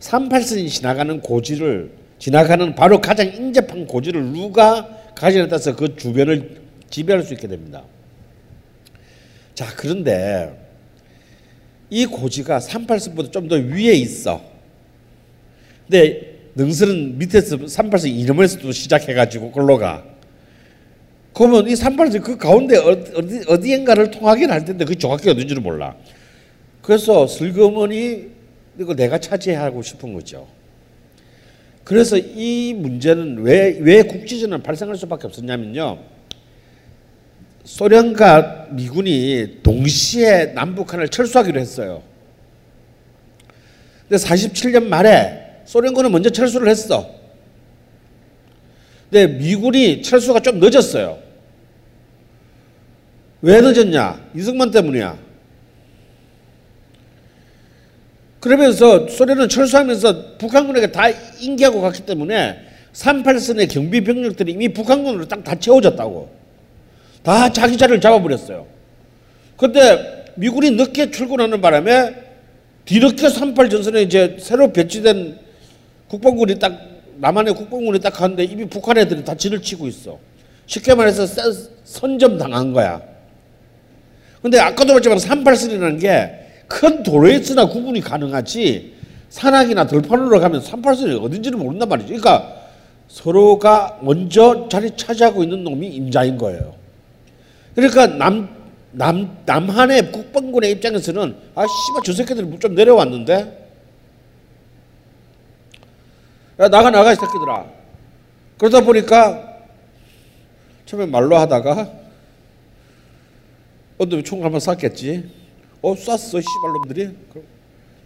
38선이 지나가는 고지를 지나가는 바로 가장 인접한 고지를 누가 가지에 따라서 그 주변을 지배할 수 있게 됩니다. 자 그런데 이 고지가 38선보다 좀 더 위에 있어. 근데 능선은 밑에서 38선 이름에서도 시작해가지고 걸로 가. 그러면 이 38선 그 가운데 어디, 어디, 어디엔가를 통하긴 할 텐데 그 정확히 어딘지를 몰라. 그래서 슬그머니 이거 내가 차지하고 싶은 거죠. 그래서 이 문제는 왜, 왜 국지전은 발생할 수밖에 없었냐면요. 소련과 미군이 동시에 남북한을 철수하기로 했어요. 근데 47년 말에 소련군은 먼저 철수를 했어. 근데 미군이 철수가 좀 늦었어요. 왜 늦었냐? 이승만 때문이야. 그러면서 소련은 철수하면서 북한군에게 다 인계하고 갔기 때문에 38선의 경비 병력들이 이미 북한군으로 딱 다 채워졌다고. 다 자기 자리를 잡아버렸어요. 근데 미군이 늦게 출근하는 바람에 뒤늦게 38전선에 이제 새로 배치된 국방군이 딱 남한의 국방군이 딱 가는데 이미 북한 애들이 다 진을 치고 있어. 쉽게 말해서 선- 선점 당한 거야. 근데 아까도 말했지만 383이라는 게 큰 도로에 있으나 구분이 가능하지 산악이나 들판으로 가면 383이 어딘지를 모른단 말이죠. 그러니까 서로가 먼저 자리 차지하고 있는 놈이 임자인 거예요. 그러니까 남, 남, 남한의 국방군의 입장에서는 아, 씨발, 저 새끼들이 좀 내려왔는데? 야, 나가, 나가, 이 새끼들아. 그러다 보니까 처음에 말로 하다가 어느 총 한번 쐈겠지. 어, 쐈어, 씨발놈들이.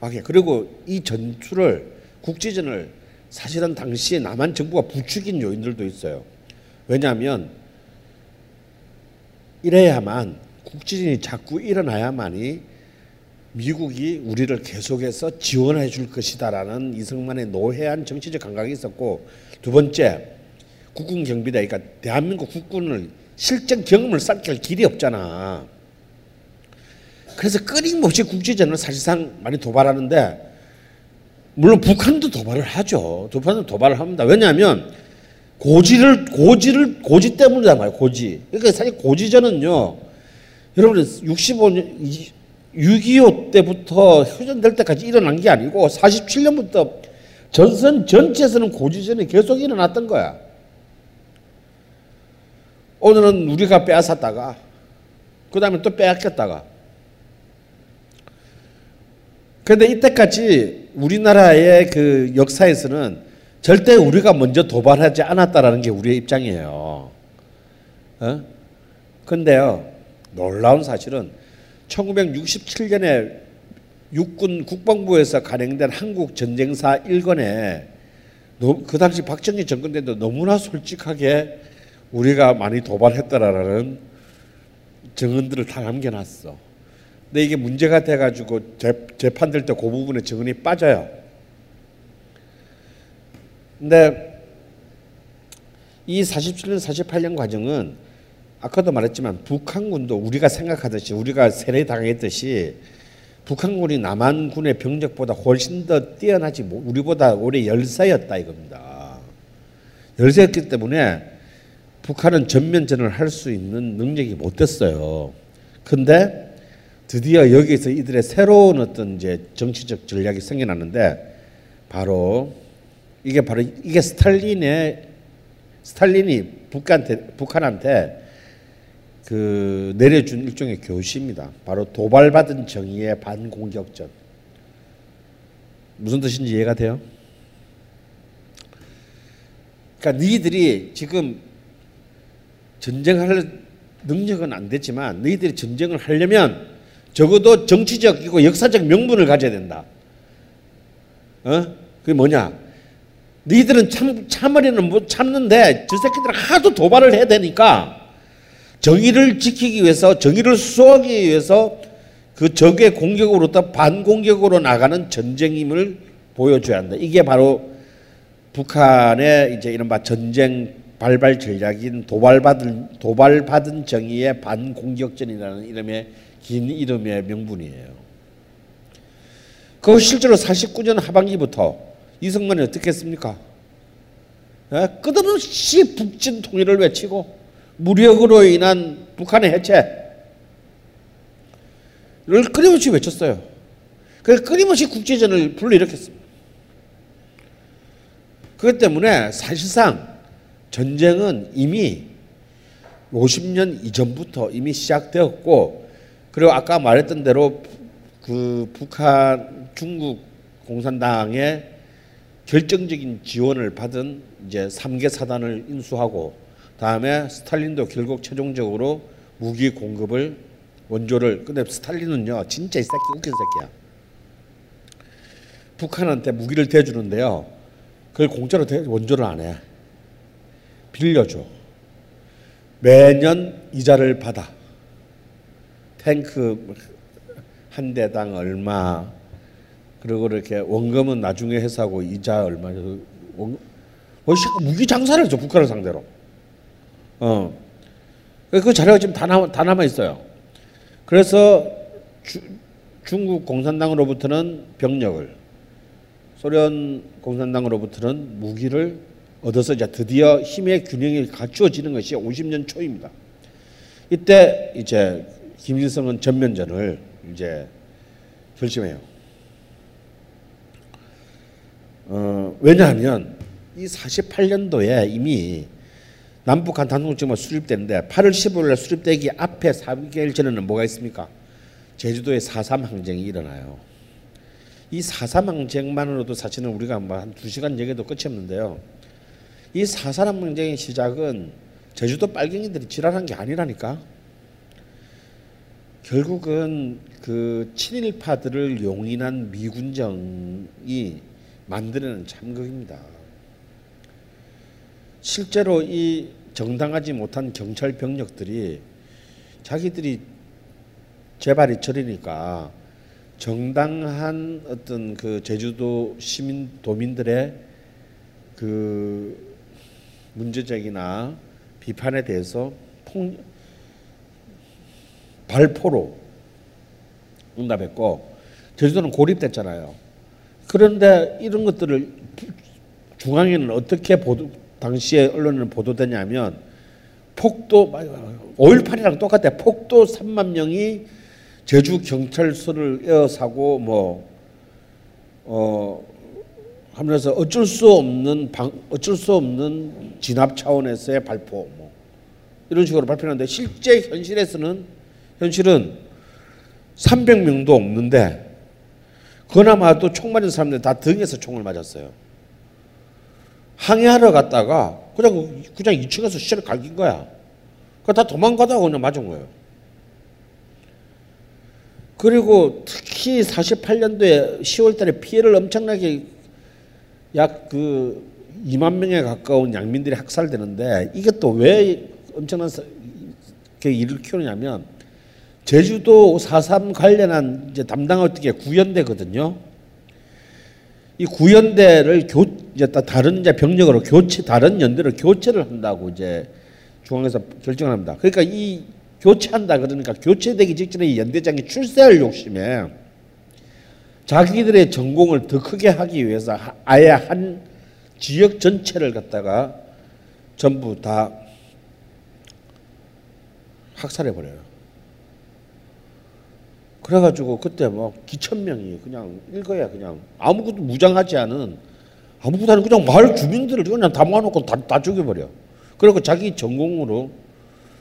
아, 그리고 이 전투를, 국지전을 사실은 당시에 남한 정부가 부추긴 요인들도 있어요. 왜냐하면 이래야만 국지전이 자꾸 일어나야만이 미국이 우리를 계속해서 지원해 줄 것이다라는 이승만의 노회한 정치적 감각이 있었고 두 번째 국군 경비대 그러니까 대한민국 국군을 실전 경험을 쌓을 길이 없잖아. 그래서 끊임없이 국지전을 사실상 많이 도발하는데 물론 북한도 도발을 하죠. 북한도 도발을 합니다. 왜냐하면 고지를 고지를 고지 때문이다 말이에요. 고지. 그러니까 사실 고지전은요. 여러분 65년 6.25 때부터 휴전될 때까지 일어난 게 아니고 47년부터 전선 전체에서는 고지전이 계속 일어났던 거야. 오늘은 우리가 빼앗았다가 그 다음에 또 빼앗겼다가 그런데 이때까지 우리나라의 그 역사에서는 절대 우리가 먼저 도발하지 않았다라는 게 우리의 입장이에요. 어? 근데요, 놀라운 사실은 1967년에 육군 국방부에서 간행된 한국 전쟁사 1권에 그 당시 박정희 정권 때도 너무나 솔직하게 우리가 많이 도발했다라는 증언들을 다 남겨놨어. 근데 이게 문제가 돼가지고 재, 재판될 때 그 부분에 증언이 빠져요. 근데 이 47년, 48년 과정은 아까도 말했지만 북한군도 우리가 생각하듯이 우리가 세례 당했듯이 북한군이 남한군의 병력보다 훨씬 더 뛰어나지 뭐 우리보다 오래 열세였다 이겁니다. 열세였기 때문에 북한은 전면전을 할 수 있는 능력이 못 됐어요. 근데 드디어 여기서 이들의 새로운 어떤 이제 정치적 전략이 생겨났는데 바로 이게 바로 이게 스탈린의 스탈린이 북한한테 북한한테 그 내려준 일종의 교시입니다. 바로 도발받은 정의의 반공격전. 무슨 뜻인지 이해가 돼요? 그러니까 너희들이 지금 전쟁할 능력은 안 됐지만 너희들이 전쟁을 하려면 적어도 정치적이고 역사적 명분을 가져야 된다. 어? 그게 뭐냐? 너희들은 참, 참으려는 못 참는데 저 새끼들 하도 도발을 해야 되니까 정의를 지키기 위해서 정의를 수호하기 위해서 그 적의 공격으로부터 반공격으로 나가는 전쟁임을 보여줘야 한다. 이게 바로 북한의 이제 이른바 전쟁 발발 전략인 도발받은 도발받은 정의의 반공격전이라는 이름의 긴 이름의 명분이에요. 그 실제로 49년 하반기부터 이승만이 어떻게 했습니까? 예? 끝없이 북진 통일을 외치고 무력으로 인한 북한의 해체를 끊임없이 외쳤어요. 그래서 끊임없이 국제전을 불러일으켰습니다. 그것 때문에 사실상 전쟁은 이미 50년 이전부터 이미 시작되었고 그리고 아까 말했던 대로 그 북한 중국 공산당의 결정적인 지원을 받은 이제 3개 사단을 인수하고 다음에 스탈린도 결국 최종적으로 무기 공급을 원조를 근데 스탈린은요 진짜 이 새끼 웃긴 새끼야. 북한한테 무기를 대주는데요. 그걸 공짜로 대, 원조를 안 해. 빌려줘. 매년 이자를 받아. 탱크 한 대당 얼마 그리고 이렇게 원금은 나중에 해서하고 이자 얼마 원, 무기 장사를 해줘 북한을 상대로. 어. 그 자료가 지금 다 남아, 다 남아 있어요. 그래서 주, 중국 공산당으로부터는 병력을 소련 공산당으로부터는 무기를 얻어서 이제 드디어 힘의 균형이 갖추어지는 것이 50년 초입니다. 이때 이제 김일성은 전면전을 이제 결심해요. 어, 왜냐하면 이 48년도에 이미 남북한 단독정만 수립되는데 8월 15일 날 수립되기 앞에 3개월 전에는 뭐가 있습니까? 제주도에 4.3 항쟁이 일어나요. 이 4.3 항쟁만으로도 사실은 우리가 뭐한 2시간 얘기도 끝이 없는데요. 이 4.3 항쟁의 시작은 제주도 빨갱이들이 지랄한 게 아니라니까. 결국은 그 친일파들을 용인한 미군정이 만드는 참극입니다. 실제로 이 정당하지 못한 경찰 병력들이 자기들이 재발이 처리니까 정당한 어떤 그 제주도 시민 도민들의 그 문제적이나 비판에 대해서 폭 발포로 응답했고 제주도는 고립됐잖아요. 그런데 이런 것들을 중앙에는 어떻게 보도 당시에 언론은 보도되냐면 폭도 5.18이랑 똑같아. 폭도 3만 명이 제주 경찰서를 에어사고 뭐 어, 하면서 어쩔 수 없는 방, 어쩔 수 없는 진압 차원에서의 발포 뭐 이런 식으로 발표하는데 실제 현실에서는 현실은 300명도 없는데 그나마도 총 맞은 사람들 다 등에서 총을 맞았어요. 항해하러 갔다가 그냥 그냥 2층에서 시체를 갈긴 거야. 그다 도망가다가 그냥 맞은 거예요. 그리고 특히 48년도에 10월달에 피해를 엄청나게 약 그 2만 명에 가까운 양민들이 학살되는데 이게 또 왜 엄청난 그 일을 키우냐면 제주도 4.3 관련한 이제 담당 어떻게 구연대거든요. 이 구연대를 교 이제 다른 이제 병력으로 교체 다른 연대로 교체를 한다고 이제 중앙에서 결정을 합니다. 그러니까 이 교체한다 그러니까 교체되기 직전에 이 연대장이 출세할 욕심에 자기들의 전공을 더 크게 하기 위해서 아예 한 지역 전체를 갖다가 전부 다 학살해 버려요. 그래가지고 그때 뭐 기천 명이 그냥 일거야 그냥 아무것도 무장하지 않은 아무것도 아닌 그냥 마을 주민들을 그냥 다 모아놓고 다, 다 죽여버려. 그리고 자기 전공으로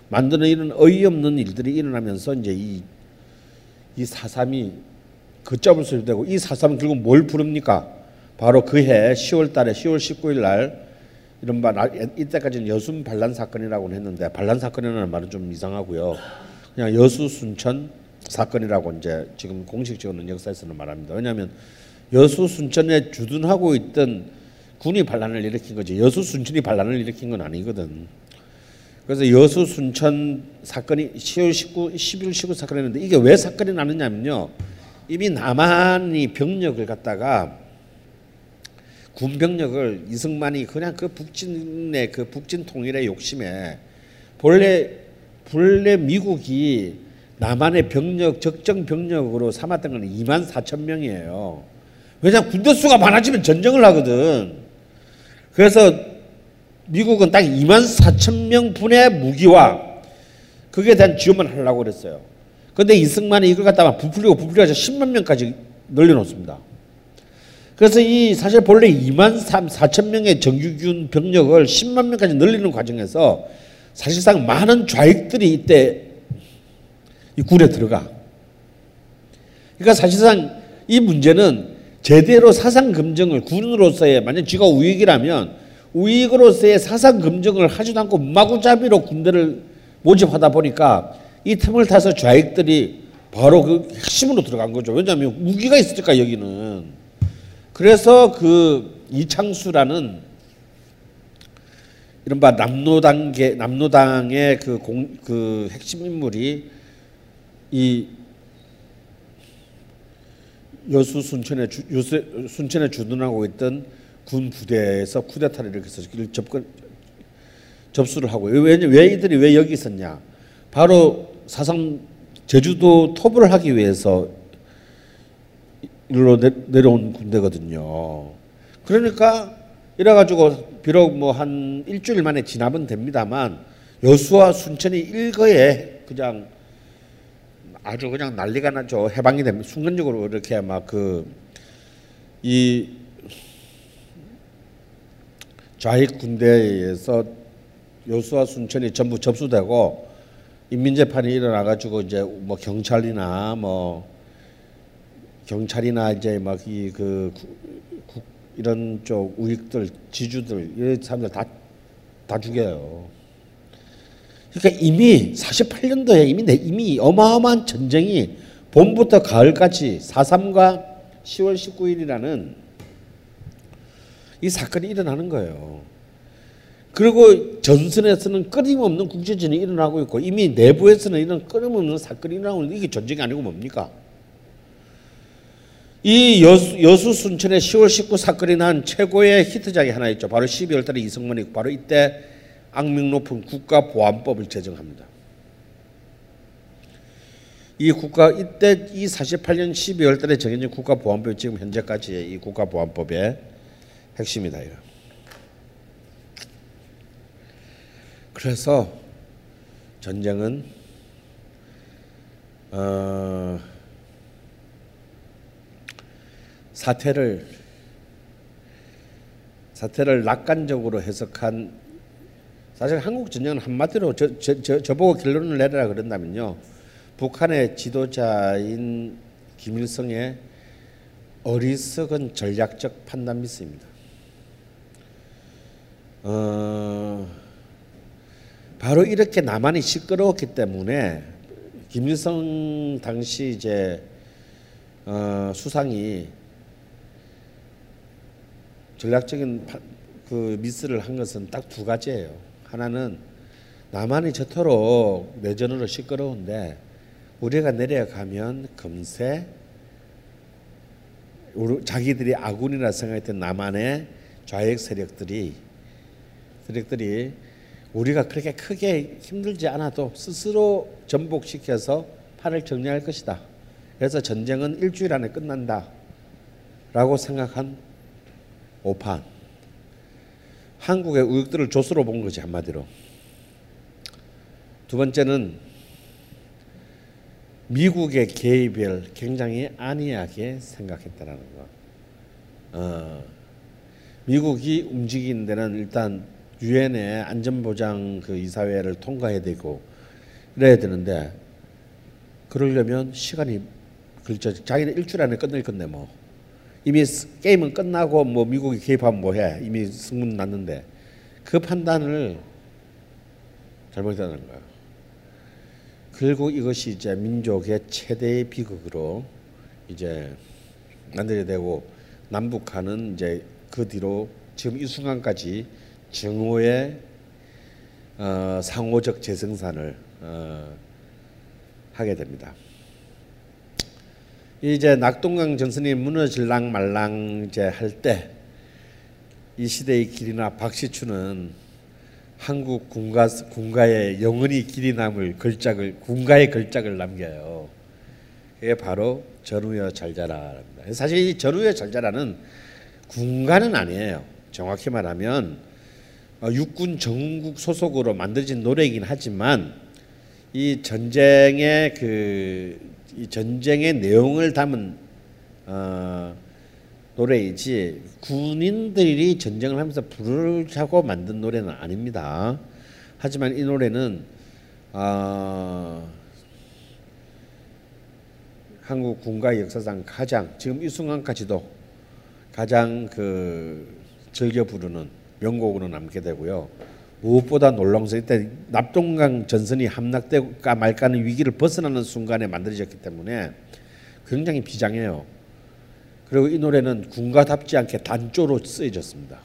만드는 이런 어이없는 일들이 일어나면서 이제 이, 이 사삼이 걷잡을 수 되고 이 사삼은 결국 뭘 부릅니까? 바로 그해 10월 달에 10월 19일 날 이른바 이때까지는 여순 반란 사건이라고 했는데 반란 사건이라는 말은 좀 이상하고요. 그냥 여수 순천 사건이라고 이제 지금 공식적으로는 역사에서는 말합니다. 왜냐하면 여수 순천에 주둔하고 있던 군이 반란을 일으킨 거지 여수 순천이 반란을 일으킨 건 아니거든. 그래서 여수 순천 사건이 10월 19, 11월 19 사건이었는데 이게 왜 사건이 나느냐면요. 이미 남한이 병력을 갖다가 군 병력을 이승만이 그냥 그 북진의 그 북진 통일의 욕심에 본래 본래 미국이 남한의 병력 적정 병력으로 삼았던 건 2만 4천 명이에요. 왜냐 군대 수가 많아지면 전쟁을 하거든. 그래서 미국은 딱 2만 4천 명 분의 무기와 그에 대한 지원만 하려고 그랬어요. 그런데 이승만이 이걸 갖다가 부풀리고 부풀려서 10만 명까지 늘려놓습니다. 그래서 이 사실 본래 2만 4천 명의 정규군 병력을 10만 명까지 늘리는 과정에서 사실상 많은 좌익들이 이때 이 군에 들어가. 그러니까 사실상 이 문제는 제대로 사상 검증을 군으로서의 만약 쥐가 우익이라면 우익으로서의 사상 검증을 하지도 않고 마구잡이로 군대를 모집하다 보니까 이 틈을 타서 좌익들이 바로 그 핵심으로 들어간 거죠. 왜냐하면 무기가 있으니까 여기는. 그래서 그 이창수라는 이른바 남노당계 남노당의 그, 공, 그 핵심 인물이 이 여수 순천에 주, 요새 순천에 주둔하고 있던 군 부대에서 쿠데타를 일으켜서 접근 접수를 하고 왜, 왜 이들이 왜 여기 있었냐? 바로 사상 제주도 토부를 하기 위해서 일로 내, 내려온 군대거든요. 그러니까 이래 가지고 비록 뭐 한 일주일 만에 진압은 됩니다만 여수와 순천이 일거에 그냥 아주 그냥 난리가 나죠. 해방이 됩니다. 순간적으로 이렇게 막 그 이 좌익 군대에서 여수와 순천이 전부 접수되고 인민재판이 일어나 가지고 이제 뭐 경찰이나 뭐 경찰이나 이제 막 이 그 이런 쪽 우익들 지주들 이런 사람들 다 다 죽여요. 그러니까 이미 48년도에 이미 내 이미 어마어마한 전쟁이 봄부터 가을까지 4.3과 10월 19일이라는 이 사건이 일어나는 거예요. 그리고 전선에서는 끊임없는 국제전이 일어나고 있고 이미 내부에서는 이런 끊임없는 사건이 일어나고 있는데 이게 전쟁이 아니고 뭡니까? 이 여수, 여수 순천의 10월 19 사건이 난 최고의 히트작이 하나 있죠. 바로 12월 달에 이승만이 바로 이때 악명 높은 국가보안법을 제정합니다. 이 국가 이때 이 48년 12월 달에 정해진 국가보안법이 지금 현재까지의 이 국가보안법의 핵심이다. 이거. 그래서 전쟁은 어, 사태를 사태를 낙관적으로 해석한 사실 한국 전쟁은 한마디로 저, 저, 저, 저보고 결론을 내려라 그런다면요 북한의 지도자인 김일성의 어리석은 전략적 판단 미스입니다. 어, 바로 이렇게 남한이 시끄러웠기 때문에 김일성 당시 이제 어, 수상이 전략적인 파, 그 미스를 한 것은 딱 두 가지예요. 하나는 남한이 저토록 내전으로 시끄러운데 우리가 내려가면 금세 자기들이 아군이라 생각했던 남한의 좌익 세력들이 세력들이 우리가 그렇게 크게 힘들지 않아도 스스로 전복시켜서 판을 정리할 것이다. 그래서 전쟁은 일주일 안에 끝난다. 라고 생각한 오판. 한국의 우익들을 조수로 본 거지 한마디로. 두 번째는 미국의 개입을 굉장히 안이하게 생각했다라는 거. 어, 미국이 움직이는 데는 일단 유엔의 안전보장 그 이사회를 통과해야 되고 이래야 되는데 그러려면 시간이 그렇죠. 자기는 일주일 안에 끝낼 건데 뭐 이미 게임은 끝나고 뭐 미국이 개입하면 뭐해 이미 승문 났는데 그 판단을 잘못했다는 거예요. 결국 이것이 이제 민족의 최대의 비극으로 이제 만들게 되고 남북한은 이제 그 뒤로 지금 이 순간까지 정오의 어, 상호적 재생산을 어, 하게 됩니다. 이제 낙동강 전선이 무너질랑 말랑 이제 할 때 이 시대의 길이나 박시추는 한국 군가 군가에 영원히 길이 남을 걸작을 군가의 걸작을 남겨요. 그게 바로 전우여 잘 자라랍니다. 사실 이 전우여 잘 자라는 군가는 아니에요. 정확히 말하면 어, 육군 전국 소속으로 만들어진 노래이긴 하지만 이 전쟁의 그 이 전쟁의 내용을 담은 어, 노래이지 군인들이 전쟁을 하면서 부르자고 만든 노래는 아닙니다. 하지만 이 노래는 어, 한국 군가 역사상 가장 지금 이 순간까지도 가장 그 즐겨 부르는 명곡으로 남게 되고요. 무엇보다 놀라운 것은 이때 납동강 전선이 함락될까 말까는 위기를 벗어나는 순간에 만들어졌기 때문에 굉장히 비장해요. 그리고 이 노래는 군가답지 않게 단조로 쓰여졌습니다.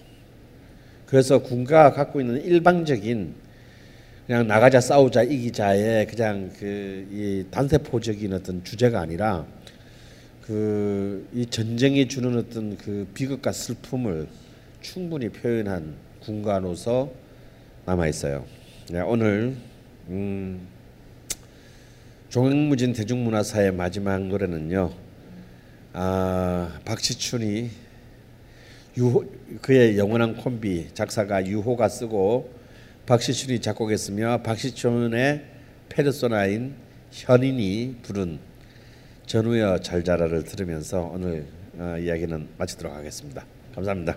그래서 군가가 갖고 있는 일방적인 그냥 나가자 싸우자 이기자의 그냥 그 이 단세포적인 어떤 주제가 아니라 그 이 전쟁이 주는 어떤 그 비극과 슬픔을 충분히 표현한 군가로서 남아 있어요. 네, 오늘 음, 종횡무진 대중문화사의 마지막 노래는요. 아, 박시춘이 유호 그의 영원한 콤비 작사가 유호가 쓰고 박시춘이 작곡했으며 박시춘의 페르소나인 현인이 부른 전우여 잘 자라를 들으면서 오늘 어, 이야기는 마치도록 하겠습니다. 감사합니다.